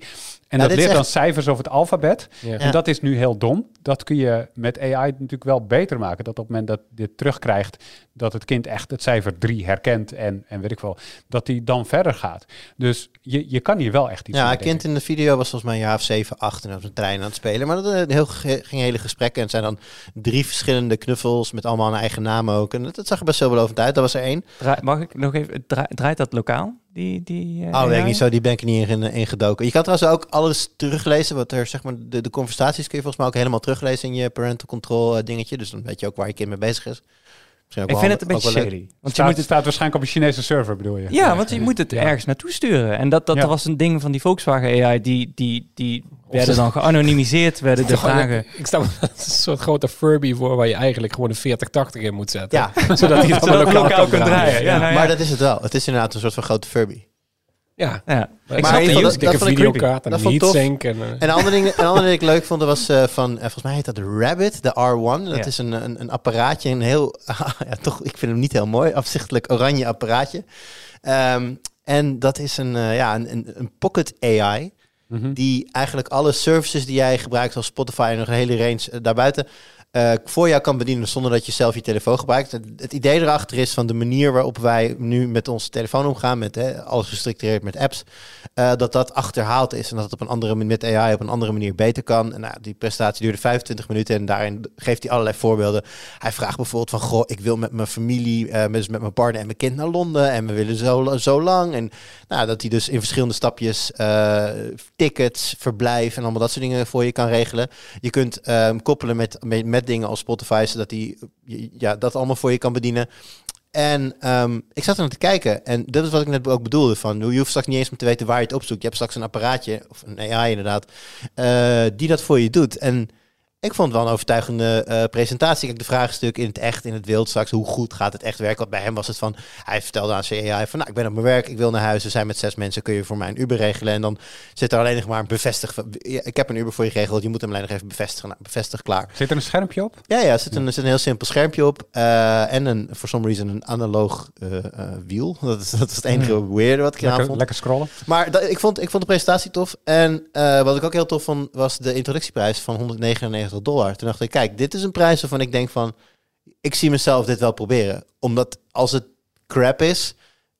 En Nou, dat leert dan cijfers over het alfabet. Ja. En dat is nu heel dom. Dat kun je met AI natuurlijk wel beter maken. Dat op het moment dat dit terugkrijgt, dat het kind echt het cijfer 3 herkent en, en weet ik wel, dat die dan verder gaat. Dus je, je kan hier wel echt iets Ja, een kind in de video was volgens mij een jaar of 7, 8 en op een trein aan het spelen. Maar dat eh, heel, ging hele gesprekken. En het zijn dan drie verschillende knuffels met allemaal een eigen naam ook. En dat, dat zag er best wel belovend uit. Dat was er één. Draai- mag ik nog even, dra- draait dat lokaal? Die, die, eh, Oh, weet ik niet zo, die ben ik er niet in, in gedoken. Je kan trouwens ook alles teruglezen, wat er zeg maar, de, de conversaties kun je volgens mij ook helemaal teruglezen in je parental control eh, dingetje. Dus dan weet je ook waar je kind mee bezig is. Ik vind het een beetje. Want je staat, moet het, staat waarschijnlijk op een Chinese server, bedoel je? ja, want je moet het Ja. ergens naartoe sturen. En dat, dat, Ja. dat was een ding van die Volkswagen AI. Die, die, die werden dan geanonimiseerd, werden de vragen. Ik stel me een soort grote Furby voor waar je eigenlijk gewoon een 4080 in moet zetten. Ja, Zodat hij het lokaal, lokaal kan draaien. Ja, nou ja. maar dat is het wel. Het is inderdaad een soort van grote Furby. Ja, Ja. maar Ik geval, use, dat- ik videokaart en een tof. heatsink. En, eh, En een ander ding, een ander ding dat ik leuk vond, was eh, van, eh, volgens mij heet dat de Rabbit, de R1. Dat Ja. is een, een, een apparaatje, een heel, ja, toch, ik vind hem niet heel mooi, afzichtelijk oranje apparaatje. Ehm, en dat is een, eh, ja, een, een, een pocket AI, Mhm. die eigenlijk alle services die jij gebruikt, zoals Spotify en nog een hele range daarbuiten, eh, voor jou kan bedienen zonder dat je zelf je telefoon gebruikt. Het, idee erachter is van de manier waarop wij nu met onze telefoon omgaan, met hè, alles gestructureerd met apps, eh, dat dat achterhaald is en dat het op een andere manier met AI op een andere manier beter kan. En nou, die presentatie duurde 25 minuten en daarin geeft hij allerlei voorbeelden. Hij vraagt bijvoorbeeld van, goh, ik wil met mijn familie, eh, met, dus met mijn partner en mijn kind naar Londen en we willen zo, zo lang. En nou, dat hij dus in verschillende stapjes tickets, verblijf en allemaal dat soort dingen voor je kan regelen. Je kunt ehm, koppelen met, met, dingen als Spotify, zodat hij ja, dat allemaal voor je kan bedienen. En ehm, ik zat er naar te kijken. En dat is wat ik net ook bedoelde. Van, je hoeft straks niet eens meer te weten waar je het opzoekt. Je hebt straks een apparaatje, of een AI inderdaad, eh, die dat voor je doet. En ik vond het wel een overtuigende eh, presentatie. Kijk, de vraagstuk in het echt, in het wild straks. Hoe goed gaat het echt werken? Want bij hem was het van... Hij vertelde aan zijn AI van... Nou, ik ben op mijn werk, ik wil naar huis. We zijn met zes mensen, kun je voor mij een Uber regelen? En dan zit er alleen nog maar een bevestig... Ik heb een Uber voor je geregeld. Je moet hem alleen nog even bevestigen. Nou, bevestig, klaar. Zit er een schermpje op? Ja, ja, er zit een, zit een heel simpel schermpje op. eh, en een, for some reason, een analoog eh, wiel. Dat is, dat is het enige weirde wat ik Lekker, vond. lekker scrollen. Maar dat, ik, vond, ik vond de presentatie tof. En wat ik ook heel tof vond, was de introductieprijs van 199 dollar. Toen dacht ik, kijk, dit is een prijs waarvan ik denk van... Ik zie mezelf dit wel proberen. Omdat als het crap is...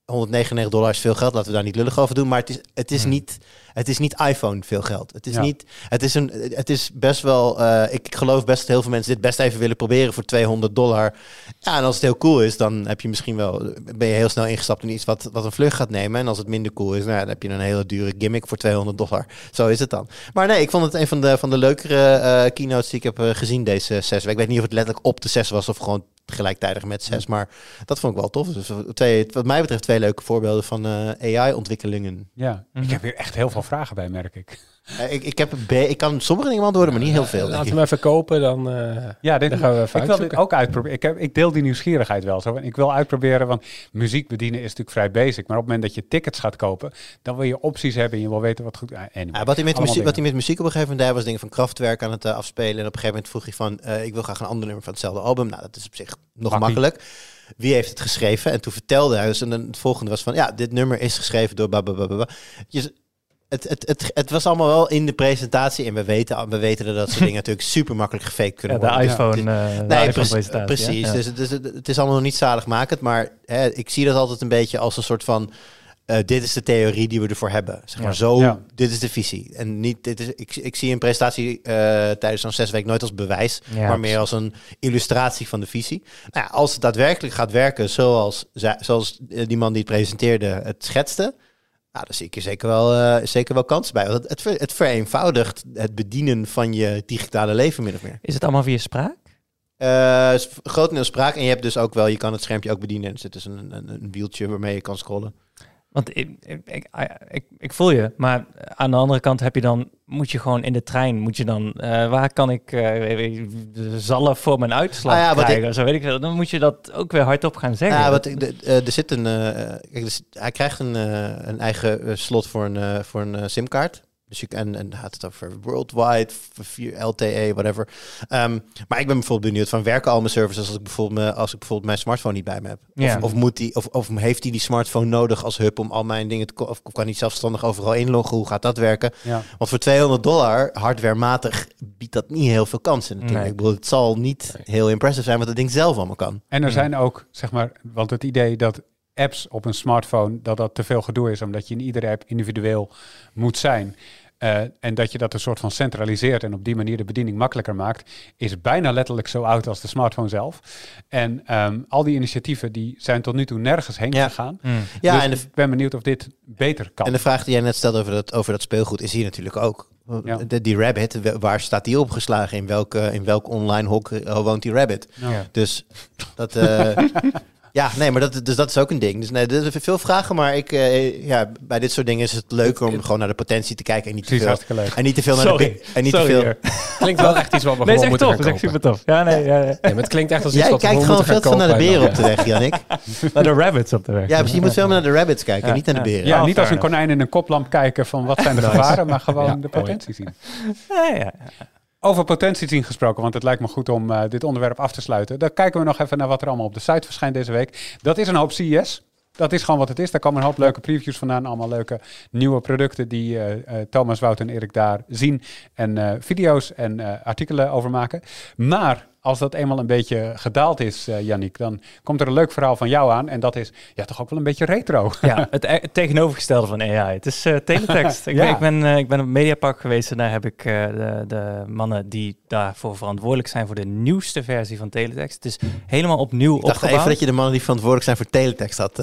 199 dollar is veel geld, laten we daar niet lullig over doen. Maar het is, het is, Hmm. niet, het is niet iPhone veel geld. Het is, Ja. niet, het is, een, het is best wel... eh, ik geloof best dat heel veel mensen dit best even willen proberen voor 200 dollar. Ja, en als het heel cool is, dan heb je misschien wel, ben je heel snel ingestapt in iets wat, wat een vlucht gaat nemen. En als het minder cool is, nou, ja, dan heb je een hele dure gimmick voor 200 dollar. Zo is het dan. Maar nee, ik vond het een van de, van de leukere eh, keynotes die ik heb eh, gezien deze zes weken. Ik weet niet of het letterlijk op de zes was of gewoon gelijktijdig met zes. Maar dat vond ik wel tof. Dus twee, wat mij betreft twee leuke voorbeelden van eh, AI-ontwikkelingen. Ja, Mhm. ik heb hier echt heel veel vragen bij, merk ik. Ik, ik, heb een ik kan sommige dingen beantwoorden, maar niet heel veel. Laten ik. we hem even kopen, dan, eh, Ja, dit, dan gaan we even ik wil dit ook uitproberen. Ik, heb, ik deel die nieuwsgierigheid wel zo. En ik wil uitproberen, want muziek bedienen is natuurlijk vrij basic. Maar op het moment dat je tickets gaat kopen, dan wil je opties hebben en je wil weten wat goed... Anyway. Ja, wat, hij met muziek, wat hij met muziek op een gegeven moment deed, was dingen van Kraftwerk aan het eh, afspelen. En op een gegeven moment vroeg hij van, eh, ik wil graag een ander nummer van hetzelfde album. Nou, dat is op zich nog makkelijk. Wie heeft het geschreven? En toen vertelde hij, dus en dan het volgende was van, ja, dit nummer is geschreven door babababa. Dus het, het, het, het was allemaal wel in de presentatie. En we weten, we weten dat dat soort dingen natuurlijk super makkelijk gefaked Ja, kunnen de worden. iPhone, Dus- eh de Nee, iPhone precies. presentatie, precies. ja. Dus, het, dus het, het is allemaal nog niet zaligmakend. Maar hè, ik zie dat altijd een beetje als een soort van... eh, dit is de theorie die we ervoor hebben. Zeg maar Ja. zo, Ja. dit is de visie. En niet, dit is, ik, ik zie een presentatie eh, tijdens zo'n zes weken nooit als bewijs, Ja, maar meer als een illustratie van de visie. Nou ja, als het daadwerkelijk gaat werken zoals, zoals die man die het presenteerde het schetste, nou, dan zie ik er zeker wel, eh, zeker wel kansen bij. Want het, het, ver- het vereenvoudigt het bedienen van je digitale leven min of meer. Is het allemaal via spraak? Is grotendeels spraak. En je hebt dus ook wel, je kan het schermpje ook bedienen. En er zit dus een, een, een wieltje waarmee je kan scrollen. Want ik, ik, ik, ik, ik voel je, maar aan de andere kant heb je dan, moet je gewoon in de trein, moet je dan, eh, waar kan ik eh, ik, de zalf voor mijn uitslag Ah ja, krijgen? Zo weet ik. Dan moet je dat ook weer hardop gaan zeggen. Ja, de, eh, er zit een, eh, zit- hij krijgt een, eh, een eigen eh, slot voor een, eh, voor een eh, simkaart. Dus je en dan gaat het over worldwide, v- 4 LTE, whatever. Ehm, maar ik ben bijvoorbeeld benieuwd van werken al mijn services als ik bijvoorbeeld, me, als ik bijvoorbeeld mijn smartphone niet bij me heb? Ja. Of, of, moet die, of, of heeft hij die smartphone nodig als hub om al mijn dingen te Of kan hij zelfstandig overal inloggen? Hoe gaat dat werken? Ja. Want voor 200 dollar, hardwarematig, biedt dat niet heel veel kansen natuurlijk. Nee. Ik bedoel, het zal niet heel impressive zijn wat het ding zelf allemaal kan. En er Ja. zijn ook, zeg maar, want het idee dat apps op een smartphone, dat dat te veel gedoe is, omdat je in iedere app individueel moet zijn. eh, en dat je dat een soort van centraliseert en op die manier de bediening makkelijker maakt, is bijna letterlijk zo oud als de smartphone zelf. En ehm, al die initiatieven die zijn tot nu toe nergens heen Ja. gegaan. Hmm. Ja, Dus en de, ik ben benieuwd of dit beter kan. En de vraag die jij net stelde over dat, over dat speelgoed is hier natuurlijk ook. Ja. De, die rabbit, wa- waar staat die opgeslagen? In welke in welk online hok eh, woont die rabbit? Ja. Dus dat... eh, ja, nee, maar dat, dus dat is ook een ding. Dus nee, er zijn veel vragen, maar ik, eh, ja, bij dit soort dingen is het leuker om gewoon naar de potentie te kijken en niet te Precies, veel, hartstikke leuk. en niet te veel naar de Sorry. en niet te Sorry, veel. hoor. Klinkt wel echt iets wat we Nee, is gewoon echt moeten tof. gaan Dat is echt kopen. super tof. Ja, nee, ja, ja. Nee, maar het klinkt echt als iets Jij wat we kijkt gewoon moeten veel gaan te veel naar de kopen. beren op de weg, Jannik. Naar de rabbits op de weg. Ja, precies. Je moet veel meer naar de rabbits kijken, Ja, niet naar de beren. Ja, Ja, niet als een konijn in een koplamp kijken van wat zijn de gevaren, maar gewoon Ja, de mooi. potentie zien. Ja, ja, ja. Over potentie gesproken, want het lijkt me goed om eh, dit onderwerp af te sluiten. Dan kijken we nog even naar wat er allemaal op de site verschijnt deze week. Dat is een hoop CES. Dat is gewoon wat het is. Daar komen een hoop leuke previews vandaan. Allemaal leuke nieuwe producten die eh, eh, Thomas, Wout en Erik daar zien. En video's en artikelen over maken. Maar als dat eenmaal een beetje gedaald is, eh Yannick, dan komt er een leuk verhaal van jou aan. En dat is ja, toch ook wel een beetje retro. Ja, het, e- het tegenovergestelde van AI. Het is eh, teletext. ik, Ja. ben, ik, ben, eh, ik ben op Mediapark geweest en daar heb ik eh, de, de mannen die daarvoor verantwoordelijk zijn voor de nieuwste versie van teletext. Het is helemaal opnieuw Ik dacht opgebouwd. even dat je de mannen die verantwoordelijk zijn voor teletext had.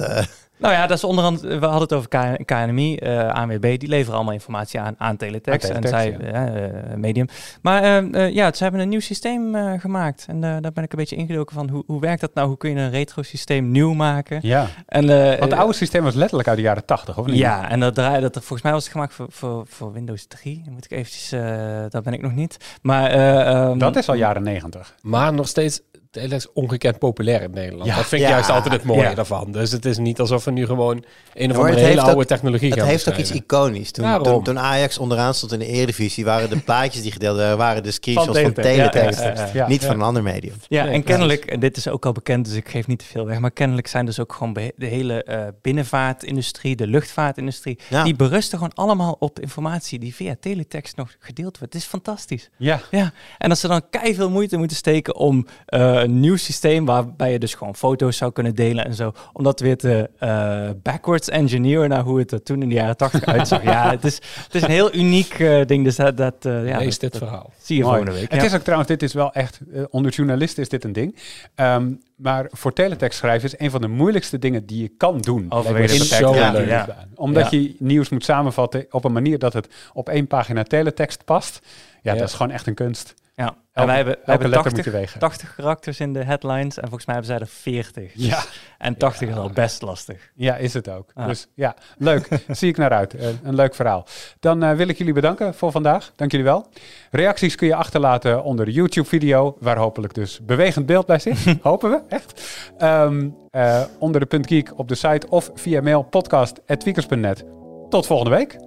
Nou ja, dat is onder andere, we hadden het over K- KNMI, eh ANWB, die leveren allemaal informatie aan aan teletext, Aan en zij, eh, eh, medium. Maar ja, ze hebben een nieuw systeem eh, gemaakt en daar ben ik een beetje ingedoken van hoe, hoe werkt dat nou, hoe kun je een retro systeem nieuw maken? Ja, En, eh, want het oude systeem was letterlijk uit de jaren 80, of niet? Ja, en dat draaide dat volgens mij was het gemaakt voor, voor, voor Windows 3. Dan moet ik eventjes, eh dat ben ik nog niet. Maar eh, ehm, Dat is al jaren 90. Maar nog steeds teletext ongekend populair in Nederland. Ja. dat vind ik Ja. juist altijd het mooie Ja. daarvan. Dus het is niet alsof we nu gewoon een of andere het hele oude ook- technologie Het gaan heeft ook iets iconisch. Toen, toen, toen Ajax onderaan stond in de Eredivisie, waren de plaatjes die gedeeld werden, waren de screenshots van, teletext. Ja, teletext. ja, ja, ja. Ja, Niet ja. van een ander medium. Ja, en kennelijk, en dit is ook al bekend, dus ik geef niet te veel weg, maar kennelijk zijn dus ook gewoon de hele eh, binnenvaartindustrie, de luchtvaartindustrie, Ja. die berusten gewoon allemaal op informatie die via teletext nog gedeeld wordt. Het is fantastisch. Ja, Ja, en als ze dan kei veel moeite moeten steken om eh, een nieuw systeem waarbij je dus gewoon foto's zou kunnen delen en zo, om dat weer te eh, backwards engineeren naar hoe het er toen in de jaren 80 uitzag. ja, het is, het is een heel uniek eh, ding, dus dat, dat, eh, ja, Lees dat- dit dat verhaal. zie je Mooi. volgende week. Het ja. is ook trouwens, dit is wel echt, eh, onder journalisten is dit een ding. Ehm, maar voor teletext schrijven is een van de moeilijkste dingen die je kan doen. Overwege zo leuk. Ja. ja. Omdat Ja. je nieuws moet samenvatten op een manier dat het op één pagina teletext past. Ja, Ja. dat is gewoon echt een kunst. Ja, en wij hebben, wij hebben letter 80, moet je wegen. 80 karakters in de headlines en volgens mij hebben zij er 40. Ja. En 80 is al best lastig. Ja, is het ook. Ah. Dus ja, leuk. Zie ik naar uit. Eh, een leuk verhaal. Dan eh, wil ik jullie bedanken voor vandaag. Dank jullie wel. Reacties kun je achterlaten onder de YouTube-video, waar hopelijk dus bewegend beeld bij zit. Hopen we, echt. Ehm, eh, onder de punt geek op de site of via mail podcast.tweakers.net. Tot volgende week.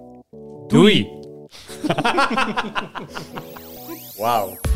Doei! Wauw.